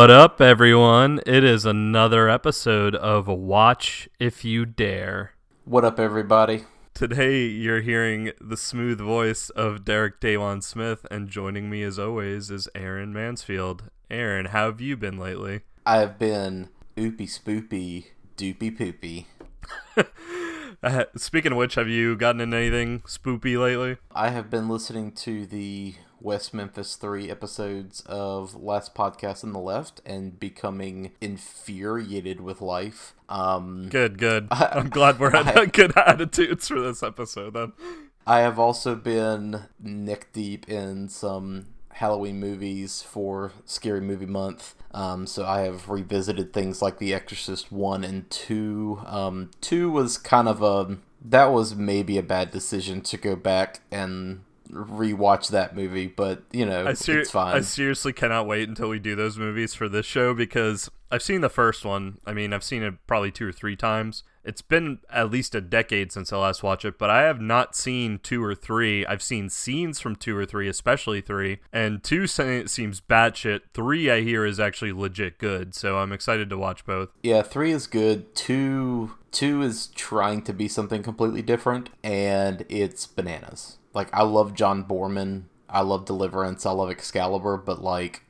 What up, everyone? It is another episode of Watch If You Dare. What up, everybody? Today, you're hearing the smooth voice of Derek Daywon Smith, and joining me, as always, is Aaron Mansfield. Aaron, how have you been lately? I've been oopy spoopy, doopy poopy. Uh, speaking of which, have you gotten into anything spoopy lately? I have been listening to the West Memphis 3 episodes of Last Podcast on the Left and becoming infuriated with life. Um, Good, good. I'm glad we're at good attitudes for this episode then. I have also been neck deep in some Halloween movies for Scary Movie Month. Um, so I have revisited things like The Exorcist 1 and 2. Um, 2 was kind of a. That was maybe a bad decision to go back and rewatch that movie, but you know, ser- it's fine. I seriously cannot wait until we do those movies for this show because I've seen the first one. I mean, I've seen it probably two or three times. It's been at least a decade since I last watched it, but I have not seen two or three. I've seen scenes from two or three, especially three, and two se- seems batshit. Three, I hear, is actually legit good, so I'm excited to watch both. Yeah, three is good. Two, two is trying to be something completely different, and it's bananas. Like I love John Boorman, I love Deliverance, I love Excalibur, but like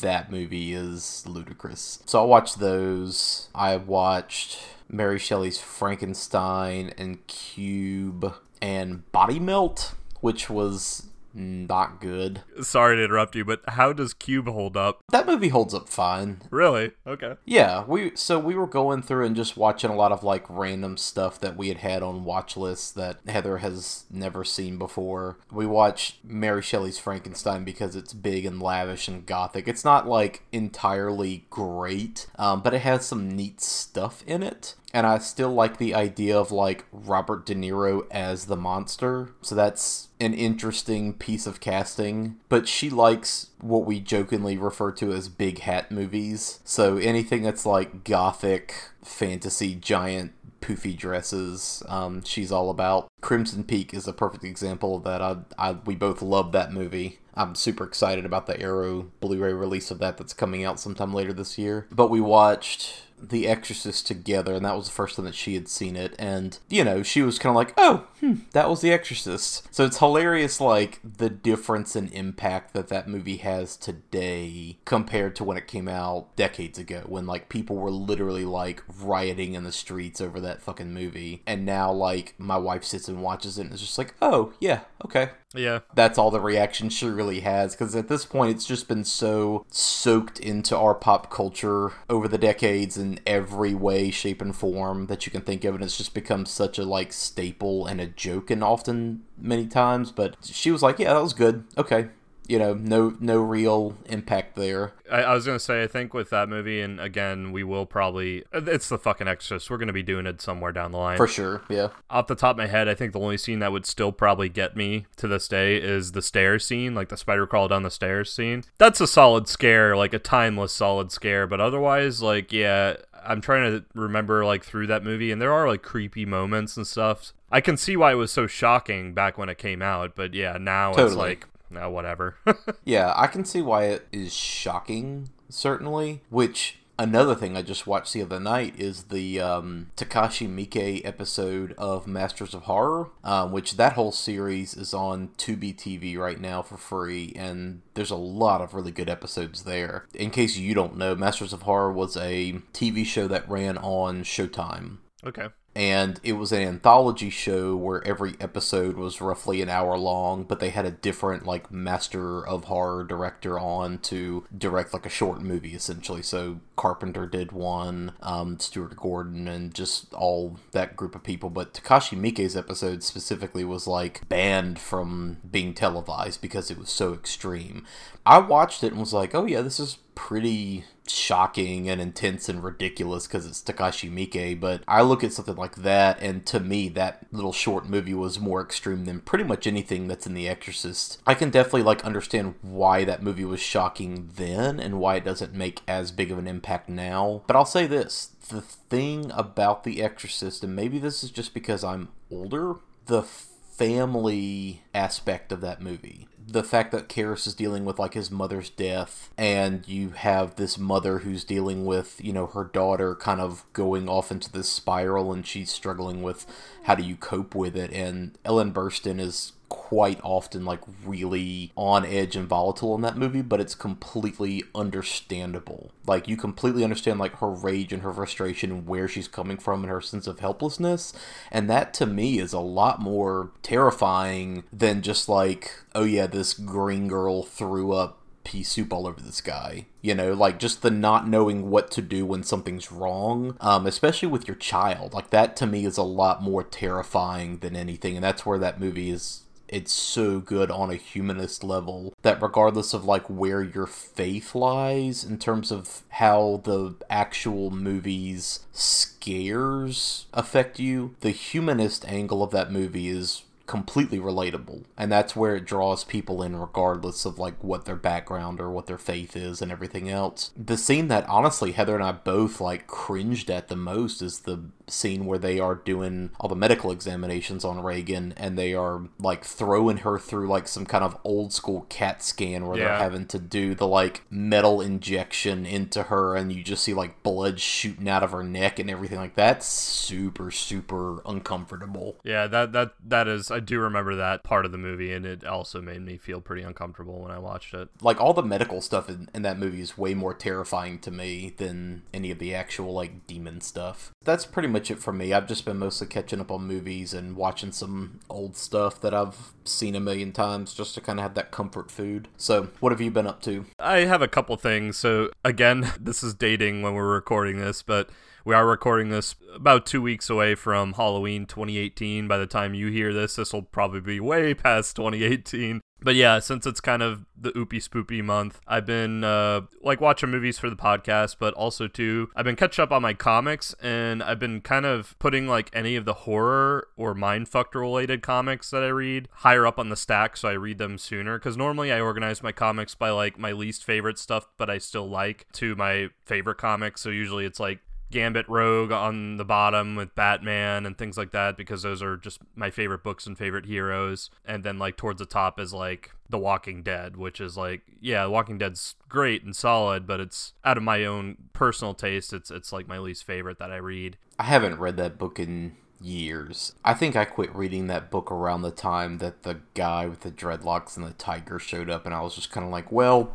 that movie is ludicrous. So I watched those. I watched Mary Shelley's Frankenstein and Cube and Body Melt, which was not good. Sorry to interrupt you, but how does Cube hold up? That movie holds up fine. Really? Okay. Yeah, we so we were going through and just watching a lot of like random stuff that we had had on watch lists that Heather has never seen before. We watched Mary Shelley's Frankenstein because it's big and lavish and gothic. It's not like entirely great, um, but it has some neat stuff in it. And I still like the idea of like Robert De Niro as the monster. So that's an interesting piece of casting. But she likes what we jokingly refer to as big hat movies. So anything that's like gothic, fantasy, giant poofy dresses. Um, she's all about. Crimson Peak is a perfect example of that. I, I, we both love that movie. I'm super excited about the Arrow Blu-ray release of that that's coming out sometime later this year. But we watched The Exorcist together, and that was the first time that she had seen it. And you know, she was kind of like, "Oh, hmm, that was The Exorcist." So it's hilarious, like the difference in impact that that movie has today compared to when it came out decades ago, when like people were literally like rioting in the streets over that fucking movie. And now, like my wife sits and watches it, and is just like, "Oh, yeah, okay." Yeah. That's all the reaction she really has because at this point it's just been so soaked into our pop culture over the decades in every way, shape, and form that you can think of, and it's just become such a like staple and a joke, and often many times. But she was like, "Yeah, that was good. Okay." You know, no no real impact there. I, I was gonna say, I think with that movie, and again, we will probably. It's the fucking Exorcist. We're gonna be doing it somewhere down the line. For sure, yeah. Off the top of my head, I think the only scene that would still probably get me to this day is the stairs scene, like the spider crawl down the stairs scene. That's a solid scare, like a timeless solid scare. But otherwise, like, yeah, I'm trying to remember like through that movie, and there are like creepy moments and stuff. I can see why it was so shocking back when it came out, but yeah, now it's like, no, whatever. Yeah, I can see why it is shocking, certainly. Which another thing I just watched the other night is the um, Takashi Miike episode of Masters of Horror, um, which that whole series is on Tubi TV right now for free, and there's a lot of really good episodes there. In case you don't know, Masters of Horror was a TV show that ran on Showtime okay. And it was an anthology show where every episode was roughly an hour long but they had a different like master of horror director on to direct like a short movie essentially. So carpenter did one um, stuart gordon and just all that group of people. But takashi miike's episode specifically was like banned from being televised because it was so extreme. I watched it and was like oh yeah this is pretty shocking and intense and ridiculous because it's Takashi Miike, but I look at something like that, and to me, that little short movie was more extreme than pretty much anything that's in The Exorcist. I can definitely like understand why that movie was shocking then and why it doesn't make as big of an impact now. But I'll say this: the thing about The Exorcist, and maybe this is just because I'm older, the family aspect of that movie the fact that Karras is dealing with like his mother's death, and you have this mother who's dealing with you know her daughter kind of going off into this spiral, and she's struggling with how do you cope with it. And Ellen Burstyn is quite often like really on edge and volatile in that movie, but it's completely understandable. Like you completely understand like her rage and her frustration and where she's coming from and her sense of helplessness. And that to me is a lot more terrifying than just like, oh yeah, this green girl threw up pea soup all over this guy. You know, like just the not knowing what to do when something's wrong, um, especially with your child. Like that to me is a lot more terrifying than anything, and that's where that movie is it's so good on a humanist level that regardless of like where your faith lies in terms of how the actual movie's scares affect you the humanist angle of that movie is completely relatable and that's where it draws people in regardless of like what their background or what their faith is and everything else the scene that honestly heather and i both like cringed at the most is the scene where they are doing all the medical examinations on regan and they are like throwing her through like some kind of old school cat scan where Yeah. they're having to do the like metal injection into her and you just see like blood shooting out of her neck and everything like that super super uncomfortable Yeah, that that that is. I do remember that part of the movie, and it also made me feel pretty uncomfortable when I watched it. like all the medical stuff in, in that movie is way more terrifying to me than any of the actual like demon stuff that's pretty much it for me i've just been mostly catching up on movies and watching some old stuff that i've seen a million times just to kind of have that comfort food so what have you been up to I have a couple things. So again, this is dating when we're recording this, but we are recording this about two weeks away from Halloween 2018. By the time you hear this, this will probably be way past 2018. But yeah, since it's kind of the oopy spoopy month, I've been uh, like watching movies for the podcast, but also too, I've been catching up on my comics, and I've been kind of putting like any of the horror or mindfucked related comics that I read higher up on the stack, so I read them sooner. Because normally I organize my comics by like my least favorite stuff, but I still like to my favorite comics. So usually it's like Gambit Rogue on the bottom with Batman and things like that because those are just my favorite books and favorite heroes. And then like towards the top is like The Walking Dead, which is like yeah, The Walking Dead's great and solid, but it's out of my own personal taste, it's it's like my least favorite that I read. i haven't read that book in years i think i quit reading that book around the time that the guy with the dreadlocks and the tiger showed up and i was just kind of like well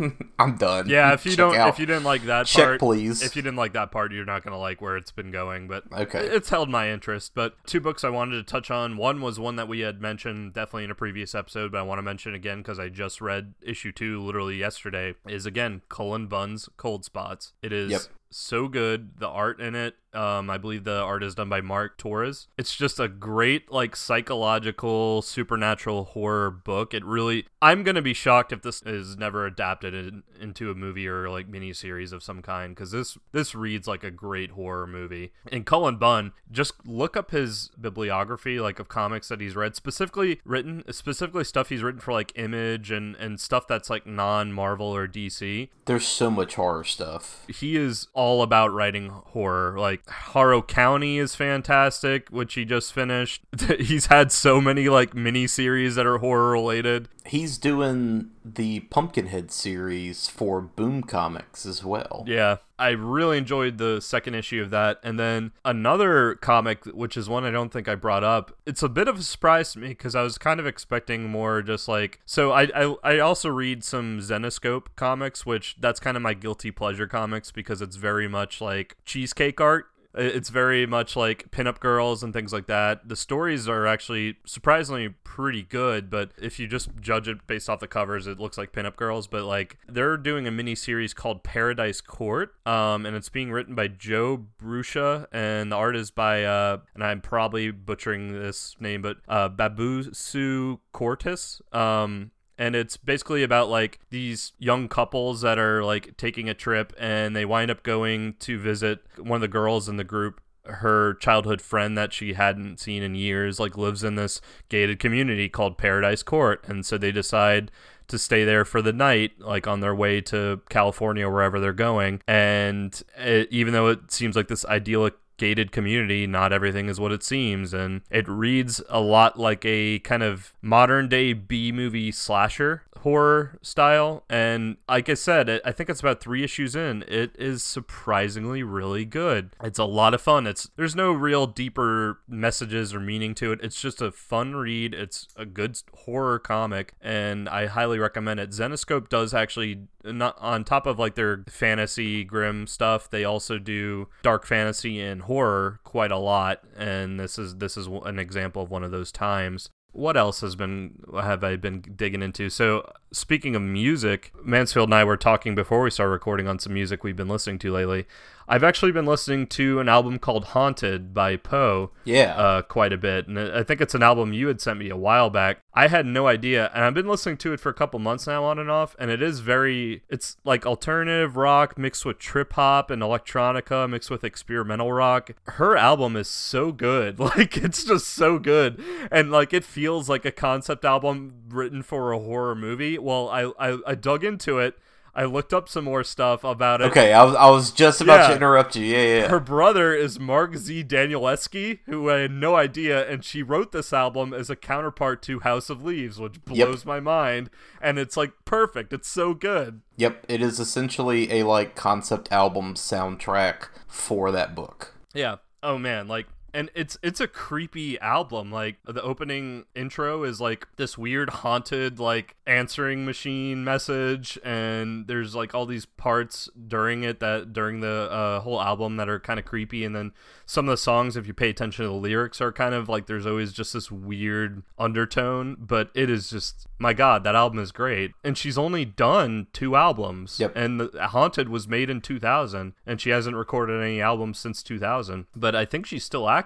i'm done Yeah, if you Check don't out. if you didn't like that check part please if you didn't like that part, you're not going to like where it's been going, but Okay. it's held my interest. But two books I wanted to touch on. One was one that we had mentioned definitely in a previous episode, but I want to mention again because I just read issue two literally yesterday. Is again Cullen Bunn's Cold Spots. It is Yep. so good. The art in it, um, I believe the art is done by Mark Torres. It's just a great like psychological supernatural horror book. It really, I'm gonna be shocked if this is never adapted in, into a movie or like miniseries of some kind because this this reads like a great horror movie. And Cullen Bunn, just look up his bibliography like of comics that he's read, specifically written specifically stuff he's written for like Image and and stuff that's like non Marvel or DC there's so much horror stuff he is all about writing horror. Like Harrow County is fantastic, which he just finished. He's had so many like mini series that are horror related. He's doing the Pumpkinhead series for Boom Comics as well. Yeah, I really enjoyed the second issue of that. And then another comic, which is one I don't think I brought up. It's a bit of a surprise to me because I was kind of expecting more just like. So I, I, I also read some Zenescope comics, which that's kind of my guilty pleasure comics because it's very much like cheesecake art. It's very much like pinup girls and things like that. The stories are actually surprisingly pretty good, but if you just judge it based off the covers, it looks like pinup girls. But like they're doing a mini series called Paradise Court, um, and it's being written by Joe Brusha, and the art is by uh, and I'm probably butchering this name, but uh, Babusu Cortis. Um, and it's basically about like these young couples that are like taking a trip and they wind up going to visit one of the girls in the group her childhood friend that she hadn't seen in years like lives in this gated community called Paradise Court and so they decide to stay there for the night like on their way to California wherever they're going and it, even though it seems like this idyllic gated community, not everything is what it seems. And it reads a lot like a kind of modern day B movie slasher horror style. And like I said, it, I think it's about three issues in. It is surprisingly really good. It's a lot of fun. It's there's no real deeper messages or meaning to it. It's just a fun read. It's a good horror comic, and I highly recommend it. Zenescope does actually not on top of like their fantasy grim stuff. They also do dark fantasy and horror quite a lot, and this is this is an example of one of those times what else has been have I been digging into? So speaking of music, Mansfield and I were talking before we started recording on some music we've been listening to lately. I've actually been listening to an album called Haunted by Poe. Yeah. Uh, quite a bit. And I think it's an album you had sent me a while back. I had no idea. And I've been listening to it for a couple months now on and off. And it is very, it's like alternative rock mixed with trip hop and electronica mixed with experimental rock. Her album is so good. Like, it's just so good. And like, it feels like a concept album written for a horror movie. Well, I, I, I dug into it I looked up some more stuff about it. Okay, I was, I was just about Yeah. to interrupt you. Yeah, yeah. Her brother is Mark Z. Danielewski, who I had no idea, and she wrote this album as a counterpart to House of Leaves, which Yep. blows my mind. And it's like perfect. It's so good. Yep, it is essentially a like concept album soundtrack for that book. Yeah. Oh man, like and it's it's a creepy album. Like the opening intro is like this weird haunted like answering machine message and there's like all these parts during it that during the uh, whole album that are kind of creepy and then some of the songs if you pay attention to the lyrics are kind of like there's always just this weird undertone, but it is just my god, that album is great. And she's only done two albums. Yep. And the, Haunted was made in 2000 and she hasn't recorded any albums since 2000. But I think she's still active,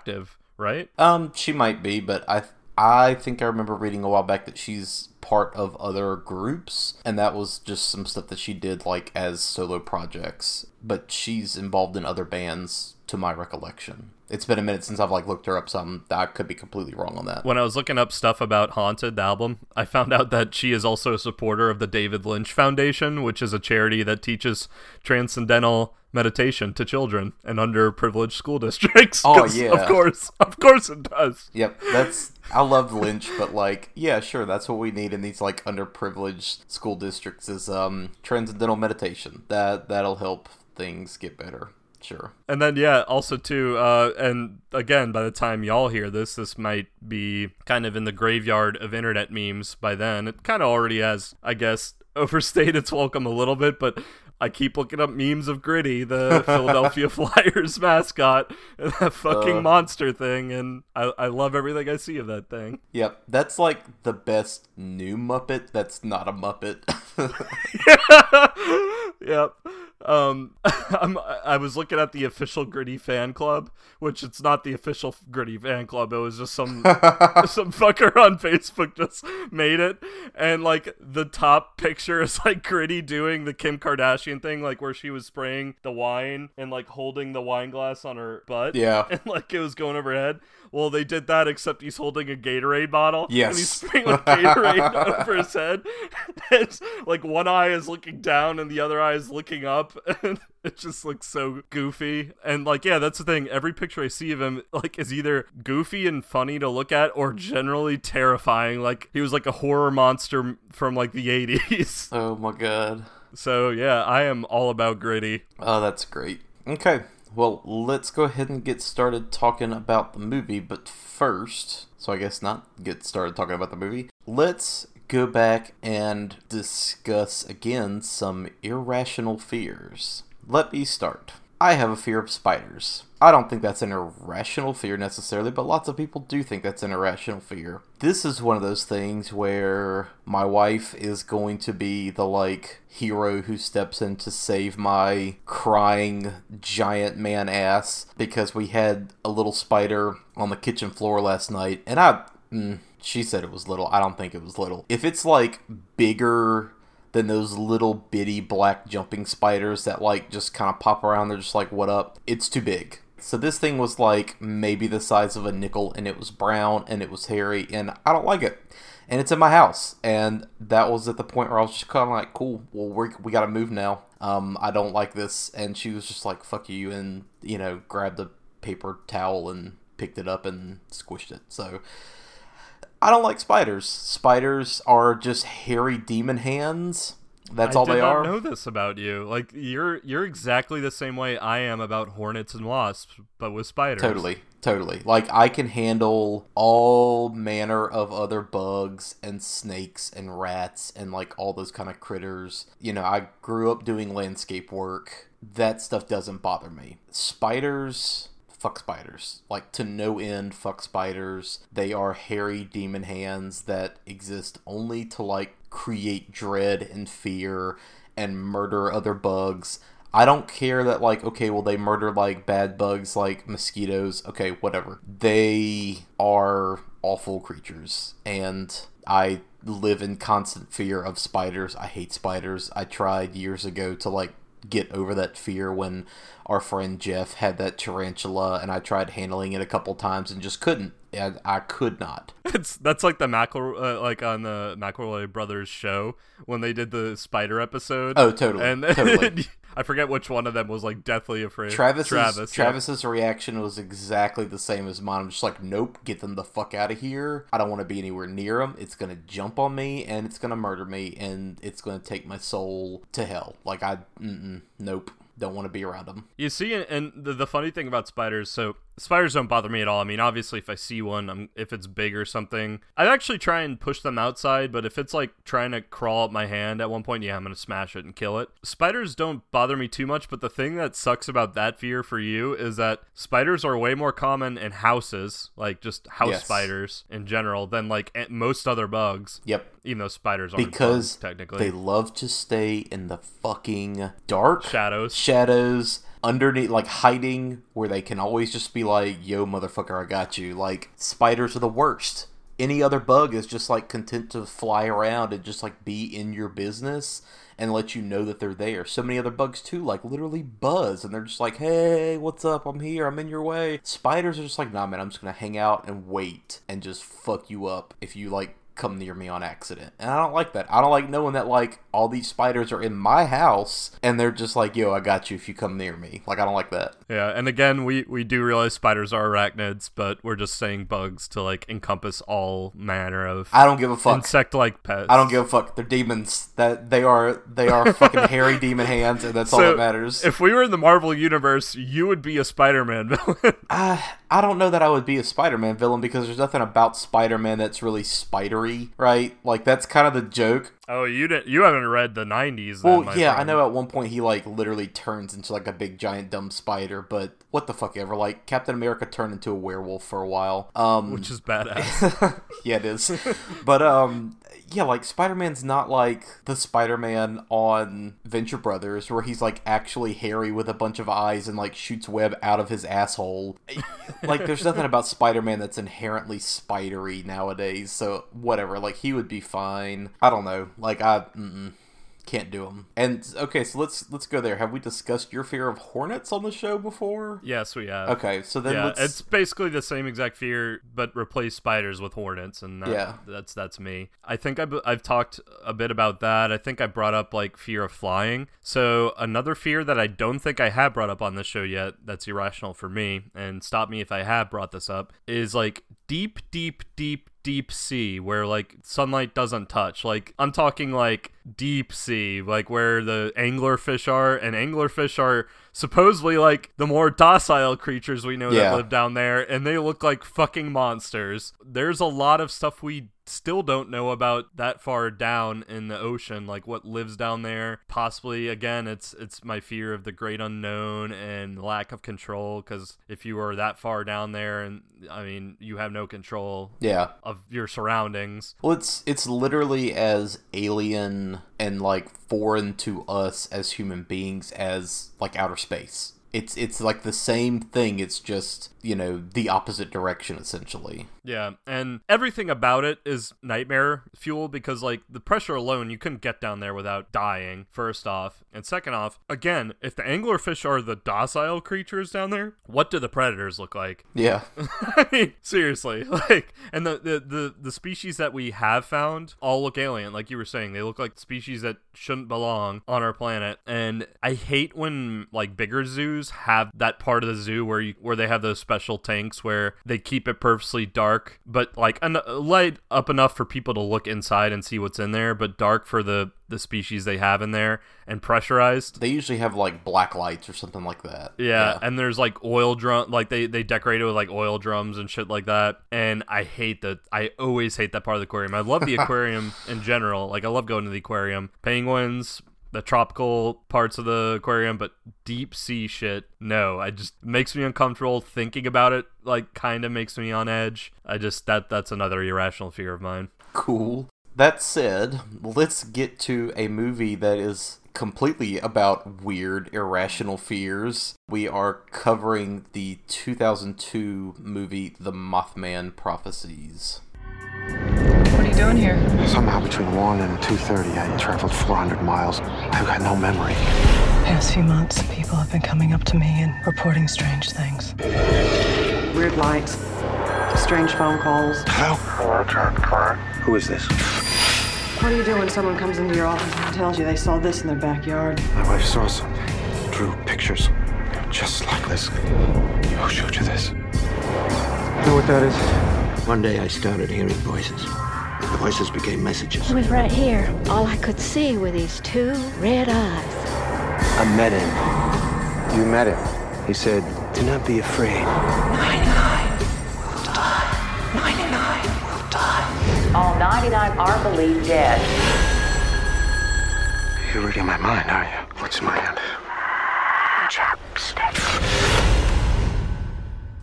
right? Um, she might be, but I I think I remember reading a while back that she's part of other groups, and that was just some stuff that she did like as solo projects. But she's involved in other bands, to my recollection. It's been a minute since I've like looked her up. Some I could be completely wrong on that. When I was looking up stuff about Haunted, the album, I found out that she is also a supporter of the David Lynch Foundation, which is a charity that teaches transcendental meditation to children and underprivileged school districts. Oh yeah. Of course. Of course it does. Yep, that's I love Lynch, but like, yeah, sure, that's what we need in these like underprivileged school districts is um transcendental meditation. That that'll help things get better. Sure. And then yeah, also too, uh, and again, by the time y'all hear this, this might be kind of in the graveyard of internet memes by then. It kind of already has, I guess, overstayed its welcome a little bit, but I keep looking up memes of Gritty, the Philadelphia Flyers mascot, and that fucking Uh. monster thing, and I, I love everything I see of that thing. Yep, that's like the best new Muppet that's not a Muppet. yep. Um, I'm, I was looking at the official Gritty fan club, which it's not the official Gritty fan club. It was just some some fucker on Facebook just made it, and like the top picture is like Gritty doing the Kim Kardashian thing, like where she was spraying the wine and like holding the wine glass on her butt. Yeah. and like it was going over her head. Well, they did that, except he's holding a Gatorade bottle. Yes. and he's spraying Gatorade over his head. It's like one eye is looking down and the other eye is looking up, and it just looks so goofy. And like, yeah, that's the thing. Every picture I see of him, like, is either goofy and funny to look at, or generally terrifying. Like he was like a horror monster from like the '80s. oh my god. So yeah, I am all about gritty. Oh, that's great. Okay, well, let's go ahead and get started talking about the movie. But first, so I guess not get started talking about the movie, let's go back and discuss again some irrational fears. Let me start. I have a fear of spiders. I don't think that's an irrational fear necessarily, but lots of people do think that's an irrational fear. This is one of those things where my wife is going to be the like hero who steps in to save my crying giant man ass because we had a little spider on the kitchen floor last night and I mm, she said it was little. I don't think it was little. If it's like bigger than those little bitty black jumping spiders that like just kind of pop around. They're just like, what up? It's too big. So this thing was like maybe the size of a nickel and it was brown and it was hairy and I don't like it. And it's in my house. And that was at the point where I was just kind of like, cool, well, we're, we got to move now. Um, I don't like this. And she was just like, fuck you. And, you know, grabbed a paper towel and picked it up and squished it. So I don't like spiders. Spiders are just hairy demon hands. That's I all they are. know this about you. Like you're you're exactly the same way I am about hornets and wasps, but with spiders. Totally, totally. Like I can handle all manner of other bugs and snakes and rats and like all those kind of critters. You know, I grew up doing landscape work. That stuff doesn't bother me. Spiders fuck spiders. Like to no end fuck spiders. They are hairy demon hands that exist only to like create dread and fear and murder other bugs. I don't care that like okay, well they murder like bad bugs like mosquitoes. Okay, whatever. They are awful creatures and I live in constant fear of spiders. I hate spiders. I tried years ago to like get over that fear when our friend Jeff had that tarantula and I tried handling it a couple times and just couldn't. I, I could not. It's that's like the McEl uh, like on the McElroy brothers show when they did the spider episode. Oh, totally. And totally. I forget which one of them was like deathly afraid. Travis's Travis. yeah. Travis's reaction was exactly the same as mine. I'm just like, nope, get them the fuck out of here. I don't want to be anywhere near them. It's gonna jump on me and it's gonna murder me and it's gonna take my soul to hell. Like I, nope, don't want to be around them. You see, and the, the funny thing about spiders, so spiders don't bother me at all. I mean, obviously, if I see one, I'm, if it's big or something, I actually try and push them outside. But if it's like trying to crawl up my hand at one point, yeah, I'm gonna smash it and kill it. Spiders don't bother me too much. But the thing that sucks about that fear for you is that spiders are way more common in houses, like just house Yes. spiders in general, than like most other bugs. Yep. Even though spiders aren't Because bugs, technically They love to stay in the fucking dark shadows. shadows underneath like hiding where they can always just be like yo motherfucker i got you. Like spiders are the worst. Any other bug is just like content to fly around and just like be in your business and let you know that they're there. So many other bugs too like literally buzz and they're just like hey what's up? I'm here. I'm in your way. Spiders are just like nah man i'm just gonna hang out and wait and just fuck you up if you like come near me on accident. And I don't like that. I don't like knowing that like all these spiders are in my house and they're just like, "Yo, I got you if you come near me." Like I don't like that. Yeah, and again, we we do realize spiders are arachnids, but we're just saying bugs to like encompass all manner of I don't give a fuck. insect-like pets. I don't give a fuck. They're demons. That they are they are fucking hairy demon hands and that's all that matters. If we were in the Marvel universe, you would be a Spider-Man villain. I uh, I don't know that I would be a Spider-Man villain because there's nothing about Spider-Man that's really spidery, right? Like that's kind of the joke. Oh, you didn't. You haven't read the '90s. Well, then, my yeah, I know at one point he like literally turns into like a big giant dumb spider, but what the fuck ever. Like Captain America turned into a werewolf for a while. Um which is badass. yeah, it is. but um yeah, like Spider-Man's not like the Spider-Man on Venture Brothers where he's like actually hairy with a bunch of eyes and like shoots web out of his asshole. like there's nothing about Spider-Man that's inherently spidery nowadays. So whatever, like he would be fine. I don't know. Like I mm-mm, can't do them. And okay, so let's let's go there. Have we discussed your fear of hornets on the show before? yes, we have. Okay, so then yeah, let's it's basically the same exact fear, but replace spiders with hornets, and that, Yeah. that's that's me. I think I've, I've talked a bit about that. I think I brought up like fear of flying. So another fear that I don't think I have brought up on this show yet, that's irrational for me, and stop me if I have brought this up, is like deep, deep, deep, deep sea where like sunlight doesn't touch. Like I'm talking like deep sea, like where the anglerfish are, and anglerfish are supposedly like the more docile creatures we know Yeah. that live down there, and they look like fucking monsters. There's a lot of stuff we still don't know about that far down in the ocean like what lives down there possibly again it's it's my fear of the great unknown and lack of control because if you are that far down there and i mean you have no control yeah. of your surroundings Well, it's it's literally as alien and like foreign to us as human beings as like outer space. It's it's like the same thing. It's just you know the opposite direction essentially. Yeah, and everything about it is nightmare fuel because like the pressure alone, you couldn't get down there without dying. First off, and second off, again, if the anglerfish are the docile creatures down there, what do the predators look like? Yeah, I mean, seriously, like, and the, the the the species that we have found all look alien, like you were saying. They look like species that shouldn't belong on our planet. And I hate when like bigger zoos zoos have that part of the zoo where you where they have those special tanks where they keep it purposely dark, but like en- light up enough for people to look inside and see what's in there, but dark for the the species they have in there and pressurized. They usually have like black lights or something like that. Yeah, and there's like oil drum, like they they decorate it with like oil drums and shit like that. And I hate that. I always hate that part of the aquarium. I love the aquarium in general. Like I love going to the aquarium. Penguins, the tropical parts of the aquarium, but deep sea shit, no. I just makes me uncomfortable thinking about it. Like kind of makes me on edge. I just that that's another irrational fear of mine. Cool. That said, let's get to a movie that is completely about weird, irrational fears. We are covering the 2002 movie The Mothman Prophecies. What are you doing here? Somehow between 1 and 2.30, I traveled 400 miles. I've got no memory. Past few months, people have been coming up to me and reporting strange things. Weird lights, strange phone calls. Hello? Hello, John Clark. Who is this? What do you do when someone comes into your office and tells you they saw this in their backyard? My wife saw something. Drew pictures. Just like this. Who showed you this? You Know what that is? One day I started hearing voices. The voices became messages. He was right here. All I could see were these two red eyes. I met him. You met him. He said, Do not be afraid. 99 will die. 99 will die. All 99 are believed dead. You're reading my mind, are you? What's in my hand? Chapstick.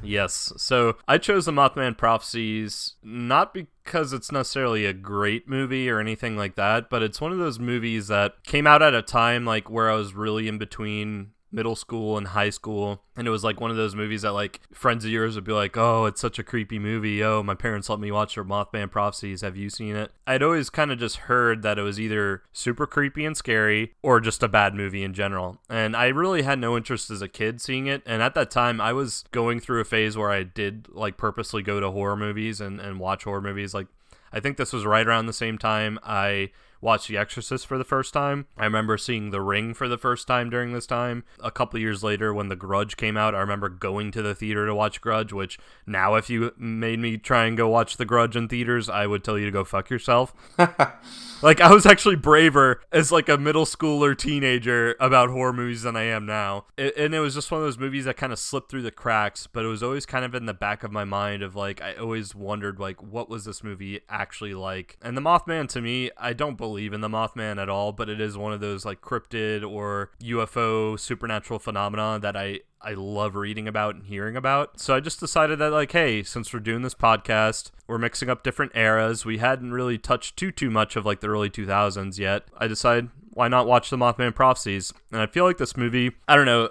Yes. So I chose the Mothman Prophecies not because it's necessarily a great movie or anything like that, but it's one of those movies that came out at a time like where I was really in between middle school and high school and it was like one of those movies that like friends of yours would be like oh it's such a creepy movie. Oh my parents let me watch their mothman prophecies. Have you seen it? I'd always kind of just heard that it was either super creepy and scary or just a bad movie in general and i really had no interest as a kid seeing it and at that time i was going through a phase where i did like purposely go to horror movies and, and watch horror movies like i think this was right around the same time i watched The Exorcist for the first time. I remember seeing The Ring for the first time during this time. A couple years later, when The Grudge came out, I remember going to the theater to watch Grudge, which now, if you made me try and go watch The Grudge in theaters, I would tell you to go fuck yourself. like, I was actually braver as like a middle schooler teenager about horror movies than I am now. It, and it was just one of those movies that kind of slipped through the cracks, but it was always kind of in the back of my mind of like, I always wondered, like, what was this movie actually like? And The Mothman, to me, I don't believe in the Mothman at all, but it is one of those like cryptid or UFO supernatural phenomena that I I love reading about and hearing about. So I just decided that like, hey, since we're doing this podcast, we're mixing up different eras. We hadn't really touched too too much of like the early 2000s yet. I decided why not watch the Mothman Prophecies? And I feel like this movie, I don't know,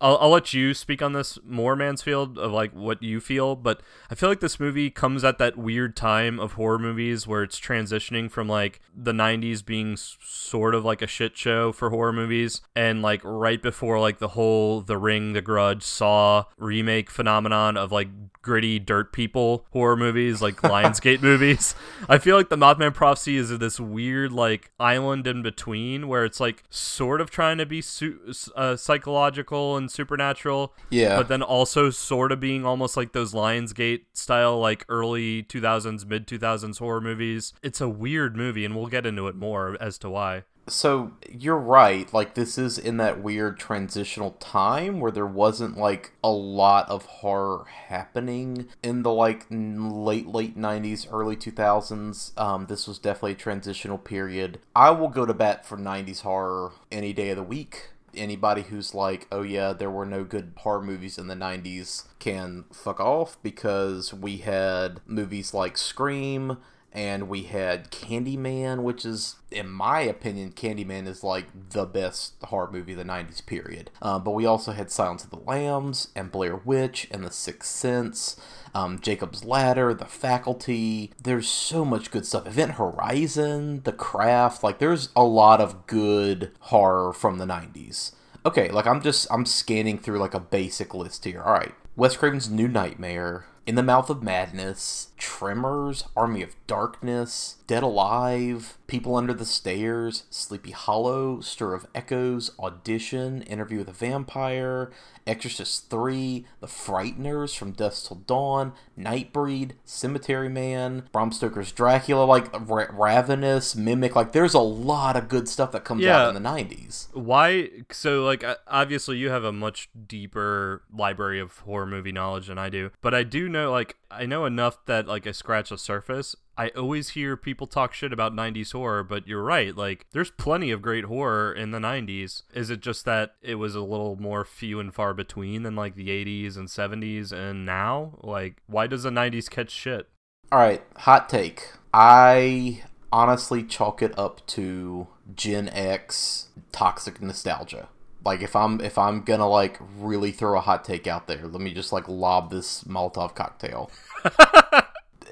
I'll, I'll let you speak on this more, Mansfield, of like what you feel, but I feel like this movie comes at that weird time of horror movies where it's transitioning from like the 90s being sort of like a shit show for horror movies and like right before like the whole The Ring, The Grudge, Saw remake phenomenon of like gritty dirt people horror movies like Lionsgate movies. I feel like the Mothman Prophecy is this weird like island in between where it's like sort of trying to be su- uh, psychological and supernatural, Yeah. but then also sort of being almost like those Lionsgate style like early 2000s, mid 2000s horror movies. It's a weird movie, and we'll get into it more as to why. So you're right. Like this is in that weird transitional time where there wasn't like a lot of horror happening in the like late late 90s, early 2000s. Um, this was definitely a transitional period. I will go to bat for 90s horror any day of the week. Anybody who's like, oh yeah, there were no good horror movies in the 90s can fuck off because we had movies like Scream, and we had Candyman, which is, in my opinion, Candyman is like the best horror movie of the 90s period. Uh, but we also had Silence of the Lambs, and Blair Witch, and The Sixth Sense, um, Jacob's Ladder, The Faculty. There's so much good stuff. Event Horizon, The Craft. Like, there's a lot of good horror from the 90s. Okay, like I'm just I'm scanning through like a basic list here. All right, Wes Craven's New Nightmare, In the Mouth of Madness, Tremors, Army of Darkness, Dead Alive, People Under the Stairs, Sleepy Hollow, Stir of Echoes, Audition, Interview with a Vampire, Exorcist 3, The Frighteners from Dusk Till Dawn, Nightbreed, Cemetery Man, Bram Stoker's Dracula, like Ra- Ravenous, Mimic. Like, there's a lot of good stuff that comes Yeah. out in the 90s. Why? So, like, obviously, you have a much deeper library of horror movie knowledge than I do, but I do know, like, I know enough that, like, I scratch the surface. I always hear people talk shit about 90s horror, but you're right. Like, there's plenty of great horror in the 90s. Is it just that it was a little more few and far between than, like, the 80s and 70s and now? Like, why does the 90s catch shit? All right, hot take. I honestly chalk it up to Gen X toxic nostalgia. Like if I'm if I'm gonna like really throw a hot take out there, let me just like lob this Molotov cocktail.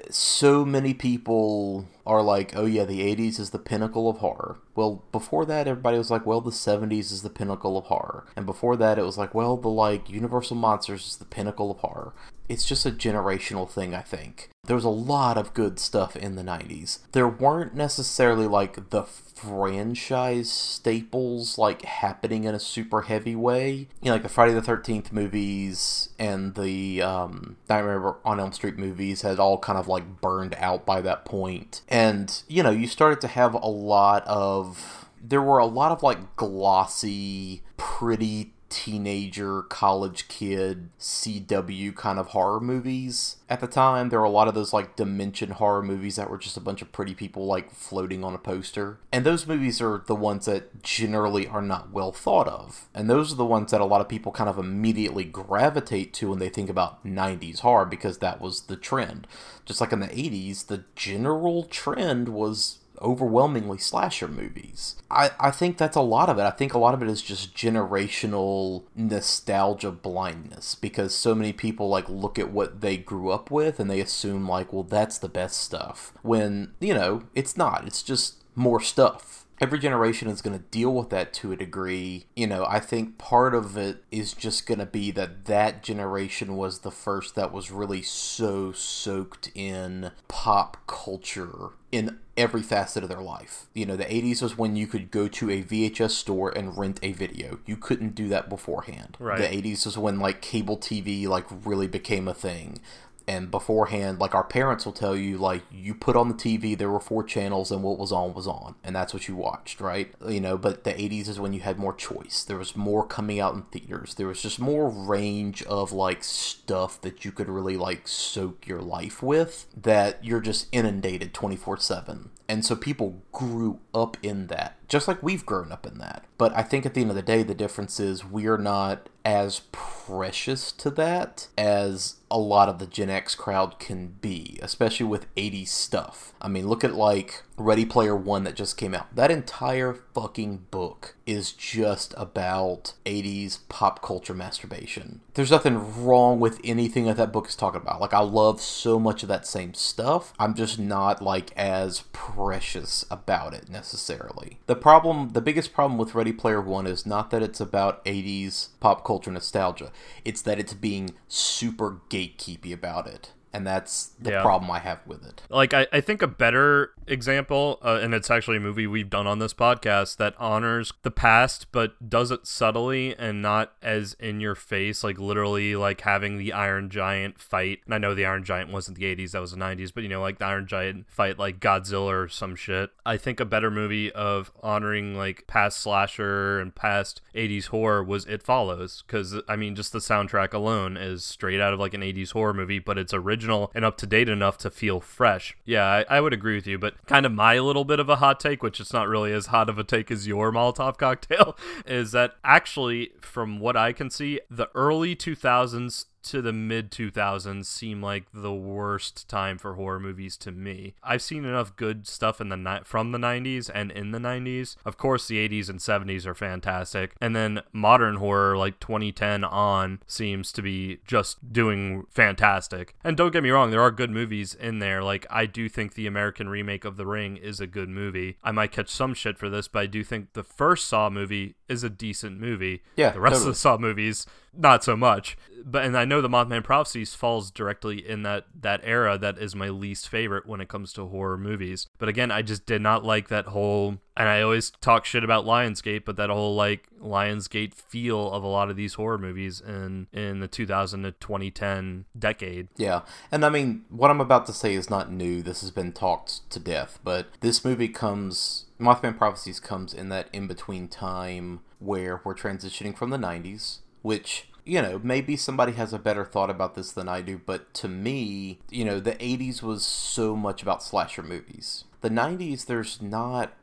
so many people are like, oh yeah, the 80s is the pinnacle of horror. Well, before that, everybody was like, well, the 70s is the pinnacle of horror. And before that, it was like, well, the like Universal Monsters is the pinnacle of horror. It's just a generational thing, I think. There was a lot of good stuff in the 90s. There weren't necessarily like the franchise staples like happening in a super heavy way. You know, like the Friday the 13th movies and the um, Nightmare on Elm Street movies had all kind of like burned out by that point. And, you know, you started to have a lot of. There were a lot of like glossy, pretty teenager college kid CW kind of horror movies at the time. There were a lot of those like dimension horror movies that were just a bunch of pretty people like floating on a poster. And those movies are the ones that generally are not well thought of. And those are the ones that a lot of people kind of immediately gravitate to when they think about 90s horror because that was the trend. Just like in the 80s, the general trend was overwhelmingly slasher movies. I, I think that's a lot of it. I think a lot of it is just generational nostalgia blindness because so many people like look at what they grew up with and they assume like, well, that's the best stuff. When, you know, it's not. It's just more stuff every generation is going to deal with that to a degree. You know, I think part of it is just going to be that that generation was the first that was really so soaked in pop culture in every facet of their life. You know, the 80s was when you could go to a VHS store and rent a video. You couldn't do that beforehand. Right. The 80s was when like cable TV like really became a thing and beforehand like our parents will tell you like you put on the tv there were four channels and what was on was on and that's what you watched right? You know but the 80s is when you had more choice. There was more coming out in theaters. There was just more range of like stuff that you could really like soak your life with that you're just inundated 24/7 and so people grew up in that just like we've grown up in that but i think at the end of the day the difference is we're not as precious to that as a lot of the Gen X crowd can be, especially with 80s stuff. I mean, look at like Ready Player One that just came out. That entire fucking book is just about 80s pop culture masturbation. There's nothing wrong with anything that that book is talking about. Like, I love so much of that same stuff. I'm just not like as precious about it necessarily. The problem, the biggest problem with Ready Player One is not that it's about 80s pop culture nostalgia, it's that it's being super gatekeepy about it. And that's the Yeah. problem I have with it. like I, I think a better example uh, and it's actually a movie we've done on this podcast that honors the past but does it subtly and not as in your face like literally like having the iron giant fight and i know the iron giant wasn't the 80s that was the 90s but you know like the iron giant fight like godzilla or some shit i think a better movie of honoring like past slasher and past 80s horror was it follows because i mean just the soundtrack alone is straight out of like an 80s horror movie but it's original and up to date enough to feel fresh. Yeah, I, I would agree with you, but kind of my little bit of a hot take, which it's not really as hot of a take as your Molotov cocktail, is that actually, from what I can see, the early 2000s to the mid 2000s seem like the worst time for horror movies to me. I've seen enough good stuff in the ni- from the 90s and in the 90s. Of course, the 80s and 70s are fantastic, and then modern horror like 2010 on seems to be just doing fantastic. And don't get me wrong, there are good movies in there. Like I do think the American remake of The Ring is a good movie. I might catch some shit for this, but I do think the first Saw movie is a decent movie. Yeah, the rest totally. of the Saw movies not so much. But and I know the Mothman Prophecies falls directly in that that era that is my least favorite when it comes to horror movies. But again, I just did not like that whole and I always talk shit about Lionsgate, but that whole like Lionsgate feel of a lot of these horror movies in in the 2000 to 2010 decade. Yeah, and I mean, what I'm about to say is not new. This has been talked to death, but this movie comes. Mothman Prophecies comes in that in between time where we're transitioning from the 90s, which, you know, maybe somebody has a better thought about this than I do, but to me, you know, the 80s was so much about slasher movies. The 90s, there's not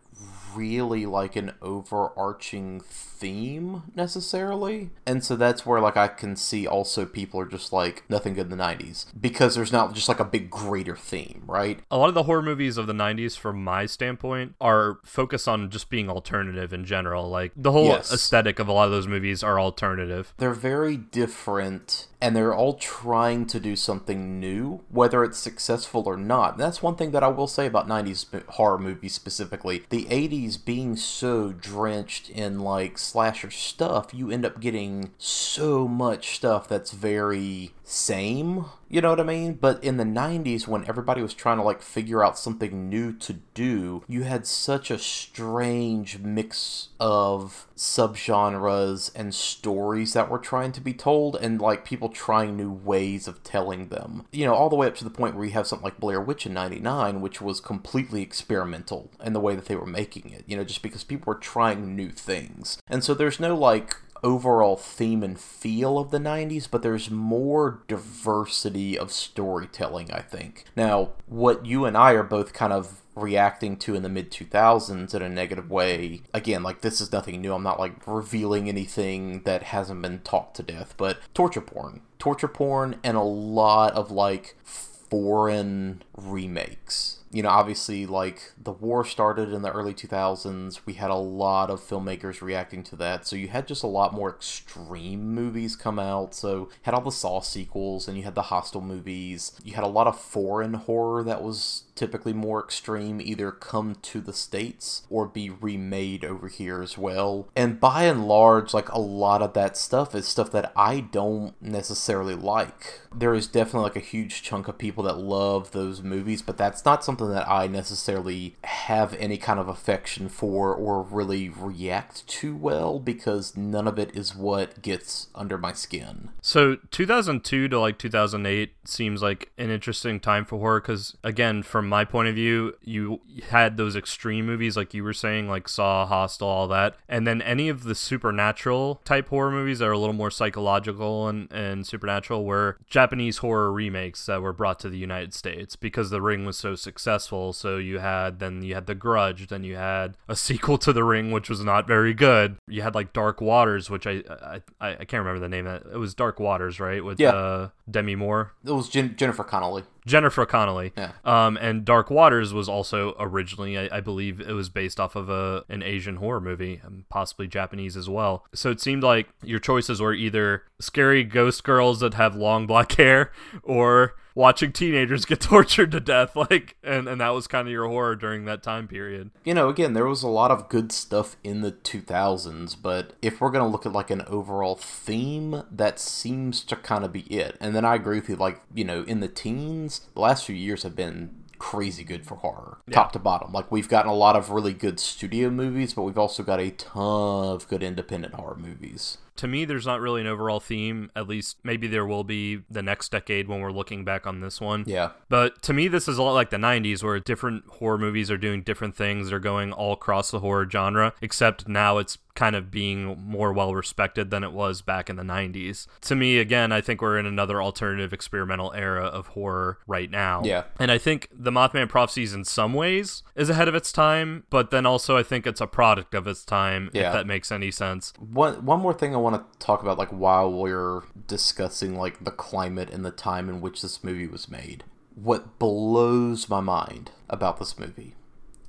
really like an overarching theme necessarily. And so that's where like I can see also people are just like nothing good in the 90s because there's not just like a big greater theme, right? A lot of the horror movies of the 90s from my standpoint are focused on just being alternative in general. Like the whole Yes. aesthetic of a lot of those movies are alternative. They're very different and they're all trying to do something new, whether it's successful or not. And that's one thing that I will say about 90s horror movies specifically. The 80s being so drenched in like slasher stuff, you end up getting so much stuff that's very same. You know what I mean? But in the 90s, when everybody was trying to like figure out something new to do, you had such a strange mix of subgenres and stories that were trying to be told, and like people trying new ways of telling them. You know, all the way up to the point where you have something like Blair Witch in 99, which was completely experimental in the way that they were making it, you know, just because people were trying new things. And so there's no like overall theme and feel of the 90s, but there's more diversity of storytelling, I think. Now, what you and I are both kind of reacting to in the mid 2000s in a negative way, again, like this is nothing new. I'm not like revealing anything that hasn't been talked to death, but torture porn. Torture porn and a lot of like foreign remakes. You know, obviously, like the war started in the early 2000s. We had a lot of filmmakers reacting to that. So you had just a lot more extreme movies come out. So had all the Saw sequels and you had the Hostel movies. You had a lot of foreign horror that was typically more extreme either come to the states or be remade over here as well. And by and large like a lot of that stuff is stuff that i don't necessarily like. There is definitely like a huge chunk of people that love those movies but that's not something that i necessarily have any kind of affection for or really react to well because none of it is what gets under my skin. So 2002 to like 2008 seems like an interesting time for horror because again, from my point of view, you had those extreme movies like you were saying, like Saw, Hostel, all that, and then any of the supernatural type horror movies that are a little more psychological and and supernatural were Japanese horror remakes that were brought to the United States because The Ring was so successful. So you had then you had The Grudge, then you had a sequel to The Ring which was not very good. You had like Dark Waters, which I I, I, I can't remember the name of it. It was Dark Waters, right? With Yeah. uh, Demi Moore. it was Jen- jennifer connelly Jennifer Connelly. Yeah. Um, and Dark Waters was also originally, I, I believe, it was based off of a an Asian horror movie, and possibly Japanese as well. So it seemed like your choices were either scary ghost girls that have long black hair, or watching teenagers get tortured to death. Like, and and that was kind of your horror during that time period. you know, again, there was a lot of good stuff in the 2000s, but if we're going to look at like an overall theme, that seems to kind of be it. And then I agree with you, like, you know, in the teens, the last few years have been crazy good for horror, top to bottom. Like, we've gotten a lot of really good studio movies, but we've also got a ton of good independent horror movies. To me, there's not really an overall theme. At least maybe there will be the next decade when we're looking back on this one. Yeah. But to me, this is a lot like the 90s, where different horror movies are doing different things. They're going all across the horror genre, except now it's kind of being more well respected than it was back in the 90s. To me, again, I think we're in another alternative experimental era of horror right now. Yeah. And I think The Mothman Prophecies, in some ways, is ahead of its time, but then also I think it's a product of its time, Yeah. if that makes any sense. One one more thing I want to talk about, like while we're discussing like the climate and the time in which this movie was made. What blows my mind about this movie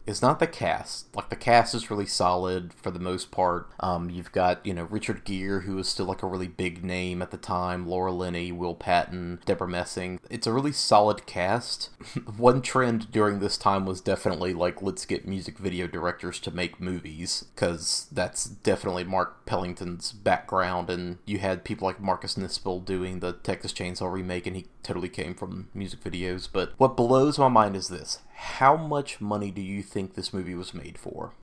is not the cast. Like the cast is really solid for the most part. Um, you've got you know Richard Gere, who is still like a really big name at the time. Laura Linney, Will Patton, Debra Messing. It's a really solid cast. One trend during this time was definitely like let's get music video directors to make movies because that's definitely Mark Pellington's background, and you had people like Marcus Nispel doing the Texas Chainsaw remake, and he totally came from music videos. But what blows my mind is this: how much money do you think this movie was made for?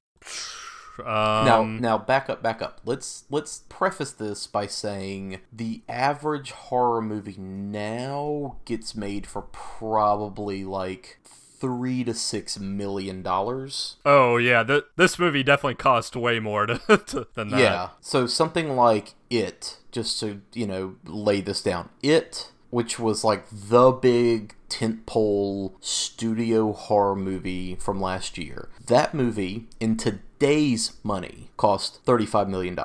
Um, now, now back up, back up. Let's let's preface this by saying the average horror movie now gets made for probably like three to six million dollars. Oh yeah, th- this movie definitely cost way more to, to, than that. Yeah, so something like it, just to you know lay this down, it, which was like the big tentpole studio horror movie from last year. That movie in today's money cost $35 million.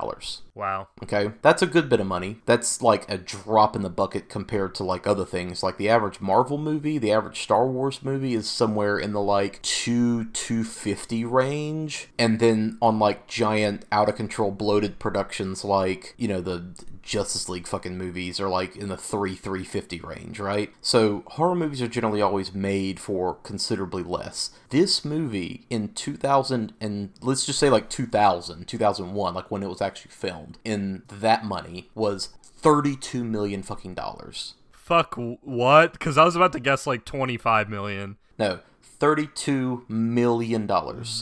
Wow. Okay, that's a good bit of money. That's like a drop in the bucket compared to like other things. Like the average Marvel movie, the average Star Wars movie is somewhere in the like two two fifty range, and then on like giant out of control bloated productions like you know the Justice League fucking movies are like in the three three fifty range, right? So horror movies are generally always made for considerably less. This movie in two thousand and let's just say like 2000, 2001, like when it was actually filmed, in that money was thirty two million fucking dollars. Fuck what? Because I was about to guess like twenty five million. No, $32 million.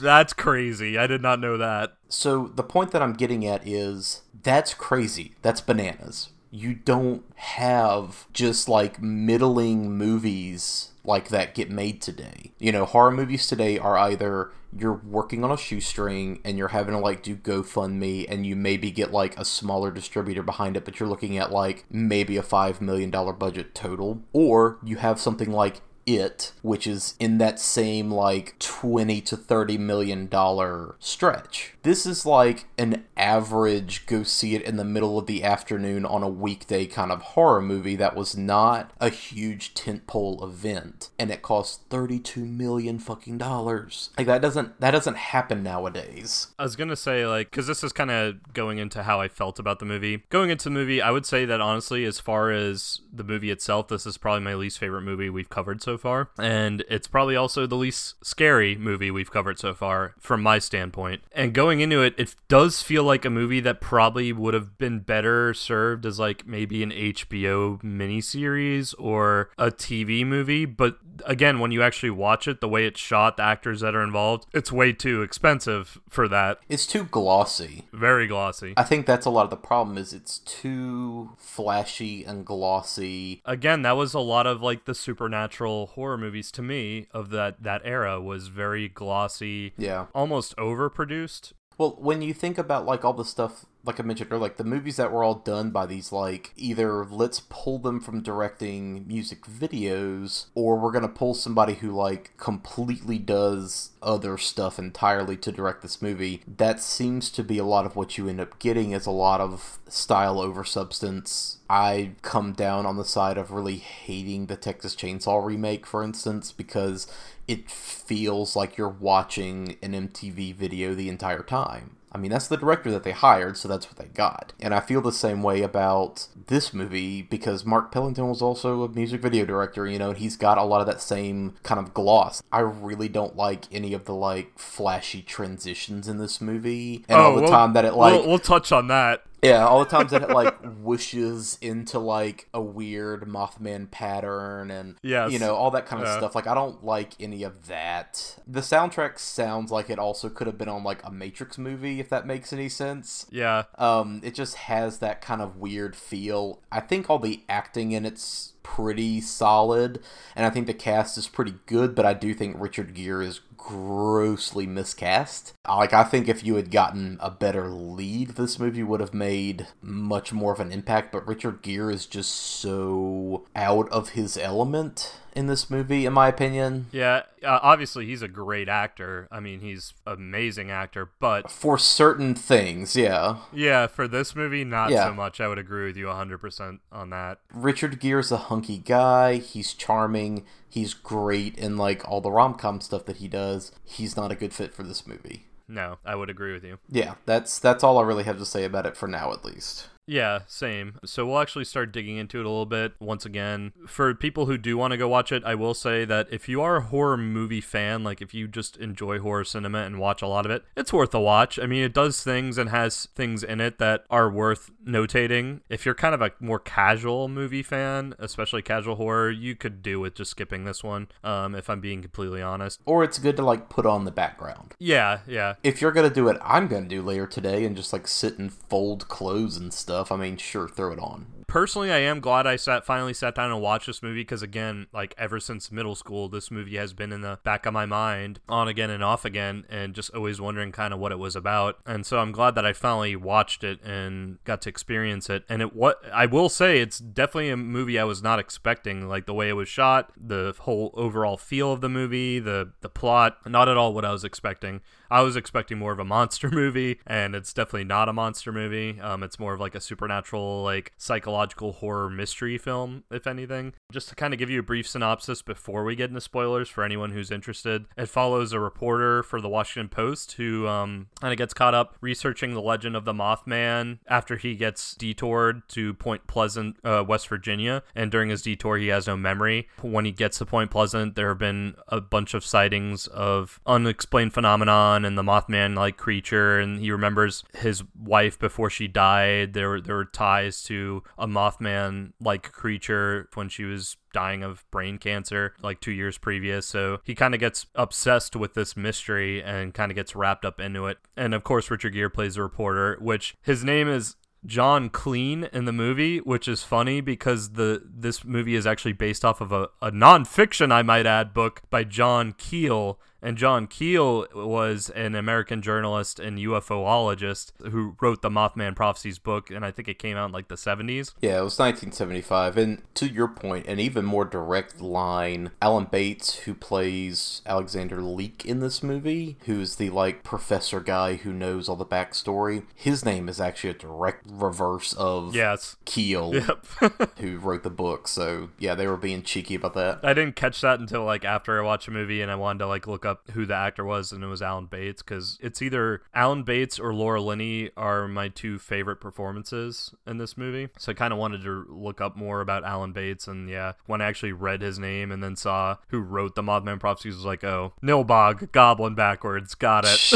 That's crazy. I did not know that. So the point that I'm getting at is that's crazy. That's bananas. You don't have just like middling movies like that get made today. You know, horror movies today are either you're working on a shoestring and you're having to like do GoFundMe and you maybe get like a smaller distributor behind it, but you're looking at like maybe a $5 million budget total. Or you have something like it, which is in that same like 20 to 30 million dollar stretch. This is like an average go see it in the middle of the afternoon on a weekday kind of horror movie that was not a huge tentpole event and it cost 32 million fucking dollars. Like that doesn't that doesn't happen nowadays. I was going to say like cuz this is kind of going into how I felt about the movie. Going into the movie, I would say that honestly as far as the movie itself, this is probably my least favorite movie we've covered so far and it's probably also the least scary movie we've covered so far from my standpoint. And going into it, it does feel like a movie that probably would have been better served as like maybe an HBO miniseries or a TV movie. But again, when you actually watch it, the way it's shot, the actors that are involved, it's way too expensive for that. It's too glossy. Very glossy. I think that's a lot of the problem is it's too flashy and glossy. Again, that was a lot of like the supernatural horror movies to me of that that era was very glossy. Yeah. Almost overproduced. Well, when you think about like all the stuff like I mentioned earlier, like the movies that were all done by these like either let's pull them from directing music videos or we're gonna pull somebody who like completely does other stuff entirely to direct this movie. That seems to be a lot of what you end up getting is a lot of style over substance. I come down on the side of really hating the Texas Chainsaw remake, for instance, because it feels like you're watching an MTV video the entire time. I mean, that's the director that they hired, so that's what they got. And I feel the same way about this movie because Mark Pellington was also a music video director, you know, and he's got a lot of that same kind of gloss. I really don't like any of the like flashy transitions in this movie, and oh, all the we'll, time that it like we'll, we'll touch on that. Yeah, all the times that it like whooshes into like a weird Mothman pattern and yes. you know all that kind of Yeah. stuff. Like I don't like any of that. The soundtrack sounds like it also could have been on like a Matrix movie if that makes any sense. Yeah. Um, it just has that kind of weird feel. I think all the acting in it's pretty solid, and I think the cast is pretty good. But I do think Richard Gere is grossly miscast. Like I think if you had gotten a better lead, this movie would have made much more of an impact. But Richard Gere is just so out of his element in this movie, in my opinion. Yeah, uh, obviously he's a great actor. I mean, he's amazing actor, but For certain things, yeah. yeah, for this movie, not Yeah. so much. I would agree with you 100% on that. Richard Gere's a hunky guy. He's charming. He's great in like all the rom com stuff that he does. He's not a good fit for this movie. No, I would agree with you. Yeah, that's that's all I really have to say about it for now, at least. Yeah, same. So we'll actually start digging into it a little bit once again. For people who do want to go watch it, I will say that if you are a horror movie fan, like if you just enjoy horror cinema and watch a lot of it, it's worth a watch. I mean, it does things and has things in it that are worth notating. If you're kind of a more casual movie fan, especially casual horror, you could do with just skipping this one, um, if I'm being completely honest. Or it's good to like put on the background. Yeah, yeah. If you're gonna do what I'm gonna do later today and just like sit and fold clothes and stuff, I mean, sure, throw it on. Personally i am glad i sat finally sat down and watched this movie because again like ever since middle school this movie has been in the back of my mind on again and off again and just always wondering kind of what it was about. And so i'm glad that i finally watched it and got to experience it. And it what i will say it's definitely a movie i was not expecting like the way it was shot the whole overall feel of the movie the the plot not at all what i was expecting. I was expecting more of a monster movie, and it's definitely not a monster movie. Um, it's more of like a supernatural, like psychological horror mystery film, if anything. Just to kind of give you a brief synopsis before we get into spoilers for anyone who's interested, it follows a reporter for the Washington Post who um, kind of gets caught up researching the legend of the Mothman after he gets detoured to Point Pleasant, uh, West Virginia, and during his detour, he has no memory. When he gets to Point Pleasant, there have been a bunch of sightings of unexplained phenomenon and the Mothman like creature, and he remembers his wife before she died. There there were ties to a Mothman like creature when she was dying of brain cancer like two years previous. So he kind of gets obsessed with this mystery and kind of gets wrapped up into it. And of course, Richard Gere plays the reporter, which his name is John Clean in the movie, which is funny because the this movie is actually based off of a, a nonfiction, I might add, book by John Keel. And John Keel was an American journalist and UFOologist who wrote the Mothman Prophecies book, and I think it came out in like the 70s. Yeah, it was 1975. And to your point, an even more direct line Alan Bates, who plays Alexander Leek in this movie, who's the like professor guy who knows all the backstory, his name is actually a direct reverse of Yes. Keel, Yep. who wrote the book. So yeah, they were being cheeky about that. I didn't catch that until like after I watched the movie and I wanted to like look up who the actor was and it was Alan Bates because it's either Alan Bates or Laura Linney are my two favorite performances in this movie. So I kind of wanted to look up more about Alan Bates and yeah, when I actually read his name and then saw who wrote the Mothman Prophecies was like, oh, Nilbog, Goblin backwards, got it.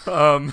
Um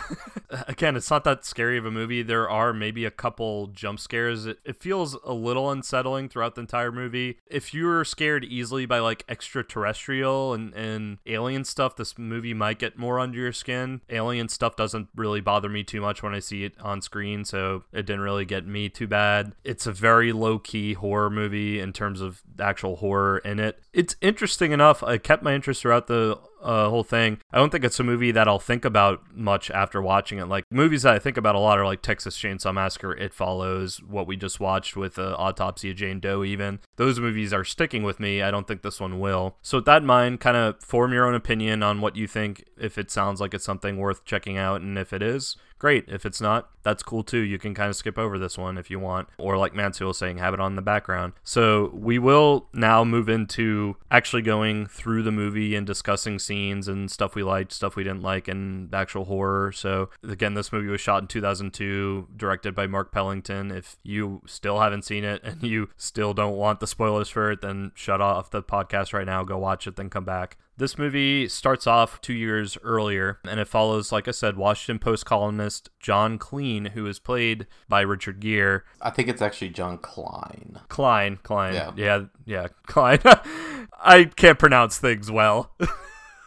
again it's not that scary of a movie there are maybe a couple jump scares it, it feels a little unsettling throughout the entire movie if you're scared easily by like extraterrestrial and, and alien stuff this movie might get more under your skin. Alien stuff doesn't really bother me too much when i see it on screen so it didn't really get me too bad. It's a very low-key horror movie in terms of actual horror in it. It's interesting enough i kept my interest throughout the uh, whole thing. I don't think it's a movie that I'll think about much after watching it. Like movies that I think about a lot are like Texas Chainsaw Massacre, It Follows, what we just watched with uh, Autopsy of Jane Doe. Even those movies are sticking with me. I don't think this one will. So with that in mind, kind of form your own opinion on what you think. If it sounds like it's something worth checking out, and if it is, great. If it's not, that's cool too. You can kind of skip over this one if you want, or like Mansfield was saying, have it on the background. So we will now move into actually going through the movie and discussing scenes and stuff we liked, stuff we didn't like, and actual horror. So again, this movie was shot in 2002, directed by Mark Pellington. If you still haven't seen it and you still don't want the spoilers for it, then shut off the podcast right now, go watch it, then come back. This movie starts off two years earlier, and it follows, like I said, Washington Post columnist John Clean, who is played by Richard Gere. I think it's actually John Klein. Klein, Klein, Yeah. yeah, yeah, Klein. I can't pronounce things well.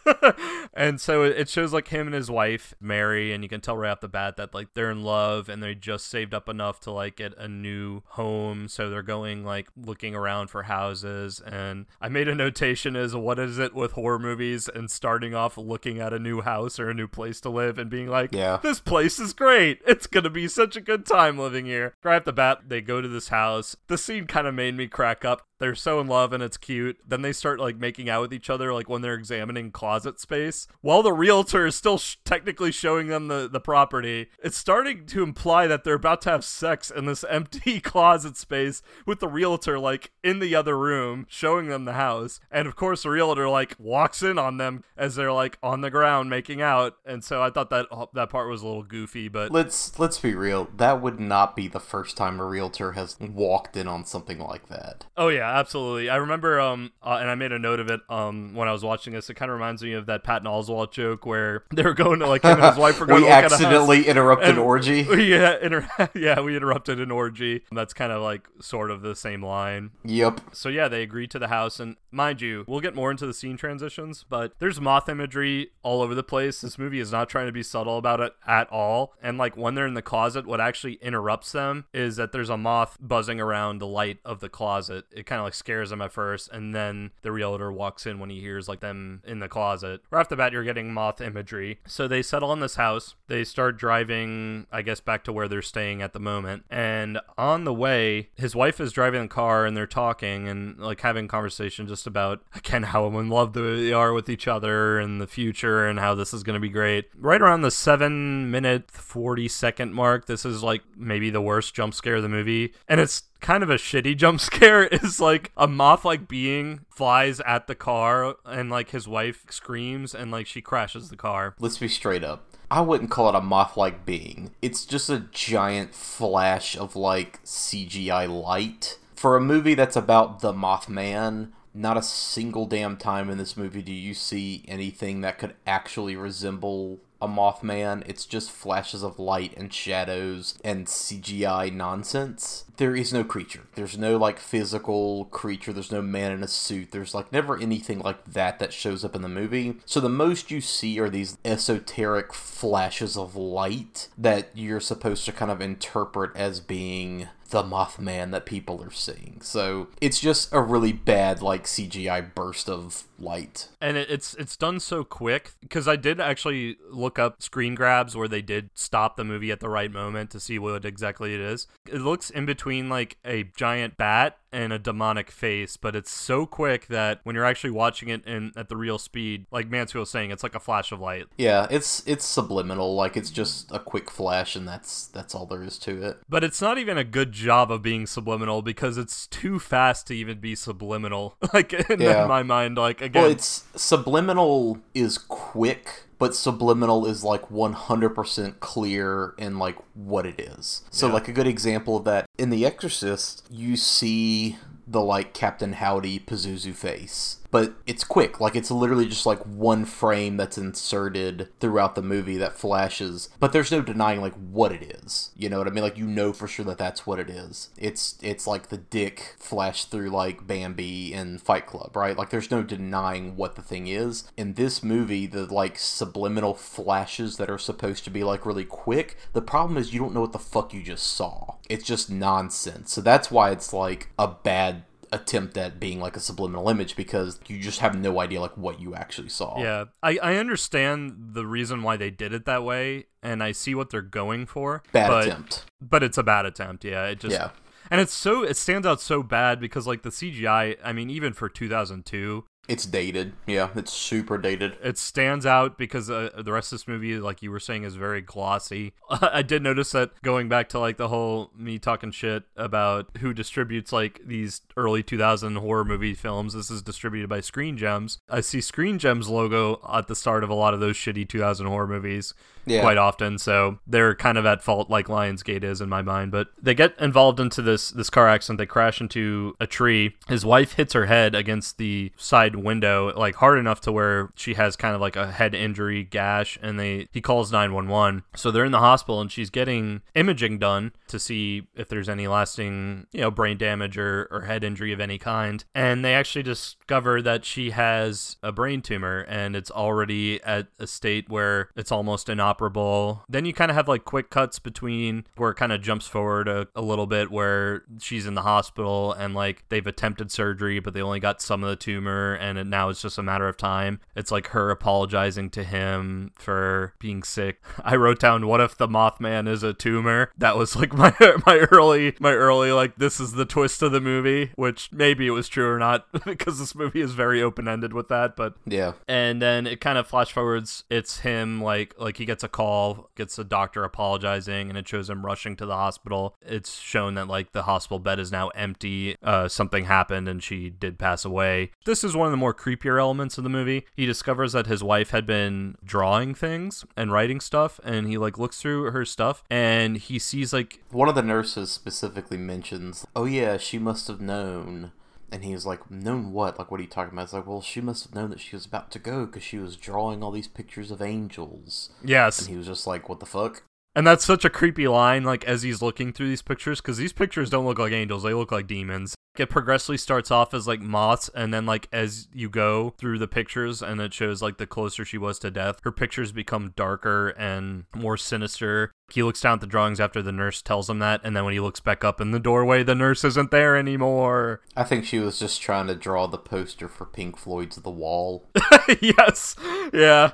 and so it shows like him and his wife Mary, and you can tell right off the bat that like they're in love and they just saved up enough to like get a new home. So they're going like looking around for houses. And I made a notation as what is it with horror movies and starting off looking at a new house or a new place to live and being like, Yeah. this place is great. It's gonna be such a good time living here. Right off the bat, they go to this house. The scene kind of made me crack up. They're so in love and it's cute. Then they start like making out with each other, like when they're examining closet space, while the realtor is still sh- technically showing them the the property. It's starting to imply that they're about to have sex in this empty closet space with the realtor like in the other room, showing them the house. And of course, the realtor like walks in on them as they're like on the ground making out. And so I thought that uh, that part was a little goofy, but Let's let's be real. That would not be the first time a realtor has walked in on something like that. Oh yeah, absolutely. I remember, um, uh, and I made a note of it, um, when I was watching this. It kind of reminds me of that Patton Oswalt joke where they were going to like him and his wife were going we to look at a accidentally interrupted and- orgy. Yeah, inter- yeah, we interrupted an orgy. That's kind of like sort of the same line. Yep. So yeah, they agreed to the house, and mind you, we'll get more into the scene transitions, but there's moth imagery all over the place. This movie is not trying to be subtle about it at all. And like when they're in the closet, what actually interrupts them is that there's a moth buzzing around the light of the closet. It kind of like scares him at first, and then the realtor walks in when he hears like them in the closet. Right off the bat, you're getting moth imagery. So they settle in this house. They start driving, I guess, back to where they're staying at the moment. And on the way, his wife is driving the car and they're talking and like having conversation just about again how in love they are with each other and the future and how this is going to be great. Right around the seven minute forty second mark, this is like maybe the worst jump scare of the movie, and it's kind of a shitty jump scare is like a moth like being flies at the car and like his wife screams and like she crashes the car Let's be straight up. I wouldn't call it a moth like being. It's just a giant flash of like CGI light. For a movie that's about the Mothman, not a single damn time in this movie do you see anything that could actually resemble a Mothman. It's just flashes of light and shadows and CGI nonsense. There is no creature. There's no like physical creature. There's no man in a suit. There's like never anything like that that shows up in the movie. So the most you see are these esoteric flashes of light that you're supposed to kind of interpret as being the Mothman that people are seeing. So it's just a really bad like CGI burst of light. and it's it's done so quick because I did actually look up screen grabs where they did stop the movie at the right moment to see what exactly it is. It looks in between like a giant bat and a demonic face, but it's so quick that when you're actually watching it in at the real speed, like Mansfield was saying, it's like a flash of light. Yeah, it's it's subliminal. Like it's just a quick flash, and that's that's all there is to it. But it's not even a good job of being subliminal because it's too fast to even be subliminal. like in Yeah. my mind, like again, Well, it's subliminal is quick, but subliminal is like 100% clear in like what it is. So Yeah. like a good example of that in The Exorcist, you see the like Captain Howdy Pazuzu face. But it's quick, like it's literally just like one frame that's inserted throughout the movie that flashes. But there's no denying like what it is. You know what I mean? Like you know for sure that that's what it is. It's it's like the dick flash through like Bambi in Fight Club, right? Like there's no denying what the thing is. In this movie, the like subliminal flashes that are supposed to be like really quick, the problem is you don't know what the fuck you just saw. It's just nonsense. So that's why it's like a bad attempt at being like a subliminal image because you just have no idea like what you actually saw. Yeah, I, I understand the reason why they did it that way, and I see what they're going for. Bad but, attempt. But it's a bad attempt. Yeah, it just Yeah. and it's so it stands out so bad because like the CGI. I mean, even for 2002, It's dated. Yeah, it's super dated. it stands out because uh, the rest of this movie, like you were saying, is very glossy. I did notice that going back to like the whole me talking shit about who distributes like these early 2000 horror movie films. This is distributed by Screen Gems. I see Screen Gems logo at the start of a lot of those shitty 2000 horror movies Yeah. quite often. So they're kind of at fault, like Lionsgate is in my mind. But they get involved into this this car accident. They crash into a tree. His wife hits her head against the side window, like hard enough to where she has kind of like a head injury gash, and they he calls nine one one. So they're in the hospital, and she's getting imaging done to see if there's any lasting, you know, brain damage or, or head injury of any kind. And they actually discover that she has a brain tumor, and it's already at a state where it's almost inoperable. Then you kind of have like quick cuts between where it kind of jumps forward a, a little bit where she's in the hospital and like they've attempted surgery, but they only got some of the tumor, and it, now it's just a matter of time. It's like her apologizing to him for being sick. I wrote down, "What if the Mothman is a tumor?" That was like my my early my early like this is the twist of the movie, which maybe it was true or not because this movie is very open ended with that. But Yeah. and then it kind of flash forwards it's him like like he gets a call gets a doctor apologizing and it shows him rushing to the hospital it's shown that like the hospital bed is now empty uh something happened and she did pass away this is one of the more creepier elements of the movie he discovers that his wife had been drawing things and writing stuff and he like looks through her stuff and he sees like One of the nurses specifically mentions, "Oh yeah, she must have known." And he was like, "Known what? Like, what are you talking about?" It's like, "Well, she must have known that she was about to go because she was drawing all these pictures of angels." yes And he was just like, "What the fuck?" And that's such a creepy line, like as he's looking through these pictures, because these pictures don't look like angels; they look like demons. It progressively starts off as like moths, and then like as you go through the pictures, and it shows like the closer she was to death, her pictures become darker and more sinister. He looks down at the drawings after the nurse tells him that, and then when he looks back up in the doorway, the nurse isn't there anymore. I think she was just trying to draw the poster for Pink Floyd's The Wall. yes. Yeah.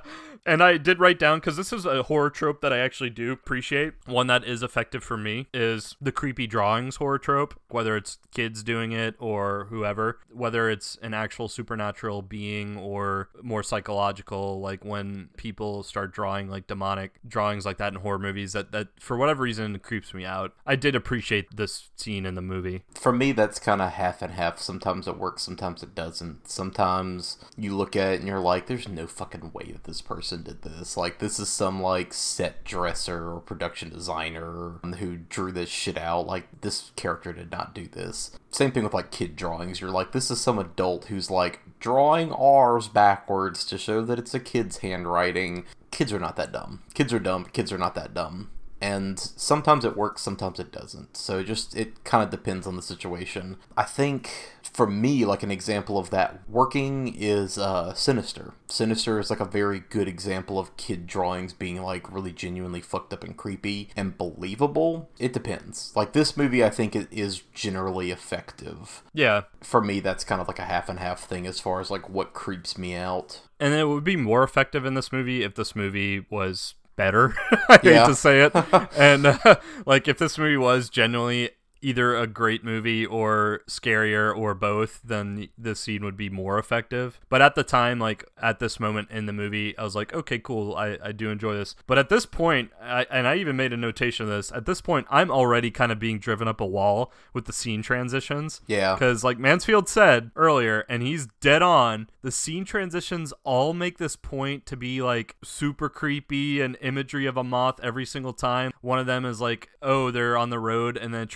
And I did write down because this is a horror trope that I actually do appreciate. One that is effective for me is the creepy drawings horror trope, whether it's kids doing it or whoever, whether it's an actual supernatural being or more psychological, like when people start drawing like demonic drawings like that in horror movies, that, that for whatever reason creeps me out. I did appreciate this scene in the movie. For me, that's kind of half and half. Sometimes it works, sometimes it doesn't. Sometimes you look at it and you're like, there's no fucking way that this person did this. Like, this is some, like, set dresser or production designer who drew this shit out. Like, this character did not do this. Same thing with, like, kid drawings. You're like, this is some adult who's, like, drawing R's backwards to show that it's a kid's handwriting. Kids are not that dumb. Kids are dumb, kids are not that dumb and sometimes it works sometimes it doesn't. So it just it kind of depends on the situation. I think for me like an example of that working is uh sinister. Sinister is like a very good example of kid drawings being like really genuinely fucked up and creepy and believable. It depends. Like this movie i think it is generally effective. Yeah. for me that's kind of like a half and half thing as far as like what creeps me out. And it would be more effective in this movie if this movie was better. I Yeah. hate to say it. and uh, like if this movie was genuinely either a great movie or scarier or both, then the scene would be more effective. But at the time, like at this moment in the movie, I was like, okay, cool, I, I do enjoy this. But at this point, I, and I even made a notation of this, at this point, I'm already kind of being driven up a wall with the scene transitions. Yeah. Because, like Mansfield said earlier, and he's dead on, the scene transitions all make this point to be like super creepy and imagery of a moth every single time. One of them is like, oh, they're on the road, and then it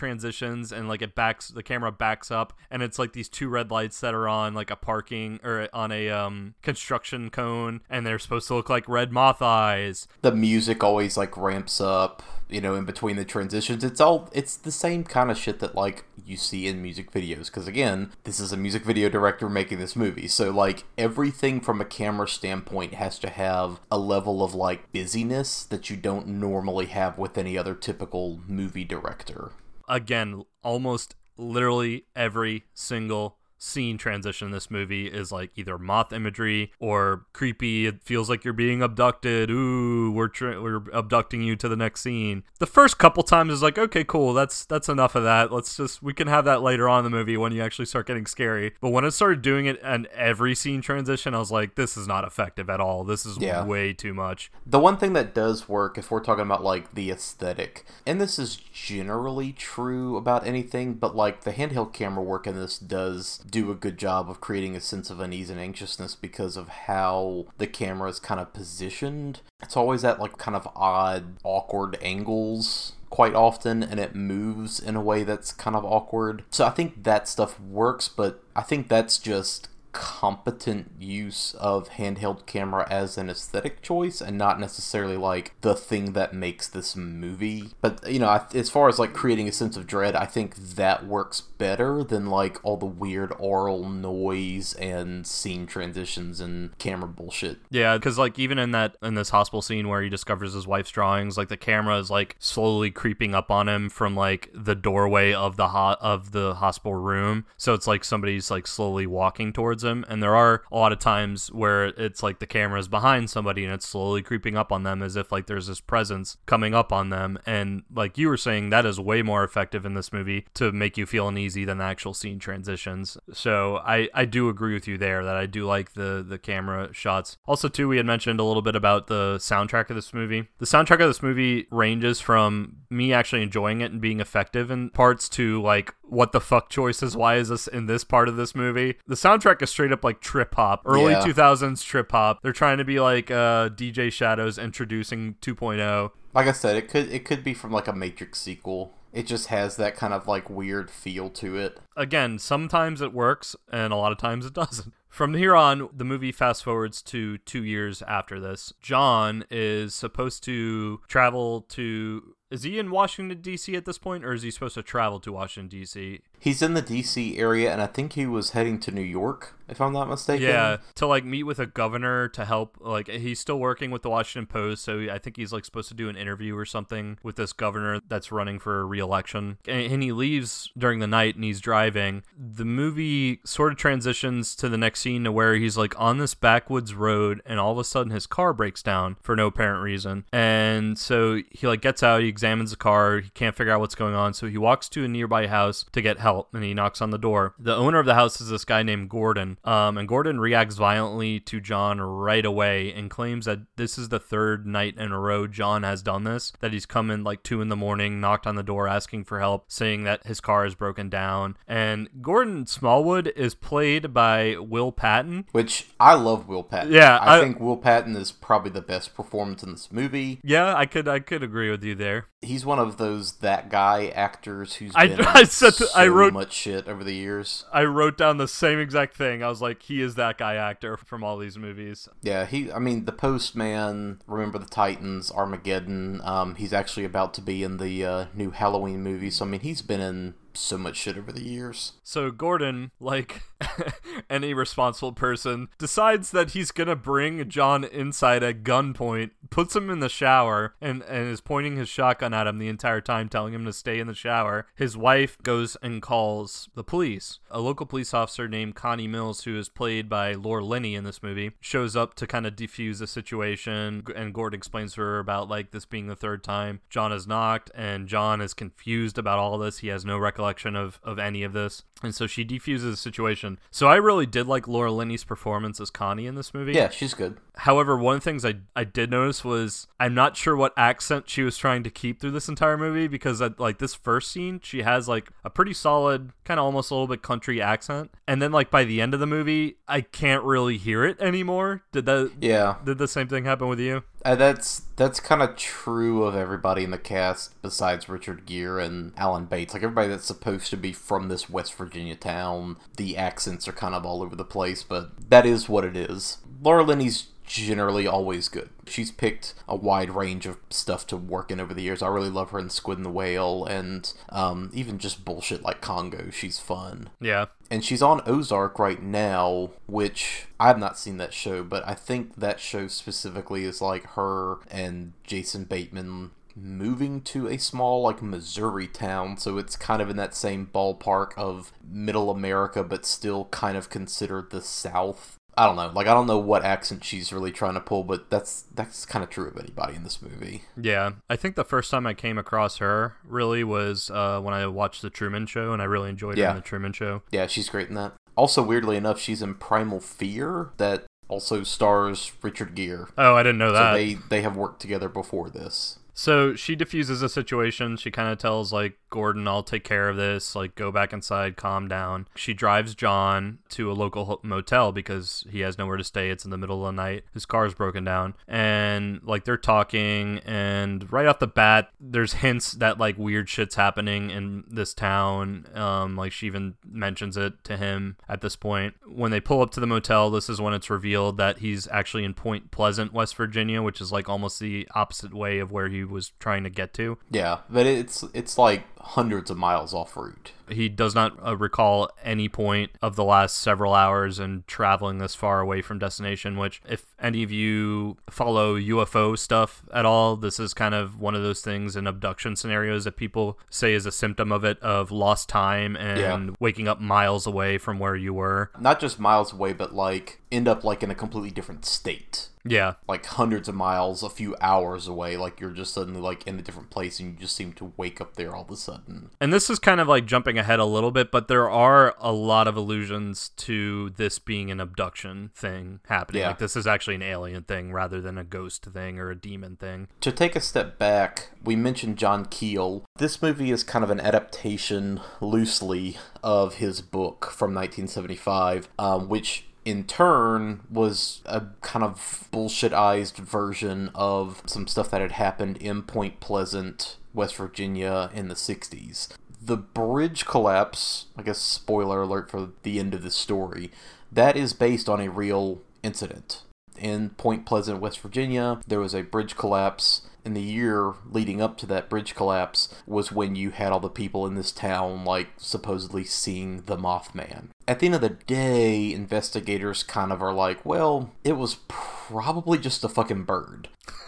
and like it backs, the camera backs up, and it's like these two red lights that are on like a parking or on a um, construction cone, and they're supposed to look like red moth eyes. the music always like ramps up you know in between the transitions. It's all it's the same kind of shit that like you see in music videos because again this is a music video director making this movie. So like everything from a camera standpoint has to have a level of like busyness that you don't normally have with any other typical movie director again, almost literally every single scene transition in this movie is like either moth imagery or creepy. It feels like you're being abducted. Ooh, we're tra- we're abducting you to the next scene. The first couple times is like, okay, cool. That's that's enough of that. Let's just we can have that later on in the movie when you actually start getting scary. But when it started doing it and every scene transition, I was like, this is not effective at all. This is Yeah. way too much. The one thing that does work, if we're talking about like the aesthetic, and this is generally true about anything, but like the handheld camera work in this does do a good job of creating a sense of unease and anxiousness because of how the camera is kind of positioned. It's always at like kind of odd, awkward angles quite often and it moves in a way that's kind of awkward. So I think that stuff works, but I think that's just competent use of handheld camera as an aesthetic choice and not necessarily like the thing that makes this movie. But you know, as far as like creating a sense of dread, I think that works better than like all the weird oral noise and scene transitions and camera bullshit. Yeah, because like even in that in this hospital scene where he discovers his wife's drawings, like the camera is like slowly creeping up on him from like the doorway of the hot of the hospital room. So it's like somebody's like slowly walking towards him, and there are a lot of times where it's like the camera is behind somebody and it's slowly creeping up on them as if like there's this presence coming up on them. And like you were saying, that is way more effective in this movie to make you feel uneasy than the actual scene transitions. So I I do agree with you there that I do like the the camera shots. Also, too, we had mentioned a little bit about the soundtrack of this movie. The soundtrack of this movie ranges from me actually enjoying it and being effective in parts to like what the fuck choices why is this in this part of this movie the soundtrack is straight up like trip hop early Yeah. 2000s trip hop they're trying to be like uh DJ Shadow's Endtroducing oh. 2.0 Like I said, it could it could be from like a Matrix sequel. It just has that kind of like weird feel to it. again, sometimes it works and a lot of times it doesn't. From here on, the movie fast forwards to two years after this. John is supposed to travel to. Is he in Washington, D.C. at this point, or is he supposed to travel to Washington, D.C.? He's in the DC area, and I think he was heading to New York, if I'm not mistaken. Yeah, to like meet with a governor to help. Like he's still working with the Washington Post, so I think he's like supposed to do an interview or something with this governor that's running for re-election. And, and he leaves during the night, and he's driving. The movie sort of transitions to the next scene to where he's like on this backwoods road, and all of a sudden his car breaks down for no apparent reason. And so he like gets out, he examines the car, he can't figure out what's going on, so he walks to a nearby house to get help, and he knocks on the door. The owner of the house is this guy named Gordon, um, and Gordon reacts violently to John right away and claims that this is the third night in a row John has done this. That he's come in like two in the morning, knocked on the door asking for help, saying that his car is broken down. And Gordon Smallwood is played by Will Patton. Which I love Will Patton. Yeah, I, I- think Will Patton is probably the best performance in this movie. Yeah, I could I could agree with you there. He's one of those that guy actors who's I- I so I wrote- much shit over the years. I wrote down the same exact thing. I was like, he is that guy actor from all these movies. Yeah, he. I mean, The Postman, Remember the Titans, Armageddon. Um, he's actually about to be in the uh, new Halloween movie. So I mean, he's been in so much shit over the years. So Gordon, like any responsible person, decides that he's gonna bring John inside at gunpoint, puts him in the shower, and, and is pointing his shotgun at him the entire time, telling him to stay in the shower. His wife goes and calls the police. A local police officer named Connie Mills, who is played by Laura Linney in this movie, shows up to kind of defuse the situation, and Gordon explains to her about like this being the third time John has knocked, and John is confused about all this. He has no recollection of, of any of this. And so she defuses the situation. So I really did like Laura Linney's performance as Connie in this movie. Yeah, she's good. However, one of the things I, I did notice was I'm not sure what accent she was trying to keep through this entire movie because at like this first scene she has like a pretty solid kind of almost a little bit country accent and then like by the end of the movie I can't really hear it anymore. Did that Yeah, did the same thing happen with you? Uh, that's that's kind of true of everybody in the cast besides Richard Gere and Alan Bates. Like everybody that's supposed to be from this West Virginia town, the accents are kind of all over the place, but that is what it is. Laura Linney's generally always good. She's picked a wide range of stuff to work in over the years. I really love her in Squid and the Whale, and um, even just bullshit like Congo. She's fun. Yeah. And she's on Ozark right now, which I have not seen that show, but I think that show specifically is like her and Jason Bateman moving to a small like Missouri town, so it's kind of in that same ballpark of middle America but still kind of considered the South. I don't know. Like I don't know what accent she's really trying to pull, but that's that's kind of true of anybody in this movie. Yeah, I think the first time I came across her really was uh, when I watched The Truman Show, and I really enjoyed her Yeah. in The Truman Show. Yeah, she's great in that. Also, weirdly enough, she's in Primal Fear that also stars Richard Gere. Oh, I didn't know that. So they they have worked together before this. So she diffuses a situation. She kind of tells like Gordon, I'll take care of this. Like, go back inside, calm down. She drives John to a local motel because he has nowhere to stay. It's in the middle of the night. His car's broken down. And, like, they're talking. And right off the bat, there's hints that, like, weird shit's happening in this town. Um, like, she even mentions it to him at this point. When they pull up to the motel, this is when it's revealed that he's actually in Point Pleasant, West Virginia, which is, like, almost the opposite way of where he was trying to get to. Yeah, but it's it's like hundreds of miles off route. He does not uh, recall any point of the last several hours and traveling this far away from destination. Which, if any of you follow UFO stuff at all, this is kind of one of those things in abduction scenarios that people say is a symptom of it of lost time and Yeah. waking up miles away from where you were. Not just miles away, but like end up like in a completely different state. Yeah, Like hundreds of miles, a few hours away. Like you're just suddenly like in a different place, and you just seem to wake up there all of a sudden. And this is kind of like jumping ahead a little bit, but there are a lot of allusions to this being an abduction thing happening. Yeah. Like this is actually an alien thing rather than a ghost thing or a demon thing. To take a step back, we mentioned John Keel. This movie is kind of an adaptation, loosely, of his book from 1975, um, which in turn was a kind of bullshitized version of some stuff that had happened in Point Pleasant, West Virginia in the 60s. The bridge collapse, I guess spoiler alert for the end of the story, that is based on a real incident in Point Pleasant, West Virginia. There was a bridge collapse. In the year leading up to that bridge collapse was when you had all the people in this town, like, supposedly seeing the Mothman. At the end of the day, investigators kind of are like, well, it was probably just a fucking bird.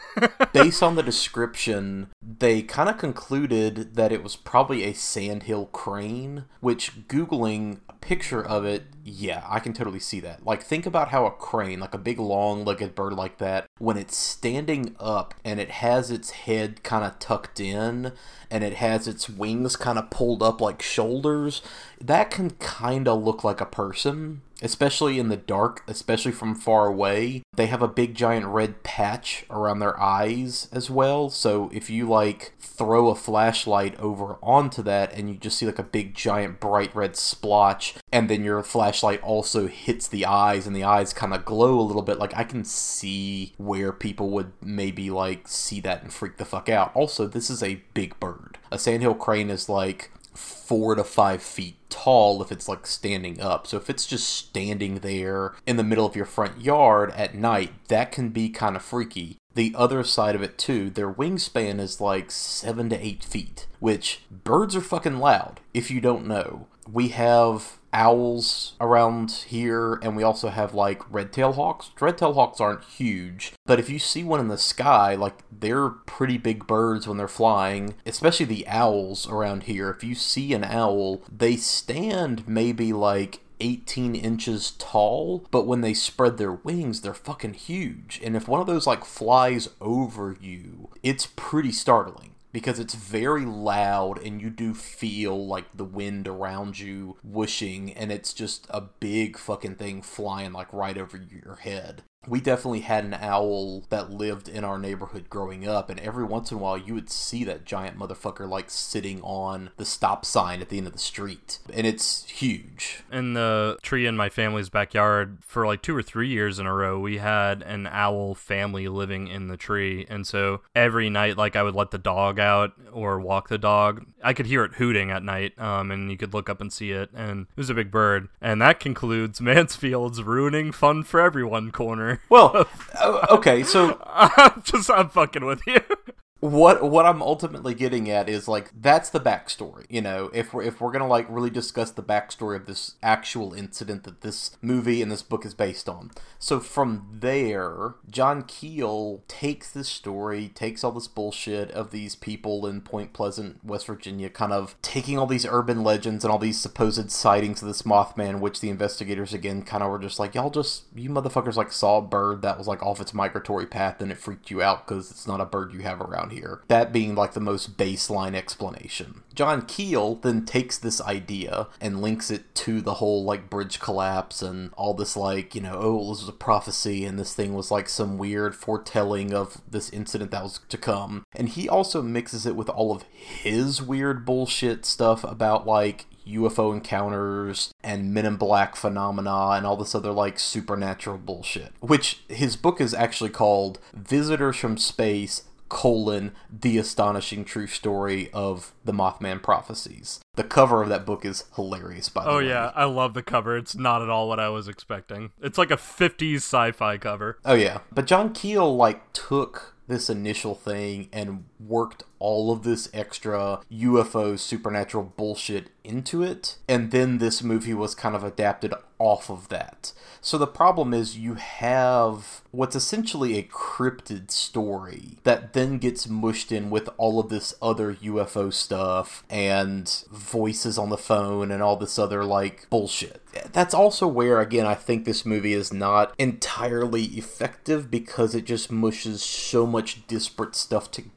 Based on the description, they kind of concluded that it was probably a sandhill crane, which Googling a picture of it, yeah, I can totally see that. Like, think about how a crane, like a big long legged bird like that, when it's standing up and it has its head kind of tucked in and it has its wings kind of pulled up like shoulders, that can kind of look like a person especially in the dark, especially from far away. They have a big giant red patch around their eyes as well. So if you like throw a flashlight over onto that and you just see like a big giant bright red splotch and then your flashlight also hits the eyes and the eyes kind of glow a little bit, like I can see where people would maybe like see that and freak the fuck out. Also, this is a big bird. A sandhill crane is like four to five feet tall if it's like standing up. So if it's just standing there in the middle of your front yard at night, that can be kind of freaky. The other side of it too, their wingspan is like seven to eight feet, which birds are fucking loud if you don't know. We have owls around here and we also have like red tail hawks. red tail hawks aren't huge, but if you see one in the sky, like they're pretty big birds when they're flying, especially the owls around here. If you see an owl, they stand maybe like 18 inches tall, but when they spread their wings, they're fucking huge. And if one of those like flies over you, it's pretty startling because it's very loud and you do feel like the wind around you whooshing and it's just a big fucking thing flying like right over your head. We definitely had an owl that lived in our neighborhood growing up, and every once in a while you would see that giant motherfucker like sitting on the stop sign at the end of the street. And it's huge. in the tree in my family's backyard for like two or three years in a row we had an owl family living in the tree and so every night like i would let the dog out or walk the dog i could hear it hooting at night um, and you could look up and see it and it was a big bird and that concludes mansfield's ruining fun for everyone corner Well, uh, okay, so i'm just i'm fucking with you what what I'm ultimately getting at is like that's the backstory. You know, if we're if we're gonna like really discuss the backstory of this actual incident that this movie and this book is based on. So from there, John Keel takes this story, takes all this bullshit of these people in Point Pleasant, West Virginia, kind of taking all these urban legends and all these supposed sightings of this Mothman, which the investigators again kind of were just like, y'all just you motherfuckers like saw a bird that was like off its migratory path and it freaked you out because it's not a bird you have around here. That being like the most baseline explanation. John Keel then takes this idea and links it to the whole like bridge collapse and all this like, you know, oh, this was a prophecy and this thing was like some weird foretelling of this incident that was to come. And he also mixes it with all of his weird bullshit stuff about like UFO encounters and Men in Black phenomena and all this other like supernatural bullshit. Which his book is actually called Visitors from Space colon the astonishing true story of the Mothman prophecies. The cover of that book is hilarious by the oh, way. Oh yeah, I love the cover. It's not at all what I was expecting. It's like a 50s sci-fi cover. Oh yeah. But John Keel like took this initial thing and worked all of this extra UFO supernatural bullshit into it. And then this movie was kind of adapted off of that. So the problem is you have what's essentially a cryptid story that then gets mushed in with all of this other UFO stuff and voices on the phone and all this other like bullshit. That's also where again I think this movie is not entirely effective because it just mushes so much disparate stuff together,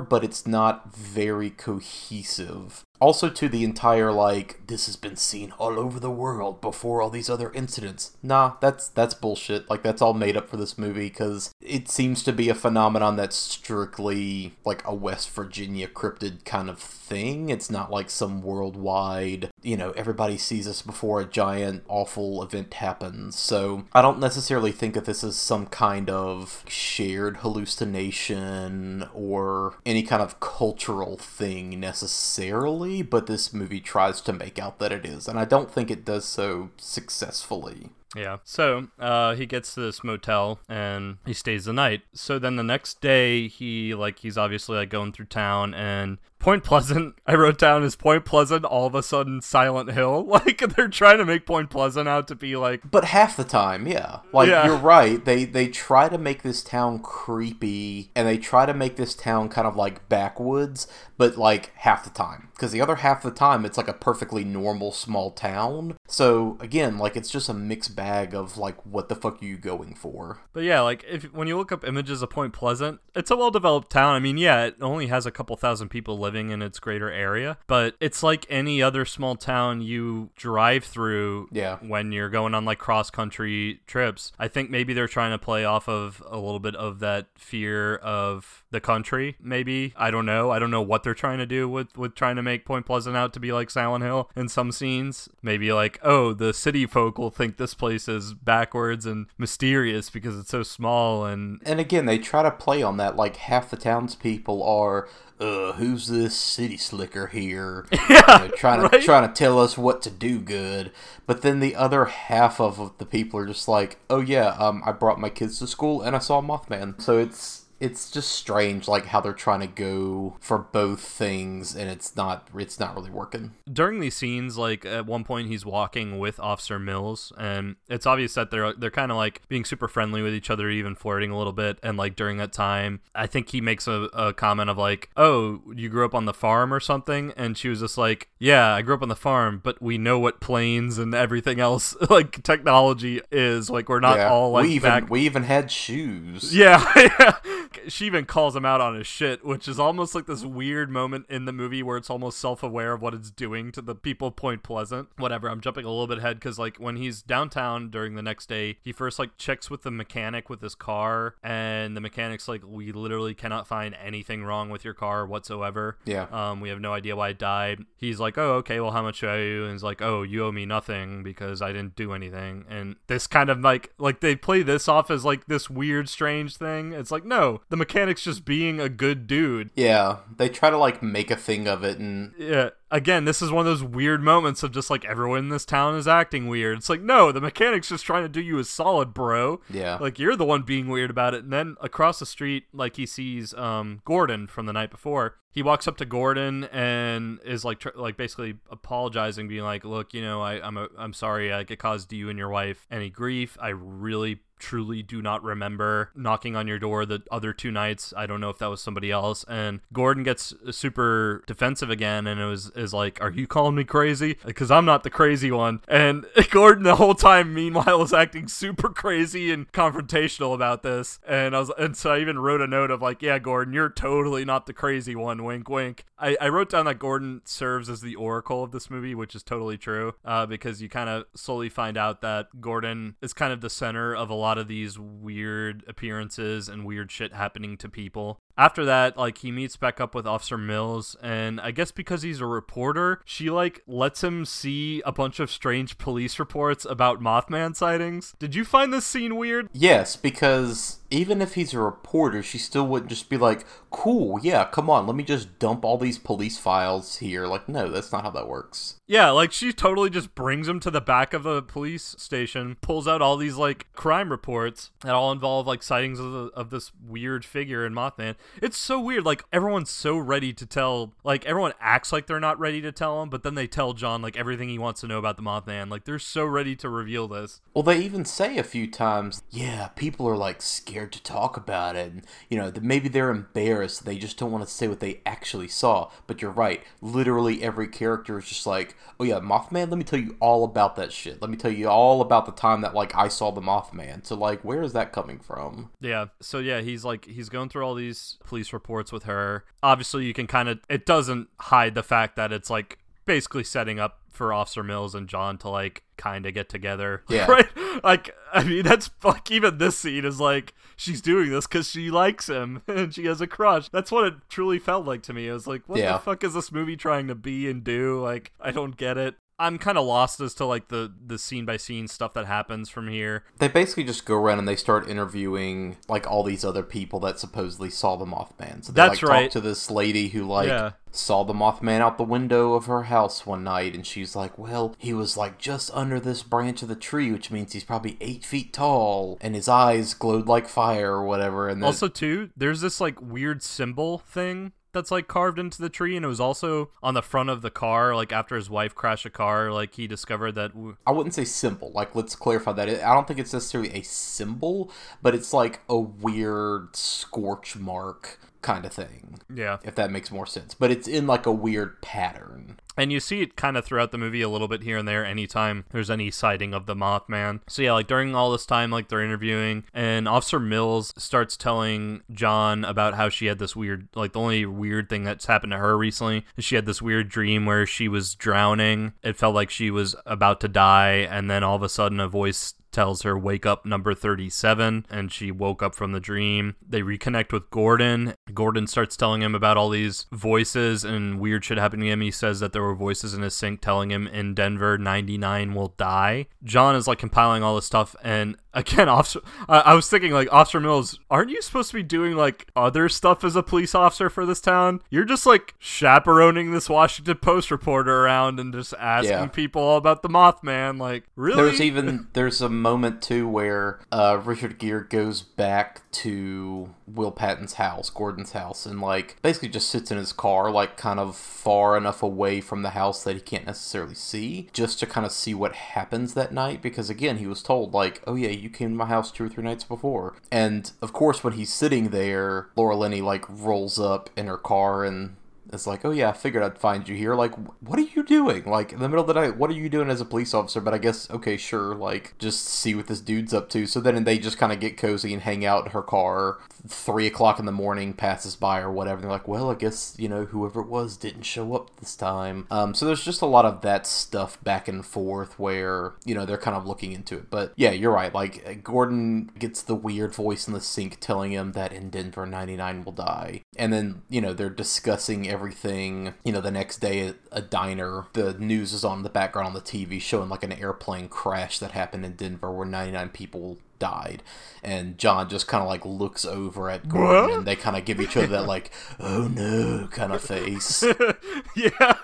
but it's not very cohesive. Also, to the entire like this has been seen all over the world before all these other incidents. Nah, that's that's bullshit. Like that's all made up for this movie because it seems to be a phenomenon that's strictly like a West Virginia cryptid kind of thing. It's not like some worldwide, you know, everybody sees this before a giant awful event happens. So I don't necessarily think that this is some kind of shared hallucination or any kind of cultural thing necessarily, but this movie tries to make out that it is, and I don't think it does so successfully. Yeah. So uh, he gets to this motel and he stays the night. So then the next day, he like he's obviously like going through town and Point Pleasant. I wrote down is Point Pleasant all of a sudden Silent Hill. Like they're trying to make Point Pleasant out to be like. But half the time, yeah, like Yeah. you're right. They they try to make this town creepy, and they try to make this town kind of like backwoods, but like half the time, because the other half of the time it's like a perfectly normal small town. So again, like it's just a mixed bag of like what the fuck are you going for? But yeah, like if when you look up images of Point Pleasant, it's a well-developed town. I mean, yeah, it only has a couple thousand people living in its greater area, but it's like any other small town you drive through Yeah. when you're going on like cross-country trips. I think maybe they're trying to play off of a little bit of that fear of the country, maybe. I don't know. I don't know what they're trying to do with with trying to make Point Pleasant out to be like Silent Hill in some scenes. Maybe like, oh, the city folk will think this place is backwards and mysterious because it's so small and And again, they try to play on that. Like half the townspeople are, uh, who's this city slicker here? Yeah, you know, trying to right? trying to tell us what to do good. But then the other half of the people are just like, oh yeah, um, I brought my kids to school and I saw Mothman. So it's it's just strange, like how they're trying to go for both things, and it's not it's not really working. during these scenes, like at one point he's walking with Officer Mills, and it's obvious that they're they're kind of like being super friendly with each other, even flirting a little bit. And like during that time, I think he makes a, a comment of like, "Oh, you grew up on the farm or something," and she was just like, "Yeah, I grew up on the farm, but we know what planes and everything else like technology is. Like we're not yeah, all like we even back." we even had shoes. Yeah, She even calls him out on his shit, which is almost like this weird moment in the movie where it's almost self-aware of what it's doing to the people of Point Pleasant. Whatever, I'm jumping a little bit ahead because like when he's downtown during the next day, he first like checks with the mechanic with his car, and the mechanic's like, "We literally cannot find anything wrong with your car whatsoever. Yeah. Um, we have no idea why it died." He's like, "Oh, okay. Well, how much do I owe you?" And he's like, "Oh, you owe me nothing because I didn't do anything." And this kind of like like they play this off as like this weird, strange thing. It's like, no, the mechanic's just being a good dude. Yeah, they try to like make a thing of it, and Yeah. Again, this is one of those weird moments of just like everyone in this town is acting weird. It's like, no, the mechanic's just trying to do you a solid, bro. Yeah. Like you're the one being weird about it. And then across the street, like he sees um Gordon from the night before, he walks up to Gordon and is like tr- like basically apologizing, being like, "Look, you know, I, I'm a, I'm sorry, like it caused you and your wife any grief. I really truly do not remember knocking on your door the other two nights. I don't know if that was somebody else. And Gordon gets super defensive again and it was is like, "Are you calling me crazy? Because I'm not the crazy one." And Gordon the whole time, meanwhile, was acting super crazy and confrontational about this. And I was, and so I even wrote a note of like, "Yeah, Gordon, you're totally not the crazy one." Wink, wink. I, I wrote down that Gordon serves as the oracle of this movie, which is totally true, uh, because you kind of slowly find out that Gordon is kind of the center of a lot of these weird appearances and weird shit happening to people. After that, like he meets back up with Officer Mills, and I guess because he's a reporter, she like lets him see a bunch of strange police reports about Mothman sightings. Did you find this scene weird? Yes, because even if he's a reporter, she still wouldn't just be like, cool, yeah, come on, let me just dump all these police files here. Like, no, that's not how that works. Yeah, like she totally just brings him to the back of the police station, pulls out all these like crime reports that all involve like sightings of, the, of this weird figure in Mothman. It's so weird. Like everyone's so ready to tell, like everyone acts like they're not ready to tell him, but then they tell John like everything he wants to know about the Mothman. Like they're so ready to reveal this. Well, they even say a few times, yeah, people are like scared to talk about it. And, you know, maybe they're embarrassed. They just don't want to say what they actually saw. But you're right. Literally every character is just like, oh yeah, Mothman, let me tell you all about that shit. Let me tell you all about the time that like I saw the Mothman. So like, where is that coming from? Yeah. So yeah, he's like he's going through all these police reports with her. Obviously, you can kind of it doesn't hide the fact that it's like basically setting up for Officer Mills and John to like kind of get together. Yeah. Right? Like, I mean, that's like even this scene is like she's doing this because she likes him and she has a crush. That's what it truly felt like to me. I was like, what Yeah. the fuck is this movie trying to be and do? Like, I don't get it. I'm kind of lost as to like the the scene by scene stuff that happens from here. They basically just go around and they start interviewing like all these other people that supposedly saw the Mothman. So they That's like right. talk to this lady who like Yeah. saw the Mothman out the window of her house one night, and she's like, "Well, he was like just under this branch of the tree, which means he's probably eight feet tall, and his eyes glowed like fire or whatever." And then, Also, too, there's this like weird symbol thing that's like carved into the tree, and it was also on the front of the car. Like after his wife crashed a car, like he discovered that. W- I wouldn't say symbol. Like, let's clarify that. I don't think it's necessarily a symbol, but it's like a weird scorch mark kind of thing. yeah, If that makes more sense. But it's in like a weird pattern. and you see it kind of throughout the movie a little bit here and there. Anytime there's any sighting of the Mothman, so yeah, like during all this time, like they're interviewing, and Officer Mills starts telling John about how she had this weird, like the only weird thing that's happened to her recently is she had this weird dream where she was drowning. It felt like she was about to die, and then all of a sudden a voice tells her wake up number 37 and she woke up from the dream. They reconnect with gordon. Gordon starts telling him about all these voices and weird shit happening to him. He says that there were voices in his sink telling him in denver 99 will die. John is like compiling all this stuff and again officer I, I was thinking like officer mills aren't you supposed to be doing like other stuff as a police officer for this town you're just like chaperoning this washington post reporter around and just asking Yeah. people all about the mothman like really There's even there's a moment too where uh, Richard Gere goes back to Will Patton's house, Gordon's house, and like basically just sits in his car, like kind of far enough away from the house that he can't necessarily see, just to kind of see what happens that night. Because again, he was told like, "Oh yeah, you came to my house two or three nights before," and of course, when he's sitting there, Laura Linney like rolls up in her car and it's like, oh yeah, I figured I'd find you here. Like, what are you doing? Like, in the middle of the night, what are you doing as a police officer? But I guess, okay, sure, like, just see what this dude's up to. So then they just kind of get cozy and hang out in her car. Three o'clock in the morning passes by or whatever. They're like, well, I guess, you know, whoever it was didn't show up this time. Um, so there's just a lot of that stuff back and forth where, you know, they're kind of looking into it. But yeah, you're right. Like, Gordon gets the weird voice in the sink telling him that in Denver, 99 will die. And then, you know, they're discussing everything. You know, the next day at a diner, the news is on the background on the TV showing like an airplane crash that happened in Denver where 99 people died. And John just kind of like looks over at Gordon and they kind of give each other that like, oh no kind of face. yeah.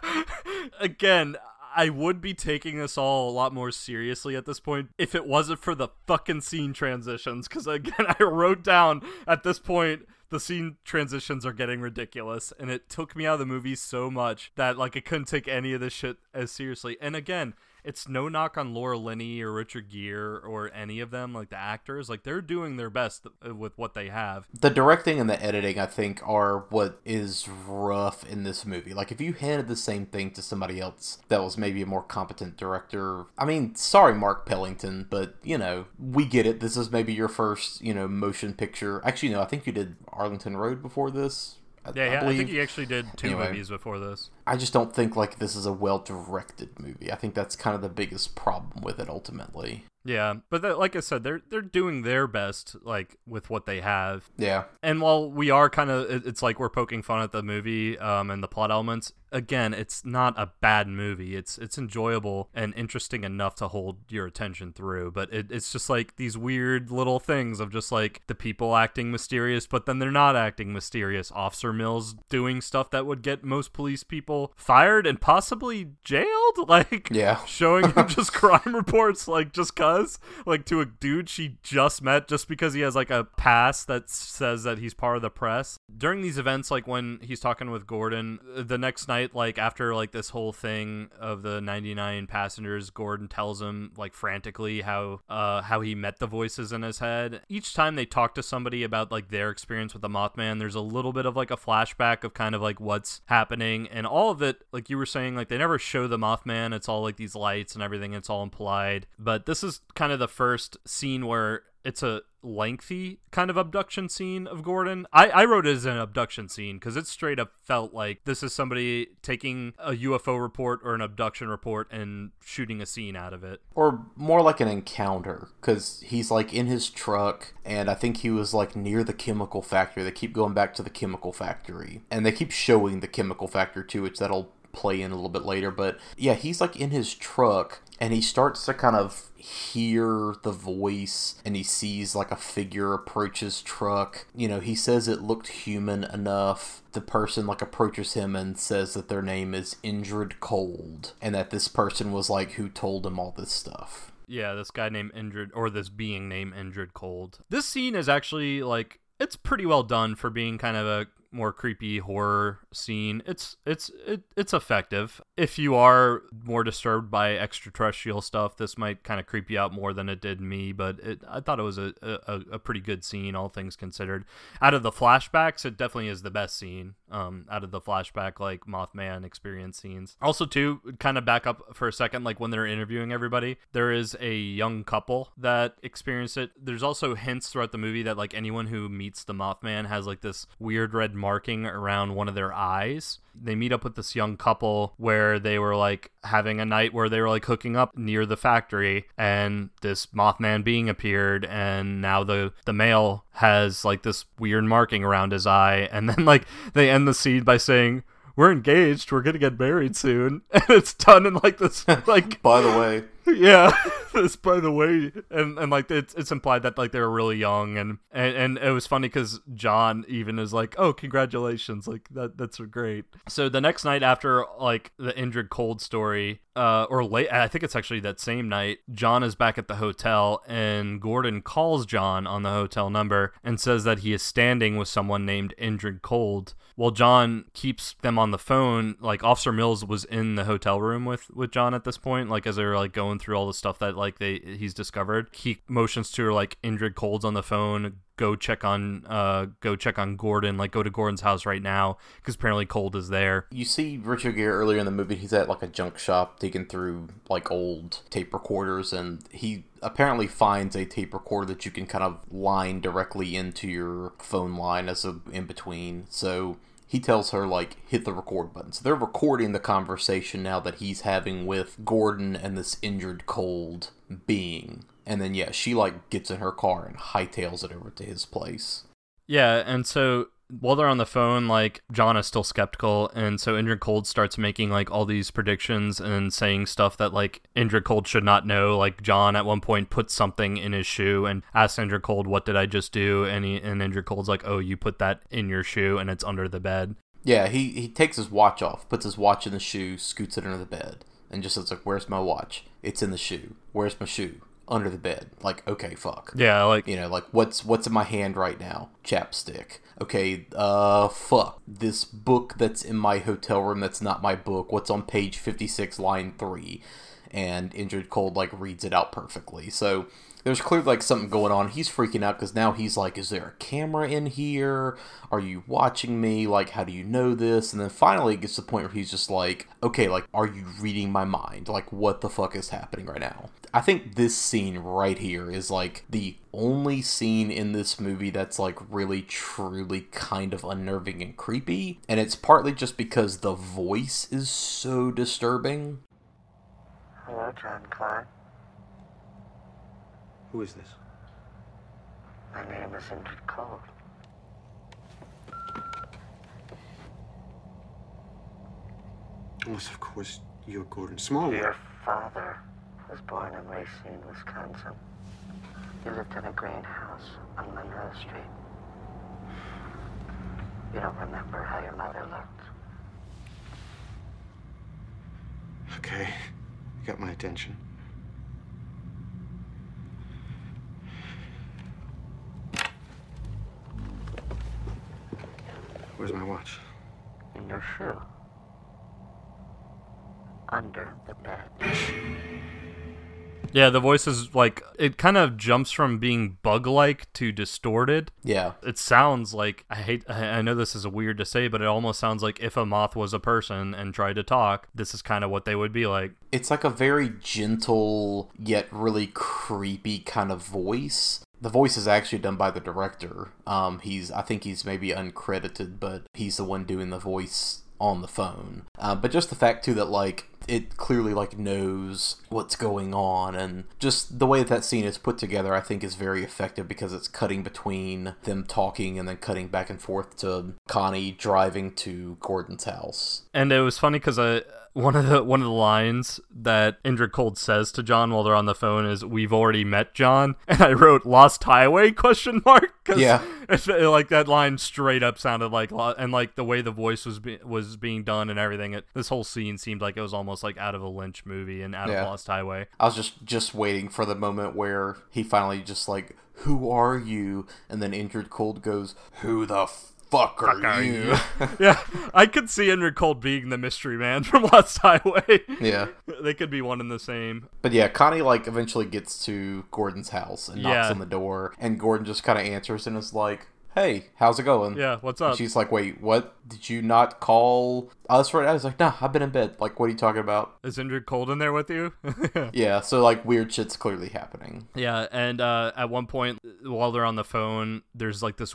Again, I would be taking this all a lot more seriously at this point if it wasn't for the fucking scene transitions. Because again, I wrote down at this point the scene transitions are getting ridiculous and it took me out of the movie so much that like I couldn't take any of this shit as seriously. And again, it's no knock on Laura Linney or Richard Gere or any of them, like the actors. Like they're doing their best uh, with what they have. The directing and the editing, I think, are what is rough in this movie. Like if you handed the same thing to somebody else that was maybe a more competent director, I mean, sorry, Mark Pellington, but you know, we get it. This is maybe your first, you know, motion picture. Actually, no, I think you did Arlington Road before this. Yeah, I, yeah, I, think he actually did two Anyway. movies before this. I just don't think like this is a well directed movie. I think that's kind of the biggest problem with it ultimately. Yeah, but that, like I said, they're they're doing their best, like with what they have. Yeah. And while we are kind of, it's like we're poking fun at the movie um, and the plot elements. Again, it's not a bad movie. It's it's enjoyable and interesting enough to hold your attention through. But it, it's just like these weird little things of just like the people acting mysterious, but then they're not acting mysterious. Officer Mills doing stuff that would get most police people fired and possibly jailed. Like Yeah. showing him just crime reports like just cuz like to a dude she just met just because he has like a pass that says that he's part of the press during these events like when he's talking with Gordon the next night like after like this whole thing of the 99 passengers Gordon tells him like frantically how uh how he met the voices in his head. Each time they talk to somebody about like their experience with the Mothman there's a little bit of like a flashback of kind of like what's happening. And all of it like you were saying like they never show the Mothman. It's all like these lights and everything. It's all implied. But this is kind of the first scene where it's a lengthy kind of abduction scene of Gordon. I, I wrote it as an abduction scene because it straight up felt like this is somebody taking a UFO report or an abduction report and shooting a scene out of it. Or more like an encounter, because he's like in his truck, and I think he was like near the chemical factory. They keep going back to the chemical factory, and they keep showing the chemical factory too, which that'll play in a little bit later. But yeah, he's like in his truck, and he starts to kind of hear the voice and he sees like a figure approach his truck. You know, he says it looked human enough. The person like approaches him and says that their name is Indrid Cold and that this person was like who told him all this stuff. Yeah, this guy named Indrid, or this being named Indrid Cold. This scene is actually like it's pretty well done for being kind of a more creepy horror scene. It's it's it, it's effective. If you are more disturbed by extraterrestrial stuff, this might kind of creep you out more than it did me. But it, I thought it was a, a a pretty good scene, all things considered. Out of the flashbacks, it definitely is the best scene. Um, out of the flashback like Mothman experience scenes. Also, too, kind of back up for a second, like when they're interviewing everybody, there is a young couple that experience it. There's also hints throughout the movie that like anyone who meets the Mothman has like this weird red marking around one of their eyes. They meet up with this young couple where they were like having a night where they were like hooking up near the factory and this Mothman being appeared and now the the male has like this weird marking around his eye and then like they end the scene by saying we're engaged we're gonna get married soon and it's done in like this like By the way, yeah this by the way and and like it's it's implied that like they were really young and and, and it was funny because john even is like oh congratulations like that that's great. So the next night after like the Indrid cold story uh or late i think it's actually that same night john is back at the hotel and gordon calls john on the hotel number and says that he is standing with someone named Indrid cold well john keeps them on the phone. Like officer mills was in the hotel room with with john at this point like as they were like going through all the stuff that like they he's discovered. He motions to her like Indrid Cold's on the phone go check on uh go check on Gordon like go to Gordon's house right now because apparently Cold is there you see Richard Gere earlier in the movie. He's at like a junk shop digging through like old tape recorders, and he apparently finds a tape recorder that you can kind of line directly into your phone line as a in between. So he tells her like hit the record button. So they're recording the conversation now that he's having with Gordon and this Indrid Cold being. And then yeah, she like gets in her car and hightails it over to his place. yeah and so while they're on the phone like John is still skeptical and so Indrid Cold starts making like all these predictions and saying stuff that like Indrid Cold should not know like John at one point puts something in his shoe and asks Indrid Cold what did I just do and he and Indrid Cold's like oh you put that in your shoe and it's under the bed Yeah, he, he takes his watch off, puts his watch in the shoe, scoots it under the bed, and just says like, "Where's my watch? It's in the shoe. Where's my shoe? Under the bed. Like, okay, fuck. Yeah, like You know, like what's what's in my hand right now? Chapstick. Okay, uh fuck. This book that's in my hotel room that's not my book. What's on page 56 line 3? And Indrid Cold like reads it out perfectly. So there's clearly like something going on. He's freaking out because now he's like, is there a camera in here? Are you watching me? Like, how do you know this? And then finally it gets to the point where he's just like, okay, like, are you reading my mind? Like, what the fuck is happening right now? I think this scene right here is like the only scene in this movie that's like really truly kind of unnerving and creepy. And it's partly just because the voice is so disturbing. Hello, John Clark. Who is this? My name is Indrid Cold. Yes, of course, you're Gordon Smallwood. Your father was born in Racine, Wisconsin. He lived in a grain house on Monroe Street. You don't remember how your mother looked. Okay, you got my attention. Where's my watch? In your shoe. Under the bed. yeah, the voice is like it kind of jumps from being bug-like to distorted. Yeah. It sounds like I hate I I know this is weird to say, but it almost sounds like if a moth was a person and tried to talk, this is kind of what they would be like. It's like a very gentle yet really creepy kind of voice. The voice is actually done by the director. Um, he's I think he's maybe uncredited, but he's the one doing the voice on the phone. Uh, but just the fact too that like it clearly like knows what's going on and just the way that that scene is put together i think is very effective because it's cutting between them talking and then cutting back and forth to connie driving to gordon's house And it was funny because I one of the one of the lines that Indrid Cold says to John while they're on the phone is "We've already met John," and I wrote "Lost Highway?" question mark. Yeah. it's, like that line straight up sounded like and like the way the voice was be- was being done and everything. It, this whole scene seemed like it was almost like out of a Lynch movie and out Yeah. of Lost Highway. I was just just waiting for the moment where he finally just like, "Who are you?" And then Indrid Cold goes, "Who the fuck are, are you?" yeah, I could see Indrid Cold being the mystery man from Lost Highway. yeah. they could be one and the same. But yeah, Connie like eventually gets to Gordon's house and knocks Yeah. on the door, and Gordon just kind of answers and is like, "Hey, how's it going?" Yeah, what's And up? she's like, "Wait, what? Did you not call us right?" I was like, "Nah, I've been in bed. Like, what are you talking about?" Is Indrid Cold in there with you? Yeah, so like weird shit's clearly happening. Yeah, and uh, at one point while they're on the phone, there's like this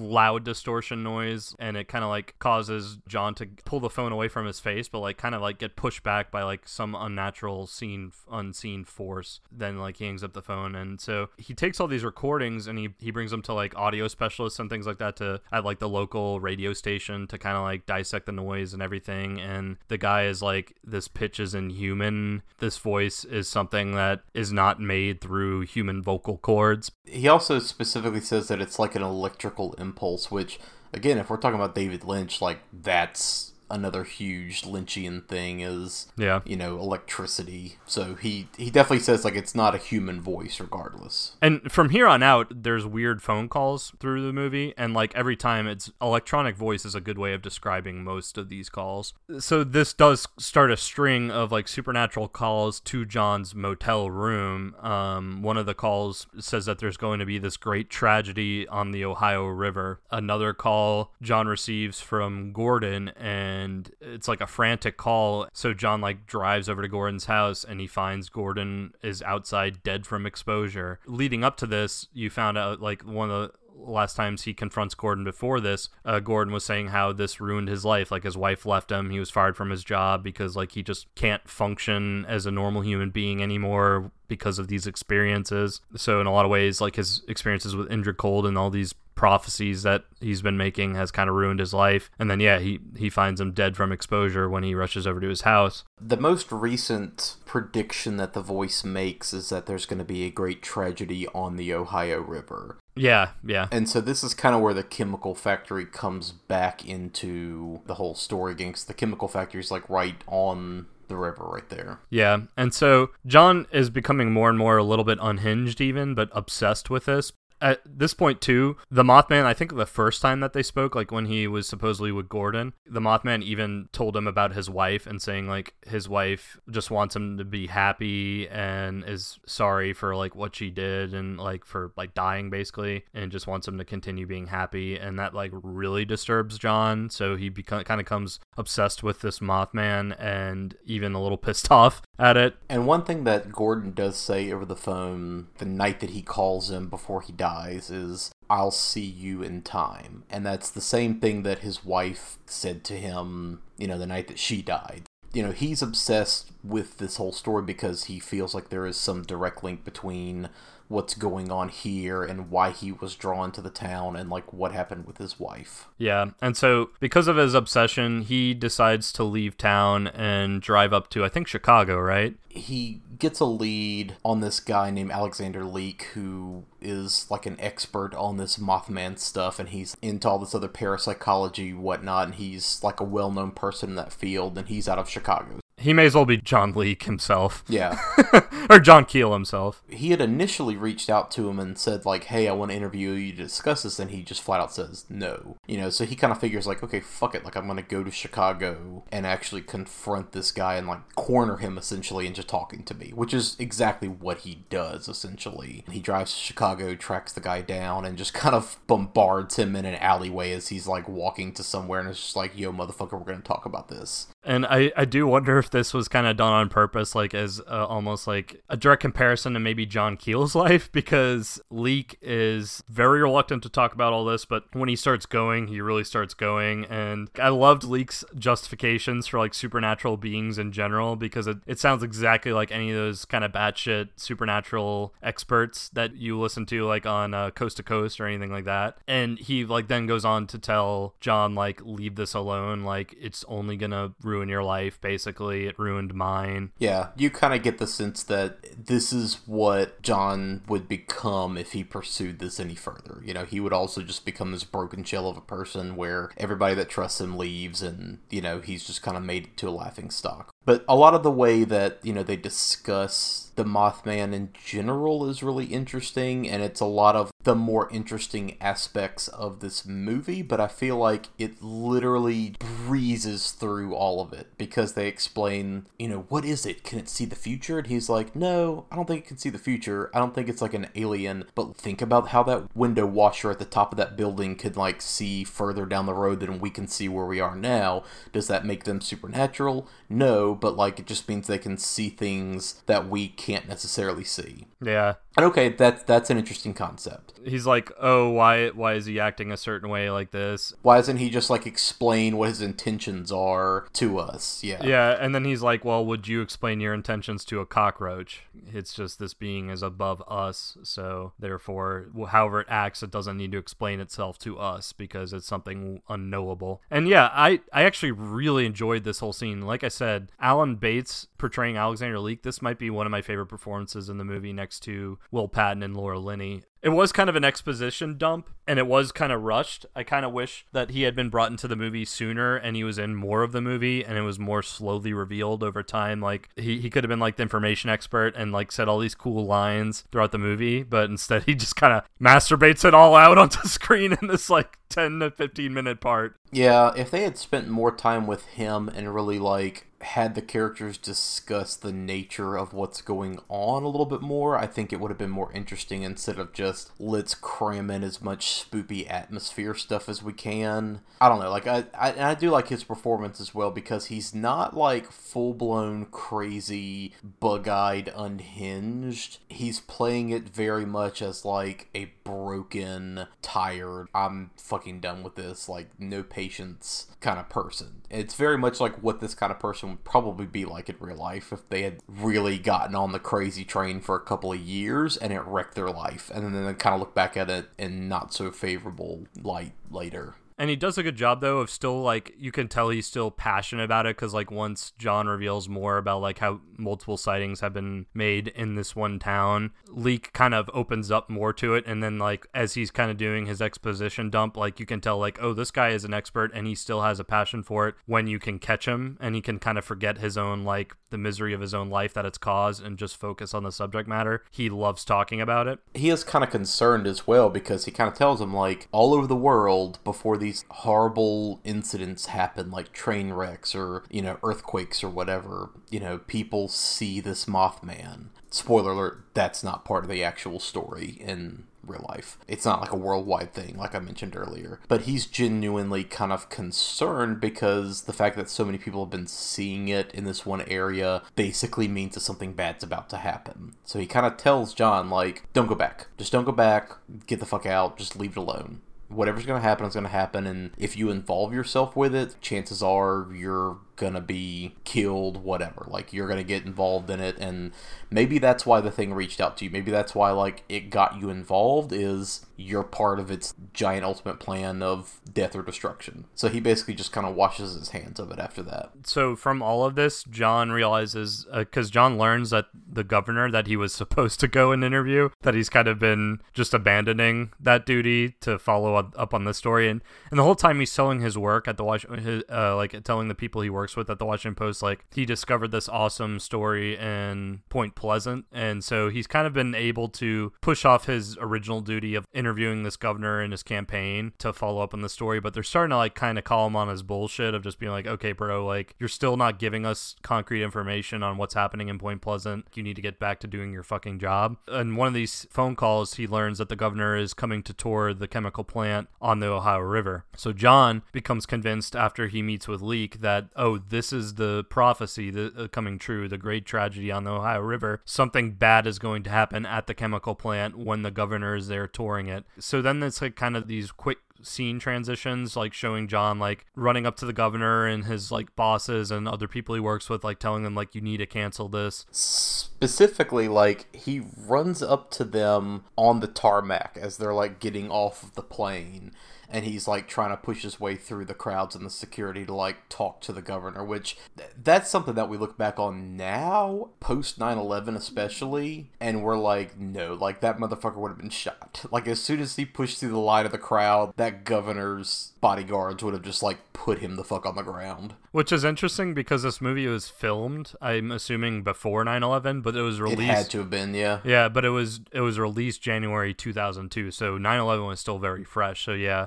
loud distortion noise and it kind of like causes John to pull the phone away from his face but like kind of like get pushed back by like some unnatural seen unseen force. Then like he hangs up the phone and so he takes all these recordings and he he brings them to like audio specialists and things like that to at like the local radio station to kind of like dissect the noise and everything and the guy is like this pitch is inhuman this voice is something that is not made through human vocal cords. He also specifically says that it's like an electrical impulse, which, again, if we're talking about David Lynch, like that's another huge Lynchian thing is, Yeah. you know, electricity. So he he definitely says like it's not a human voice, regardless. And from here on out, there's weird phone calls through the movie, and like every time, it's electronic voice is a good way of describing most of these calls. So this does start a string of like supernatural calls to John's motel room. Um, one of the calls says that there's going to be this great tragedy on the Ohio River. Another call John receives from Gordon, and it's like a frantic call. So John like drives over to Gordon's house, and he finds Gordon is outside dead from exposure. Leading up to this, you found out like one of the last times he confronts Gordon before this, uh, Gordon was saying how this ruined his life. Like his wife left him, he was fired from his job because like he just can't function as a normal human being anymore because of these experiences. So in a lot of ways, like his experiences with Indrid Cold and all these prophecies that he's been making has kind of ruined his life. And then yeah, he he finds him dead from exposure when he rushes over to his house. The most recent prediction that the voice makes is that there's going to be a great tragedy on the Ohio River. Yeah, yeah. And so this is kind of where the chemical factory comes back into the whole story again. 'cause the chemical factory is like right on the river right there. Yeah. And so John is becoming more and more a little bit unhinged, even, but obsessed with this at this point too, the Mothman, I think the first time that they spoke, like when he was supposedly with Gordon, the Mothman even told him about his wife and saying like his wife just wants him to be happy and is sorry for like what she did and like for like dying basically and just wants him to continue being happy and that like really disturbs John, so he kind of comes obsessed with this Mothman and even a little pissed off at it. And one thing that Gordon does say over the phone the night that he calls him before he dies is, I'll see you in time. And that's the same thing that his wife said to him, you know, the night that she died. You know, he's obsessed with this whole story because he feels like there is some direct link between what's going on here and why he was drawn to the town and like what happened with his wife. Yeah. And so because of his obsession, he decides to leave town and drive up to I think Chicago, right? He gets a lead on this guy named Alexander Leek who is like an expert on this Mothman stuff and he's into all this other parapsychology whatnot and he's like a well-known person in that field and he's out of Chicago he may as well be John Leek himself. Yeah. or John Keel himself. He had initially reached out to him and said, like, hey, I want to interview you to discuss this, and he just flat out says no. You know, so he kind of figures, like, okay, fuck it. Like, I'm going to go to Chicago and actually confront this guy and, like, corner him, essentially, into talking to me, which is exactly what he does, essentially. He drives to Chicago, tracks the guy down, and just kind of bombards him in an alleyway as he's, like, walking to somewhere, and it's just like, yo, motherfucker, we're going to talk about this. And I, I do wonder if this was kind of done on purpose, like as uh, almost like a direct comparison to maybe John Keel's life, because Leek is very reluctant to talk about all this, but when he starts going, he really starts going. And I loved Leek's justifications for like supernatural beings in general, because it, it sounds exactly like any of those kind of batshit supernatural experts that you listen to, like on uh, Coast to Coast or anything like that. And he like then goes on to tell John, like, leave this alone, like, it's only gonna ruin your life, basically. It ruined mine. Yeah, you kind of get the sense that this is what John would become if he pursued this any further. You know, he would also just become this broken shell of a person where everybody that trusts him leaves and, you know, he's just kind of made to a laughing stock. But a lot of the way that, you know, they discuss the Mothman in general is really interesting, and it's a lot of the more interesting aspects of this movie, but I feel like it literally breezes through all of it because they explain, you know, what is it? Can it see the future? And he's like, no, I don't think it can see the future. I don't think it's like an alien, but think about how that window washer at the top of that building could like see further down the road than we can see where we are now. Does that make them supernatural? No, but like it just means they can see things that we can't necessarily see. Yeah. Okay, that's that's an interesting concept. He's like, "Oh, why why is he acting a certain way like this? Why doesn't he just like explain what his intentions are to us?" Yeah. Yeah, and then he's like, "Well, would you explain your intentions to a cockroach? It's just this being is above us, so therefore, however it acts, it doesn't need to explain itself to us because it's something unknowable." And yeah, I I actually really enjoyed this whole scene. Like I said, Alan Bates portraying Alexander Leek, this might be one of my favorite performances in the movie next to Will Patton and Laura Linney. It was kind of an exposition dump and it was kind of rushed. I kind of wish that he had been brought into the movie sooner and he was in more of the movie and it was more slowly revealed over time. Like he, he could have been like the information expert and like said all these cool lines throughout the movie, but instead he just kind of masturbates it all out onto screen in this like 10 to 15 minute part. Yeah, if they had spent more time with him and really like had the characters discuss the nature of what's going on a little bit more, I think it would have been more interesting instead of just let's cram in as much spoopy atmosphere stuff as we can. I don't know, like I I, I do like his performance as well because he's not like full blown crazy, bug eyed, unhinged. He's playing it very much as like a broken, tired, I'm fucking done with this, like no patience kind of person. It's very much like what this kind of person would probably be like in real life if they had really gotten on the crazy train for a couple of years and it wrecked their life, and then they kind of look back at it in not so favorable light later. And he does a good job though of still like you can tell he's still passionate about it because like once John reveals more about like how multiple sightings have been made in this one town, Leek kind of opens up more to it, and then like as he's kind of doing his exposition dump, like you can tell like oh this guy is an expert and he still has a passion for it when you can catch him and he can kind of forget his own like the misery of his own life that it's caused and just focus on the subject matter. He loves talking about it. He is kind of concerned as well because he kind of tells him like all over the world before these horrible incidents happen like train wrecks or you know earthquakes or whatever you know people see this mothman spoiler alert that's not part of the actual story in real life. It's not like a worldwide thing, like I mentioned earlier. But he's genuinely kind of concerned because the fact that so many people have been seeing it in this one area basically means that something bad's about to happen. So he kind of tells John, like, don't go back. Just don't go back. Get the fuck out. Just leave it alone whatever's going to happen is going to happen and if you involve yourself with it chances are you're gonna be killed, whatever. Like you're gonna get involved in it, and maybe that's why the thing reached out to you. Maybe that's why like it got you involved. Is you're part of its giant ultimate plan of death or destruction. So he basically just kind of washes his hands of it after that. So from all of this, John realizes because uh, John learns that the governor that he was supposed to go and interview that he's kind of been just abandoning that duty to follow up on this story, and and the whole time he's selling his work at the watch, uh, like telling the people he works works with at the Washington Post, like he discovered this awesome story in Point Pleasant. And so he's kind of been able to push off his original duty of interviewing this governor in his campaign to follow up on the story. But they're starting to like kind of call him on his bullshit of just being like, okay, bro, like you're still not giving us concrete information on what's happening in Point Pleasant. You need to get back to doing your fucking job. And one of these phone calls, he learns that the governor is coming to tour the chemical plant on the Ohio River. So John becomes convinced after he meets with Leek that, oh, this is the prophecy that, uh, coming true, the great tragedy on the Ohio River. Something bad is going to happen at the chemical plant when the governor is there touring it. So then it's like kind of these quick scene transitions like showing John like running up to the governor and his like bosses and other people he works with like telling them like you need to cancel this specifically like he runs up to them on the tarmac as they're like getting off of the plane and he's like trying to push his way through the crowds and the security to like talk to the governor which th- that's something that we look back on now post 9-11 especially and we're like no like that motherfucker would have been shot. Like as soon as he pushed through the line of the crowd that governor's bodyguards would have just like put him the fuck on the ground. Which is interesting because this movie was filmed i'm assuming before 9-11 but it was released it had to have been yeah. Yeah but it was it was released january 2002 so 9-11 was still very fresh so yeah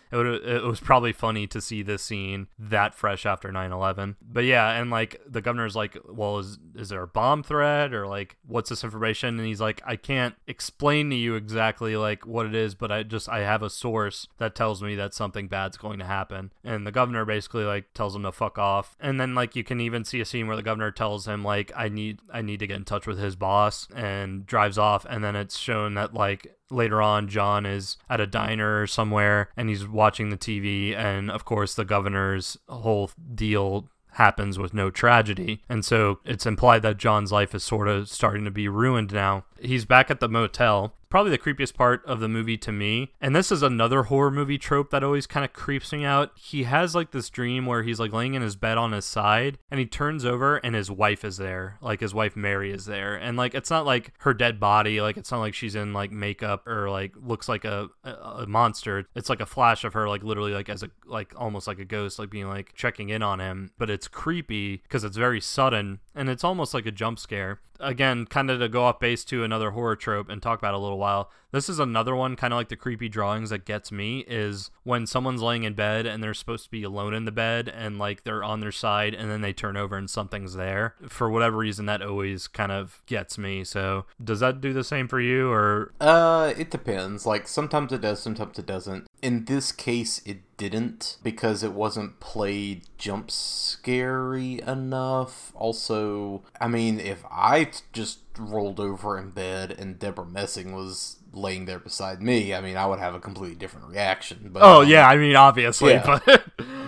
it, would, it was probably funny to see this scene that fresh after 9-11 but yeah and like the governor's like well is is there a bomb threat or like what's this information? And he's like i can't explain to you exactly like what it is but i just i have a source that tells me that something bad's going to happen. And the governor basically like tells him to fuck off. And then like you can even see a scene where the governor tells him like i need i need to get in touch with his boss and drives off. And then it's shown that like later on John is at a diner somewhere and he's watching the TV and of course the governor's whole deal happens with no tragedy. And so it's implied that John's life is sort of starting to be ruined now. He's back at the motel probably the creepiest part of the movie to me. And this is another horror movie trope that always kind of creeps me out. He has like this dream where he's like laying in his bed on his side and he turns over and his wife is there. Like his wife Mary is there. And like it's not like her dead body, like it's not like she's in like makeup or like looks like a, a, monster. It's like a flash of her like literally like as a like almost like a ghost like being like checking in on him, but it's creepy because it's very sudden and it's almost like a jump scare again, kind of to go off base to another horror trope and talk about a little while. This is another one, kind of like the creepy drawings that gets me, is when someone's laying in bed and they're supposed to be alone in the bed and like they're on their side and then they turn over and something's there. For whatever reason, that always kind of gets me. So, does that do the same for you or? Uh, it depends. Like sometimes it does, sometimes it doesn't. In this case, it didn't because it wasn't played jump scary enough. Also, I mean, if I just rolled over in bed and Debra Messing was laying there beside me, I mean, I would have a completely different reaction. But oh um, yeah, I mean, obviously, yeah. but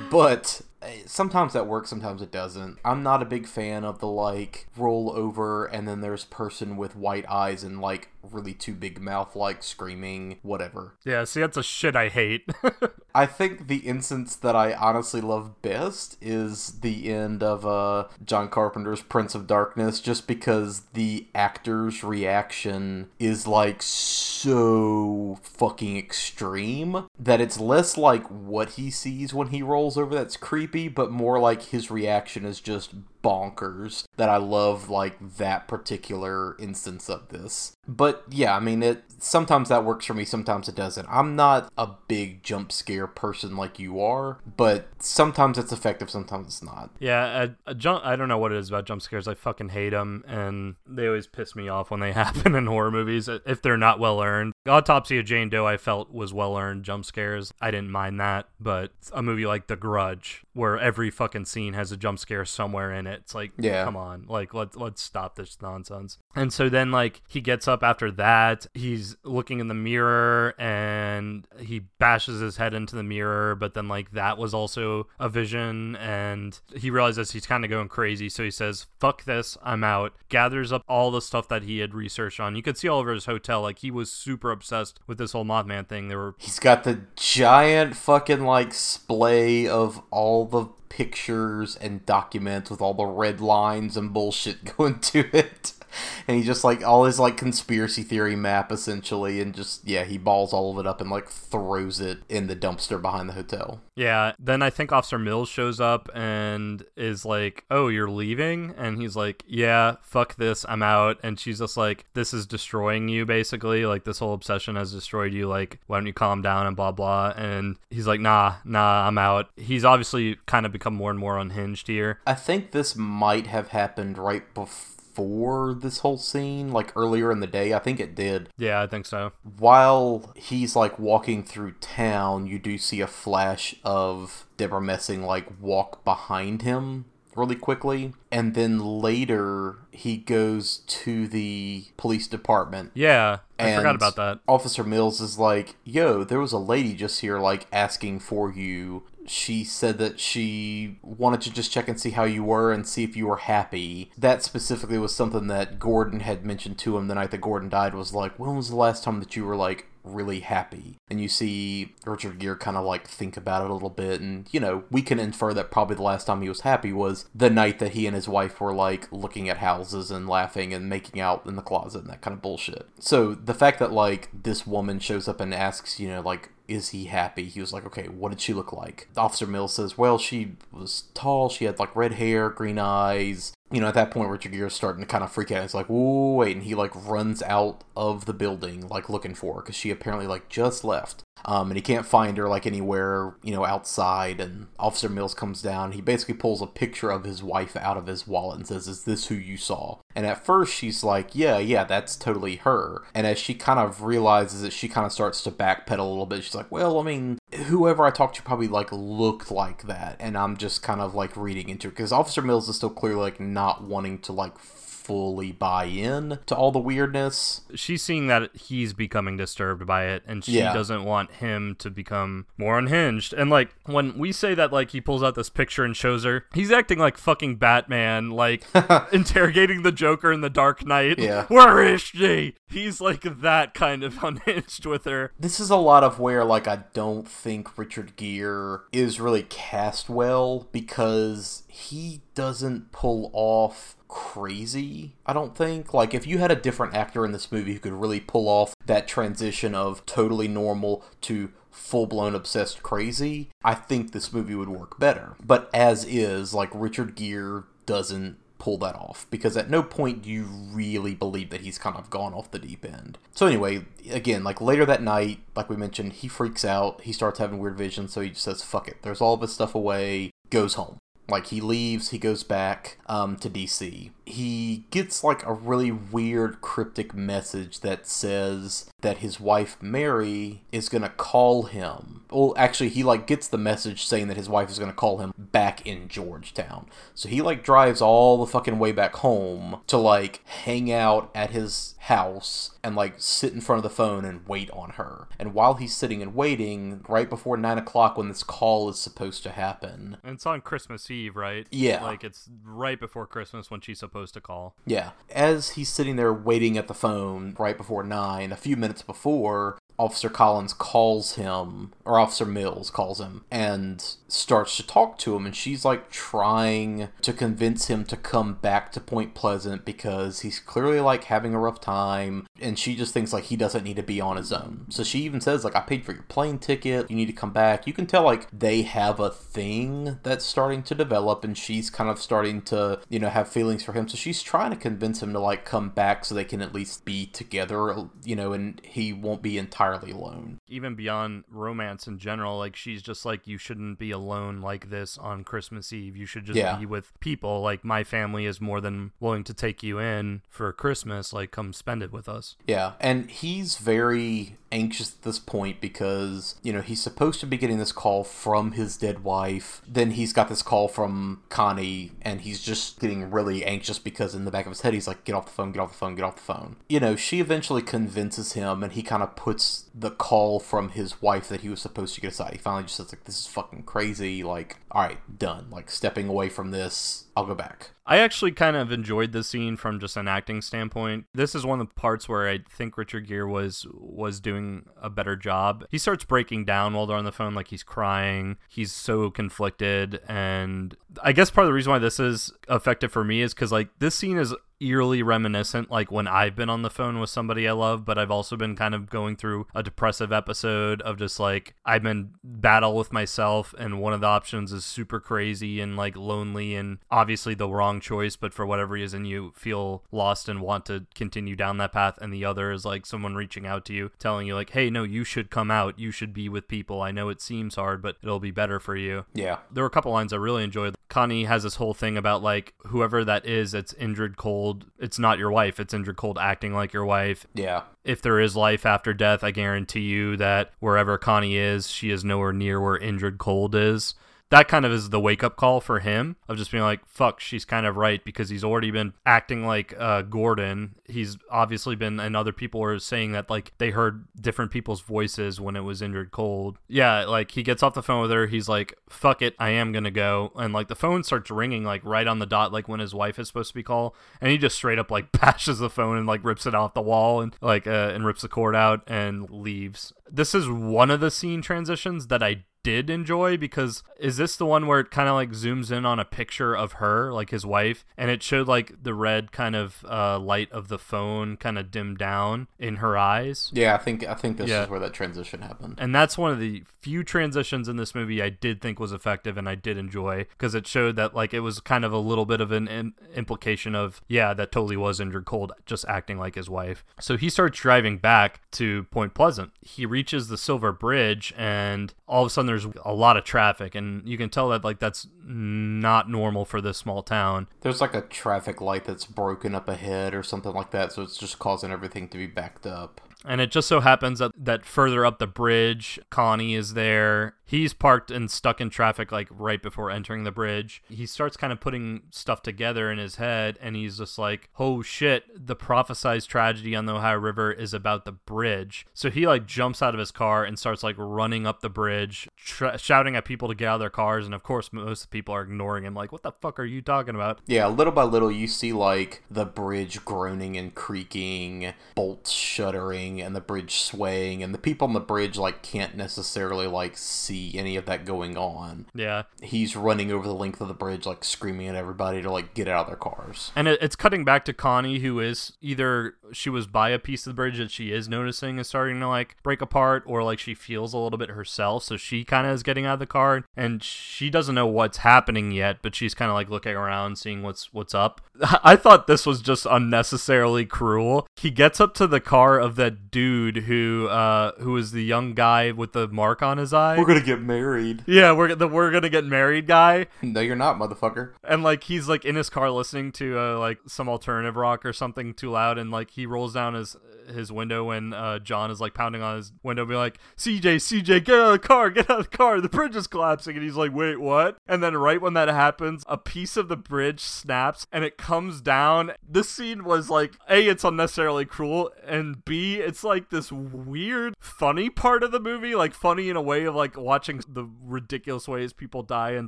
but sometimes that works, sometimes it doesn't. I'm not a big fan of the like roll over and then there's person with white eyes and like really too big mouth, like screaming, whatever. Yeah, see, that's a shit I hate. I think the instance that I honestly love best is the end of uh, John Carpenter's Prince of Darkness, just because the actor's reaction is like so fucking extreme that it's less like what he sees when he rolls over that's creepy, but more like his reaction is just bonkers that I love like that particular instance of this. But yeah, I mean it sometimes that works for me, sometimes it doesn't. I'm not a big jump scare person like you are, but sometimes it's effective, sometimes it's not. Yeah, a, a jump I don't know what it is about jump scares. I fucking hate them and they always piss me off when they happen in horror movies if they're not well earned. Autopsy of Jane Doe I felt was well earned jump scares. I didn't mind that, but a movie like The Grudge where every fucking scene has a jump scare somewhere in it. It's like, yeah. come on, like let's let's stop this nonsense. And so then like he gets up after that. He's looking in the mirror and he bashes his head into the mirror, but then like that was also a vision, and he realizes he's kind of going crazy. So he says, "Fuck this, I'm out." Gathers up all the stuff that he had researched on. You could see all over his hotel, like he was super obsessed with this whole Mothman thing. There were he's got the giant fucking like splay of all the pictures and documents with all the red lines and bullshit going to it. And he just like all his like conspiracy theory map essentially and just yeah, he balls all of it up and like throws it in the dumpster behind the hotel. Yeah, then I think Officer Mills shows up and is like, "Oh, you're leaving?" And he's like, "Yeah, fuck this, I'm out." And she's just like, "This is destroying you basically. Like this whole obsession has destroyed you. Like why don't you calm down and blah blah." And he's like, "Nah, nah, I'm out." He's obviously kind of become more and more unhinged here. I think this might have happened right before before this whole scene, like earlier in the day. I think it did. Yeah, I think so. While he's like walking through town, you do see a flash of Debra Messing like walk behind him really quickly. And then later, he goes to the police department. Yeah, I forgot about that. Officer Mills is like, yo, there was a lady just here, like, asking for you. She said that she wanted to just check and see how you were and see if you were happy. That specifically was something that Gordon had mentioned to him the night that Gordon died. Was like, when was the last time that you were like really happy. And you see Richard Gere kind of like think about it a little bit. And, you know, we can infer that probably the last time he was happy was the night that he and his wife were like looking at houses and laughing and making out in the closet and that kind of bullshit. So the fact that like this woman shows up and asks, you know, like, is he happy? He was like, okay, what did she look like? Officer Mills says, well, she was tall, she had like red hair, green eyes. You know, at that point, Richard Gere's starting to kind of freak out. He's like, "Whoa, wait!" And he like runs out of the building, like looking for her, because she apparently like just left. Um, and he can't find her like anywhere, you know, outside. And Officer Mills comes down. He basically pulls a picture of his wife out of his wallet and says, "Is this who you saw?" And at first she's like, "Yeah, yeah, that's totally her." And as she kind of realizes it, she kind of starts to backpedal a little bit. She's like, "Well, I mean, whoever I talked to probably like looked like that." And I'm just kind of like reading into it because Officer Mills is still clearly like not wanting to like fully buy in to all the weirdness. She's seeing that he's becoming disturbed by it, and she Yeah. doesn't want him to become more unhinged. And like when we say that, like he pulls out this picture and shows her, he's acting like fucking Batman, like interrogating the Joker in the Dark Knight. Yeah. where is she? He's like that kind of unhinged with her. This is a lot of where like I don't think Richard Gere is really cast well because he doesn't pull off crazy. I don't think like if you had a different actor in this movie who could really pull off that transition of totally normal to full blown obsessed crazy, I think this movie would work better. But as is, like Richard Gere doesn't pull that off because at no point do you really believe that he's kind of gone off the deep end. So anyway, again, like later that night, like we mentioned, he freaks out, he starts having weird visions, so he just says, fuck it, there's all this stuff away, goes home. Like he leaves, he goes back um, to DC. He gets like a really weird cryptic message that says that his wife Mary is gonna call him. Well, actually, he like gets the message saying that his wife is gonna call him back in Georgetown. So he like drives all the fucking way back home to like hang out at his house and like sit in front of the phone and wait on her. And while he's sitting and waiting, right before nine o'clock when this call is supposed to happen, And it's on Christmas Eve, right? Yeah. like it's right before Christmas when she's supposed to call. Yeah. As he's sitting there waiting at the phone right before nine, a few minutes before, Officer Collins calls him, or Officer Mills calls him, and starts to talk to him. And she's like trying to convince him to come back to Point Pleasant because he's clearly like having a rough time. And she just thinks like he doesn't need to be on his own. So she even says, like, I paid for your plane ticket. You need to come back. You can tell like they have a thing that's starting to develop, and she's kind of starting to, you know, have feelings for him. So she's trying to convince him to like come back so they can at least be together, you know, and he won't be entirely alone. Even beyond romance in general, like she's just like, you shouldn't be alone like this on Christmas Eve. You should just Yeah. be with people. Like my family is more than willing to take you in for Christmas. Like come spend it with us. Yeah, and he's very anxious at this point because, you know, he's supposed to be getting this call from his dead wife. Then he's got this call from Connie, and he's just getting really anxious because in the back of his head, he's like, get off the phone, get off the phone, get off the phone. You know, she eventually convinces him, and he kind of puts that's the call from his wife that he was supposed to get aside. He finally just says, like, this is fucking crazy. Like, all right, done. Like, stepping away from this, I'll go back. I actually kind of enjoyed this scene from just an acting standpoint. This is one of the parts where I think Richard Gere was was doing a better job. He starts breaking down while they're on the phone, like he's crying. He's so conflicted, and I guess part of the reason why this is effective for me is because like this scene is eerily reminiscent like when I've been on the phone with somebody I love, but I've also been kind of going through a depressive episode of just like I'm in battle with myself and one of the options is super crazy and like lonely and obviously the wrong choice, but for whatever reason you feel lost and want to continue down that path and the other is like someone reaching out to you telling you like, "Hey, no, you should come out. You should be with people. I know it seems hard, but it'll be better for you." Yeah. There were a couple lines I really enjoyed. Connie has this whole thing about like whoever that is it's Indrid Cold, it's not your wife, it's Indrid Cold acting like your wife. Yeah. If there is life after death, I guarantee you that wherever Connie is, she is nowhere near where Indrid Cold is. That kind of is the wake up call for him of just being like, fuck, she's kind of right because he's already been acting like uh, Gordon. He's obviously been, and other people are saying that like they heard different people's voices when it was Indrid Cold. Yeah, like he gets off the phone with her. He's like, fuck it, I am gonna go. And like the phone starts ringing like right on the dot, like when his wife is supposed to be called. And he just straight up like bashes the phone and like rips it off the wall and like, uh, and rips the cord out and leaves. This is one of the scene transitions that I did enjoy because is this the one where it kind of like zooms in on a picture of her like his wife and it showed like the red kind of uh, light of the phone kind of dimmed down in her eyes Yeah, I think I think this Yeah. is where that transition happened. and that's one of the few transitions in this movie I did think was effective and I did enjoy because it showed that like it was kind of a little bit of an Im- implication of yeah that totally was Indrid Cold just acting like his wife. So he starts driving back to Point Pleasant. He reaches the Silver Bridge and all of a sudden there's a lot of traffic and you can tell that like that's not normal for this small town. There's like a traffic light that's broken up ahead or something like that, so it's just causing everything to be backed up. And it just so happens that, that further up the bridge, Connie is there. He's parked and stuck in traffic like right before entering the bridge. He starts kind of putting stuff together in his head and he's just like, "Oh shit, the prophesized tragedy on the Ohio River is about the bridge." So he like jumps out of his car and starts like running up the bridge, tr- shouting at people to get out of their cars and of course most people are ignoring him like, "What the fuck are you talking about?" Yeah, little by little, you see like the bridge groaning and creaking, bolts shuddering, and the bridge swaying, and the people on the bridge like can't necessarily like see any of that going on. Yeah. He's running over the length of the bridge, like screaming at everybody to like get out of their cars. And it, it's cutting back to Connie, who is either she was by a piece of the bridge that she is noticing is starting to like break apart, or like she feels a little bit herself. So she kind of is getting out of the car, and she doesn't know what's happening yet, but she's kind of like looking around, seeing what's what's up. I thought this was just unnecessarily cruel. He gets up to the car of that dude who uh who is the young guy with the mark on his eye. We're gonna get married. yeah, we're the we're gonna get married guy. No, you're not, motherfucker. and like he's like in his car listening to uh, like some alternative rock or something too loud and like he rolls down his his window when uh, John is like pounding on his window be like CJ CJ get out of the car get out of the car the bridge is collapsing and he's like wait what and then right when that happens a piece of the bridge snaps and it comes down this scene was like a it's unnecessarily cruel and b it's it's like this weird, funny part of the movie, like funny in a way of like watching the ridiculous ways people die in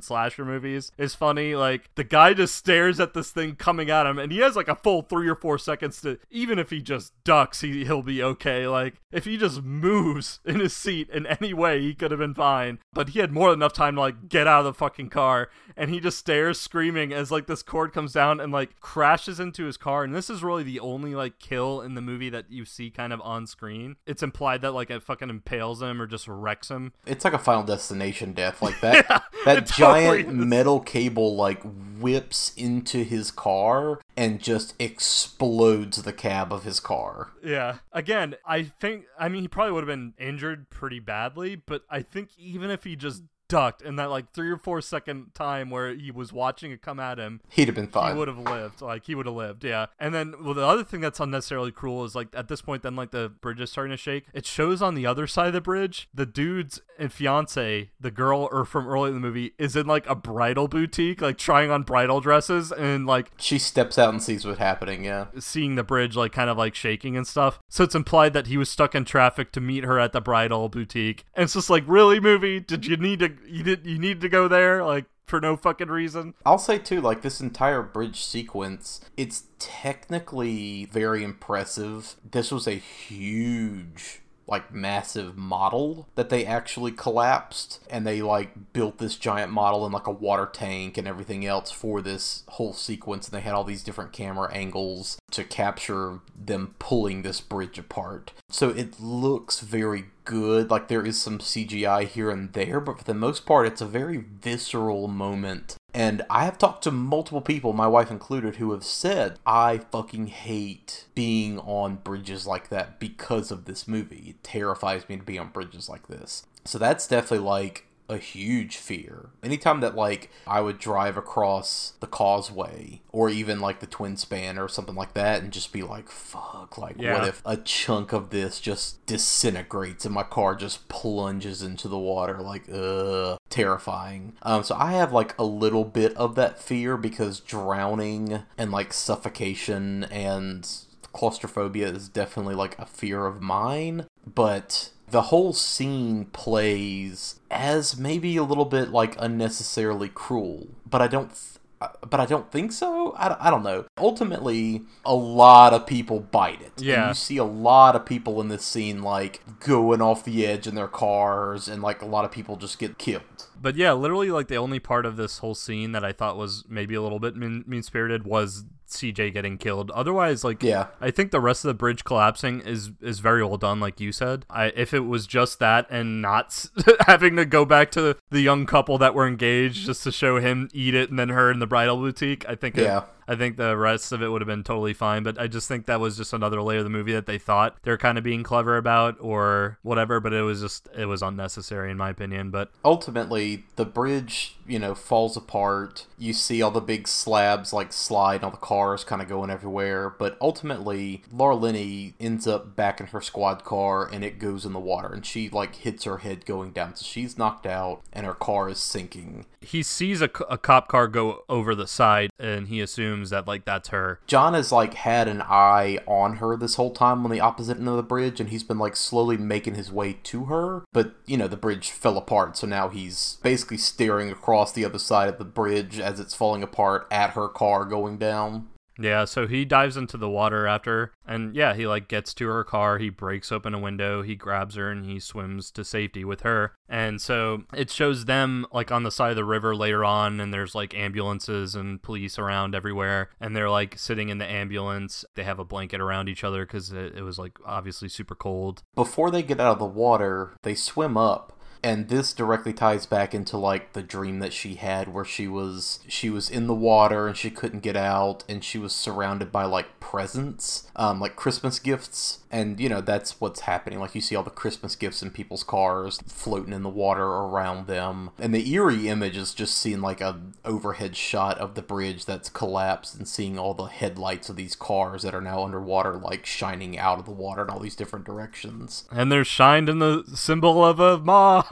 slasher movies is funny. Like the guy just stares at this thing coming at him, and he has like a full three or four seconds to, even if he just ducks, he he'll be okay. Like if he just moves in his seat in any way, he could have been fine. But he had more than enough time to like get out of the fucking car, and he just stares screaming as like this cord comes down and like crashes into his car. And this is really the only like kill in the movie that you see kind of on screen. It's implied that like it fucking impales him or just wrecks him. It's like a Final Destination death, like that. Yeah, that it totally giant metal cable like whips into his car and just explodes the cab of his car. Yeah. Again, I think I mean he probably would have been injured pretty badly, but I think even if he just ducked in that like three or four second time where he was watching it come at him, He'd have been fine. he would have lived. Like he would have lived, yeah. And then well, the other thing that's unnecessarily cruel is like at this point, then like the bridge is starting to shake. It shows on the other side of the bridge, the dude's and fiance, the girl or from early in the movie, is in like a bridal boutique, like trying on bridal dresses and like She steps out and sees what's happening, yeah. seeing the bridge like kind of like shaking and stuff. So it's implied that he was stuck in traffic to meet her at the bridal boutique. And it's just like, really, movie? Did you need to? You did? You need to go there? Like for no fucking reason? I'll say too, like this entire bridge sequence, it's technically very impressive. This was a huge like massive model that they actually collapsed and they like built this giant model in like a water tank and everything else for this whole sequence and they had all these different camera angles to capture them pulling this bridge apart. So it looks very good. Like there is some CGI here and there, but for the most part it's a very visceral moment and I have talked to multiple people, my wife included, who have said, I fucking hate being on bridges like that because of this movie. It terrifies me to be on bridges like this. So that's definitely like a huge fear. Anytime that like I would drive across the causeway or even like the twin span or something like that and just be like, fuck, like Yeah. what if a chunk of this just disintegrates and my car just plunges into the water like uh terrifying. Um so I have like a little bit of that fear because drowning and like suffocation and claustrophobia is definitely like a fear of mine, but the whole scene plays as maybe a little bit like unnecessarily cruel, but I don't. Th- uh, but I don't think so. I, I don't know. Ultimately, a lot of people bite it. Yeah. And you see a lot of people in this scene like going off the edge in their cars, and like a lot of people just get killed. But yeah, literally, like the only part of this whole scene that I thought was maybe a little bit mean spirited was CJ getting killed. Otherwise, like Yeah. I think the rest of the bridge collapsing is is very well done, like you said. I if it was just that and not having to go back to the young couple that were engaged just to show him eat it and then her in the bridal boutique, I think it- Yeah. I think the rest of it would have been totally fine, but I just think that was just another layer of the movie that they thought they're kind of being clever about or whatever, but it was just it was unnecessary in my opinion. But ultimately the bridge you know falls apart. You see all the big slabs like slide all the cars kind of going everywhere. But ultimately laura linney ends up back in her squad car and it goes in the water and she like hits her head going down. So she's knocked out and her car is sinking. He sees a cop car go over the side and he assumes that like that's her. John has like had an eye on her this whole time on the opposite end of the bridge, and he's been like slowly making his way to her. But you know, the bridge fell apart, so now he's basically staring across the other side of the bridge as it's falling apart at her car going down. Yeah, so he dives into the water after, and yeah, he like gets to her car. He breaks open a window, he grabs her, and he swims to safety with her. And so it shows them like on the side of the river later on, and there's like ambulances and police around everywhere, and they're like sitting in the ambulance. They have a blanket around each other because it, it was like obviously super cold. Before they get out of the water, they swim up. And this directly ties back into like the dream that she had where she was she was in the water and she couldn't get out and she was surrounded by like presents, um, like Christmas gifts. And you know, that's what's happening. Like you see all the Christmas gifts in people's cars floating in the water around them. And the eerie image is just seeing like a overhead shot of the bridge that's collapsed and seeing all the headlights of these cars that are now underwater like shining out of the water in all these different directions. And they're shined in the symbol of a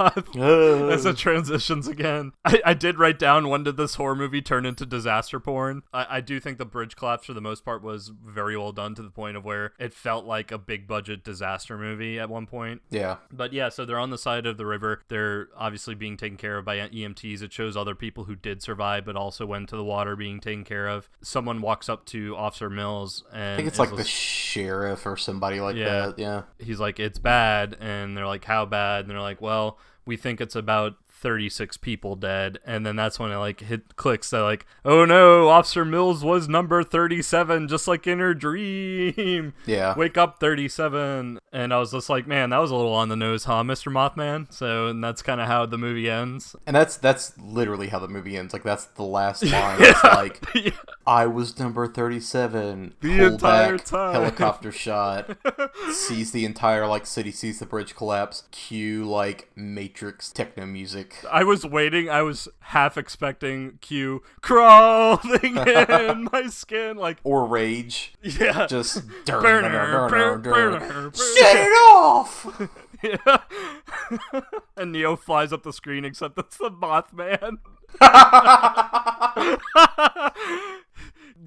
moth as it transitions again. I, I did write down when did this horror movie turn into disaster porn. I, I do think the bridge collapse for the most part was very well done to the point of where it felt like a big budget disaster movie at one point. Yeah. But yeah, so they're on the side of the river. They're obviously being taken care of by EMTs. It shows other people who did survive, but also went to the water being taken care of. Someone walks up to Officer Mills and I think it's like the sheriff or somebody like Yeah. that. Yeah. he's like, it's bad. And they're like, how bad? And they're like, well, we think it's about 36 people dead. And then that's when it like hit clicks that like, oh no, Officer Mills was number 37, just like in her dream. Yeah. Wake up 37. And I was just like, man, that was a little on the nose, huh, Mr. Mothman? So, and that's kind of how the movie ends. And that's that's literally how the movie ends. Like that's the last line. It's like I was number thirty-seven. The pull entire back, time. Helicopter shot. sees the entire like city. Sees the bridge collapse. Cue like Matrix techno music. I was waiting. I was half expecting Q crawling in my skin, like Or rage. yeah, Just Burner, burner, burner, burner, burner. burner. Shut it off. yeah. and Neo flies up the screen, except it's the Mothman.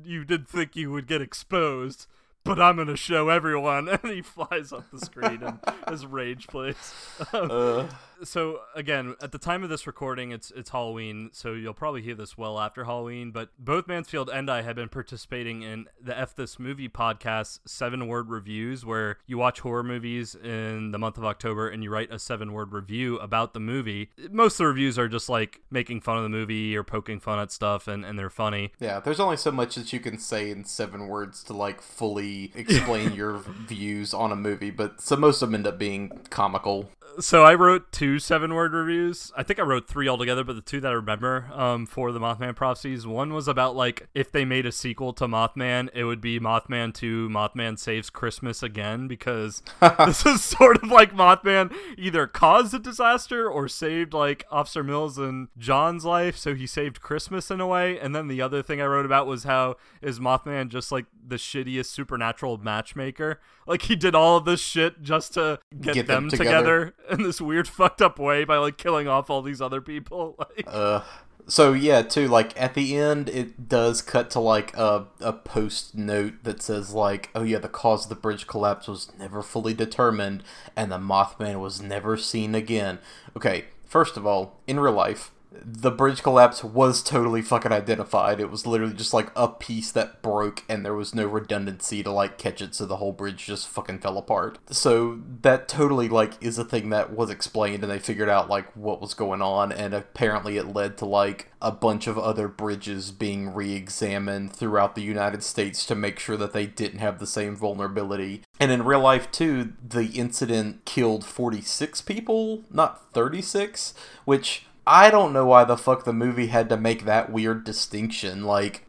you did think you would get exposed, but I'm gonna show everyone. And he flies up the screen and his rage plays. Uh, so again, at the time of this recording, it's it's Halloween, so you'll probably hear this well after Halloween. But both Mansfield and I have been participating in the F This Movie podcast seven word reviews, where you watch horror movies in the month of October and you write a seven word review about the movie. Most of the reviews are just like making fun of the movie or poking fun at stuff, and, and they're funny. yeah, there's only so much that you can say in seven words to like fully explain your views on a movie, but so most of them end up being comical. So I wrote two seven word reviews. I think I wrote three altogether, but the two that I remember um, for the Mothman prophecies, one was about like if they made a sequel to Mothman, it would be Mothman 2 Mothman Saves Christmas Again, because this is sort of like Mothman either caused a disaster or saved like Officer Mills and John's life, so he saved Christmas in a way. And then the other thing I wrote about was how is Mothman just like the shittiest supernatural matchmaker? Like he did all of this shit just to get, Get them, them together together. in this weird fucked up way by like killing off all these other people. Like, Uh, so yeah, too. Like at the end, it does cut to like a a post note that says like, "Oh yeah, the cause of the bridge collapse was never fully determined, and the Mothman was never seen again." Okay, first of all, in real life. The bridge collapse was totally fucking identified. It was literally just like a piece that broke, and there was no redundancy to like catch it, so the whole bridge just fucking fell apart. So that totally like is a thing that was explained, and they figured out like what was going on, and apparently it led to like a bunch of other bridges being re-examined throughout the United States to make sure that they didn't have the same vulnerability. And in real life too, the incident killed 46 people, not 36, which I don't know why the fuck the movie had to make that weird distinction. Like,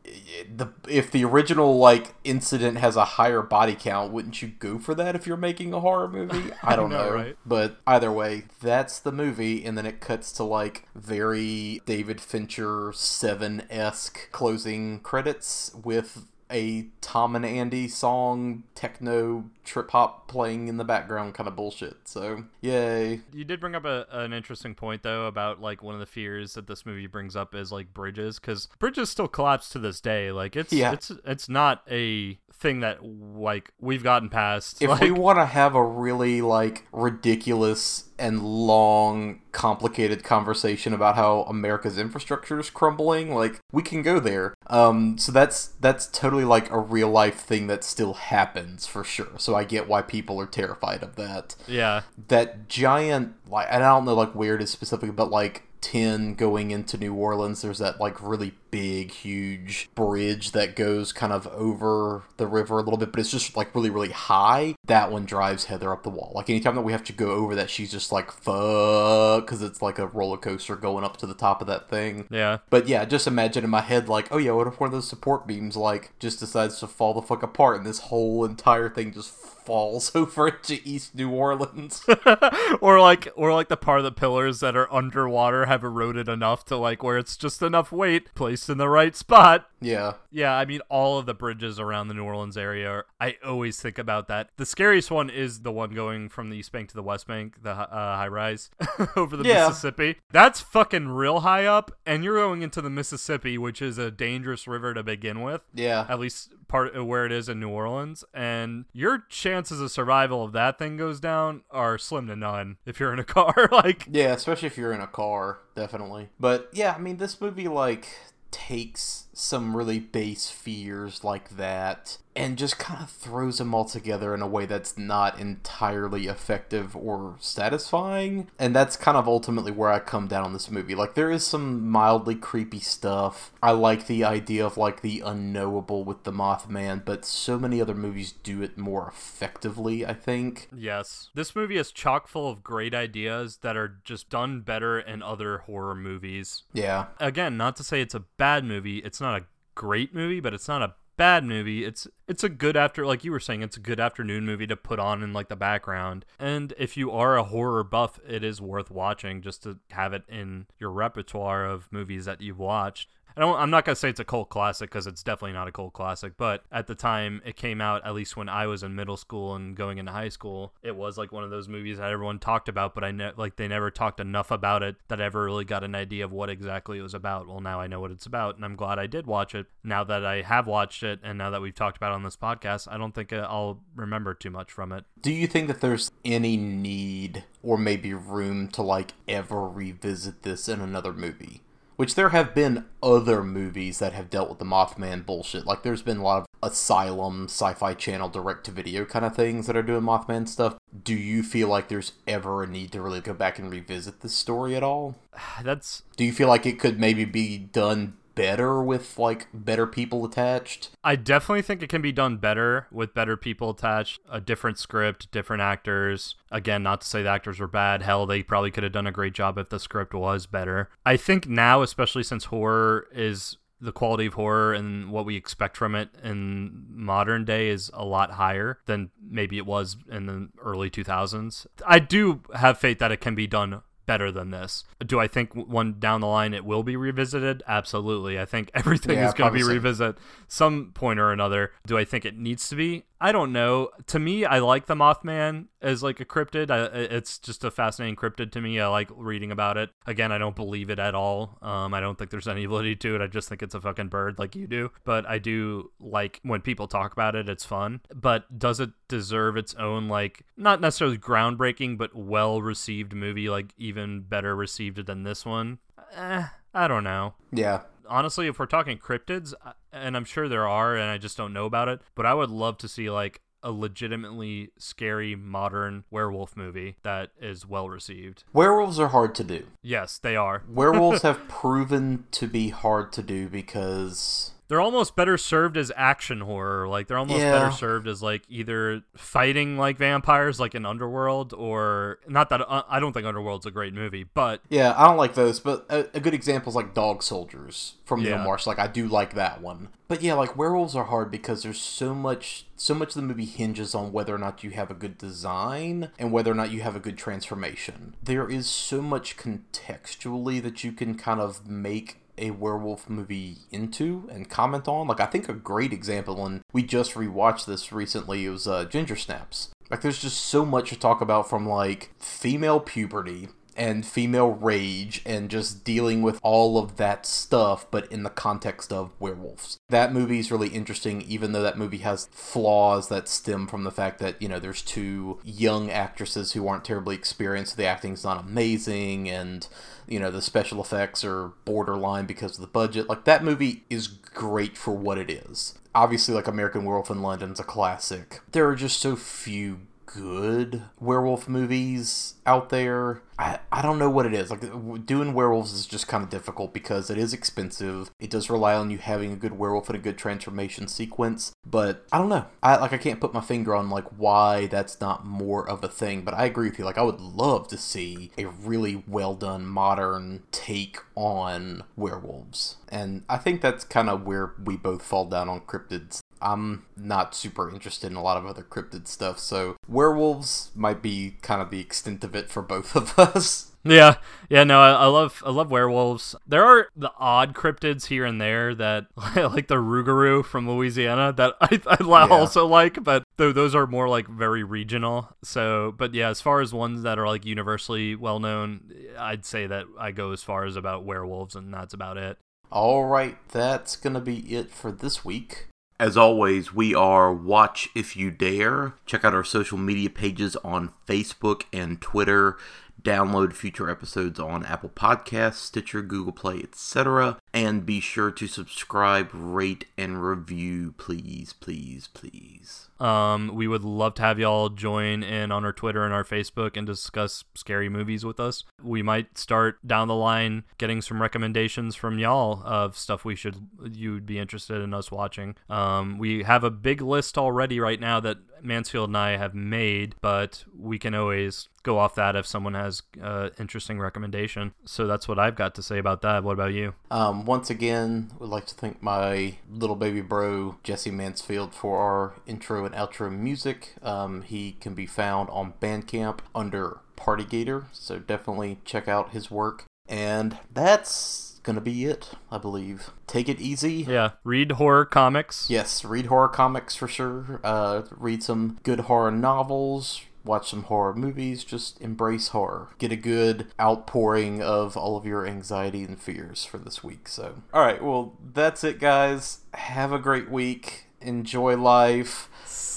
the if the original like incident has a higher body count, wouldn't you go for that if you're making a horror movie? I don't know, know, right? but either way, that's the movie, and then it cuts to like very David Fincher seven esque closing credits with a tomandandy song, techno trip hop playing in the background kind of bullshit. So, yay. you did bring up a, an interesting point though about like one of the fears that this movie brings up is like bridges because bridges still collapse to this day. Like it's Yeah. it's it's not a thing that like we've gotten past. If like, we want to have a really like ridiculous and long complicated conversation about how America's infrastructure is crumbling, like we can go there. Um so that's that's totally like a real life thing that still happens for sure. So I get why people are terrified of that. yeah, That giant like and I don't know like where it is specifically, but like 10 going into New Orleans, there's that like really big, huge bridge that goes kind of over the river a little bit, but it's just like really, really high. That one drives Heather up the wall. Like anytime that we have to go over that, she's just like, fuck, because it's like a roller coaster going up to the top of that thing. yeah. But yeah, just imagine in my head, like, oh yeah, what if one of those support beams, like, just decides to fall the fuck apart and this whole entire thing just falls over into East New Orleans? or like or like the part of the pillars that are underwater have eroded enough to like where it's just enough weight place in the right spot. Yeah. Yeah, I mean, all of the bridges around the New Orleans area, are, I always think about that. The scariest one is the one going from the East Bank to the West Bank, the uh, high rise over the Yeah. Mississippi. That's fucking real high up, and you're going into the Mississippi, which is a dangerous river to begin with. Yeah. At least part of where it is in New Orleans, and your chances of survival if that thing goes down are slim to none if you're in a car. like, Yeah, especially if you're in a car, definitely. But yeah, I mean, this movie, like, takes some really base fears like that and just kind of throws them all together in a way that's not entirely effective or satisfying. And that's kind of ultimately where I come down on this movie. Like, there is some mildly creepy stuff. I like the idea of, like, the unknowable with the Mothman, but so many other movies do it more effectively, I think. Yes. This movie is chock full of great ideas that are just done better in other horror movies. Yeah. Again, not to say it's a bad movie. It's not a great movie, but it's not a bad movie. It's it's a good after like you were saying, it's a good afternoon movie to put on in like the background. And if you are a horror buff, it is worth watching just to have it in your repertoire of movies that you've watched. I don't, I'm not gonna say it's a cult classic because it's definitely not a cult classic. But at the time it came out, at least when I was in middle school and going into high school, it was like one of those movies that everyone talked about. But I ne- like they never talked enough about it that I ever really got an idea of what exactly it was about. Well, now I know what it's about, and I'm glad I did watch it. Now that I have watched it, and now that we've talked about it on this podcast, I don't think uh, I'll remember too much from it. Do you think that there's any need or maybe room to like ever revisit this in another movie? Which there have been other movies that have dealt with the Mothman bullshit. Like there's been a lot of Asylum, Sci Fi Channel, direct to video kind of things that are doing Mothman stuff. Do you feel like there's ever a need to really go back and revisit this story at all? That's Do you feel like it could maybe be done better with like better people attached? I definitely think it can be done better with better people attached, a different script, different actors. Again, not to say the actors were bad. Hell, they probably could have done a great job if the script was better. I think now, especially since horror is the quality of horror and what we expect from it in modern day is a lot higher than maybe it was in the early 2000s. I do have faith that it can be done better than this. Do I think one down the line it will be revisited? Absolutely. I think everything Yeah, is going to be revisited some point or another. Do I think it needs to be? I don't know. To me, I like the Mothman as like a cryptid. I, it's just a fascinating cryptid to me. I like reading about it. Again, I don't believe it at all. Um, I don't think there's any validity to it. I just think it's a fucking bird like you do. But I do like when people talk about it. It's fun. But does it deserve its own like not necessarily groundbreaking, but well received movie? Like even better received than this one? Eh, I don't know Yeah. honestly, if we're talking cryptids, and I'm sure there are, and I just don't know about it, but I would love to see like a legitimately scary modern werewolf movie that is well received. Werewolves are hard to do. Yes, they are. Werewolves have proven to be hard to do because They're almost better served as action horror. Like they're almost Yeah. better served as like either fighting like vampires, like in Underworld, or not that uh, I don't think Underworld's a great movie, but Yeah, I don't like those, but a, a good example is like Dog Soldiers from Yeah. Marsh. Like I do like that one. But yeah, like werewolves are hard because there's so much so much of the movie hinges on whether or not you have a good design and whether or not you have a good transformation. There is so much contextually that you can kind of make a werewolf movie into and comment on. Like I think a great example, and we just rewatched this recently. It was uh, Ginger Snaps. Like there's just so much to talk about from like female puberty and female rage and just dealing with all of that stuff, but in the context of werewolves. That movie is really interesting, even though that movie has flaws that stem from the fact that, you know, there's two young actresses who aren't terribly experienced, the acting's not amazing, and, you know, the special effects are borderline because of the budget. Like, that movie is great for what it is. Obviously, like, American Werewolf in London's a classic. There are just so few good werewolf movies out there. I, I don't know what it is. Like doing werewolves is just kind of difficult because it is expensive. It does rely on you having a good werewolf and a good transformation sequence. But I don't know. I like I can't put my finger on like why that's not more of a thing. But I agree with you. Like I would love to see a really well done modern take on werewolves. And I think that's kind of where we both fall down on cryptids I'm not super interested in a lot of other cryptid stuff, so werewolves might be kind of the extent of it for both of us. Yeah, yeah, no, I, I, love I love werewolves. There are the odd cryptids here and there that like the Rougarou from Louisiana that I, I yeah. also like, but th- those are more like very regional. So, but yeah, as far as ones that are like universally well known, I'd say that I go as far as about werewolves, and that's about it. All right, that's gonna be it for this week. As always, we are Watch If You Dare. Check out our social media pages on Facebook and Twitter download future episodes on Apple Podcasts, Stitcher, Google Play, etc. And be sure to subscribe, rate, and review, please, please, please. Um, we would love to have y'all join in on our Twitter and our Facebook and discuss scary movies with us. We might start down the line getting some recommendations from y'all of stuff we should you'd be interested in us watching. Um, we have a big list already right now that Mansfield and I have made, but we can always go off that if someone has uh, interesting recommendation. So that's what I've got to say about that. What about you? Um, once again, would like to thank my little baby bro Jesse Mansfield for our intro and outro music. Um, he can be found on Bandcamp under Partygator, so definitely check out his work. And that's gonna be it, I believe. Take it easy. Yeah, read horror comics. Yes, read horror comics for sure. Uh, read some good horror novels watch some horror movies, just embrace horror. Get a good outpouring of all of your anxiety and fears for this week. So, all right, well, that's it, guys. Have a great week. Enjoy life.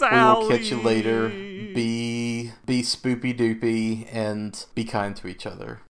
Sally. We will catch you later. Be be spoopy doopy and be kind to each other.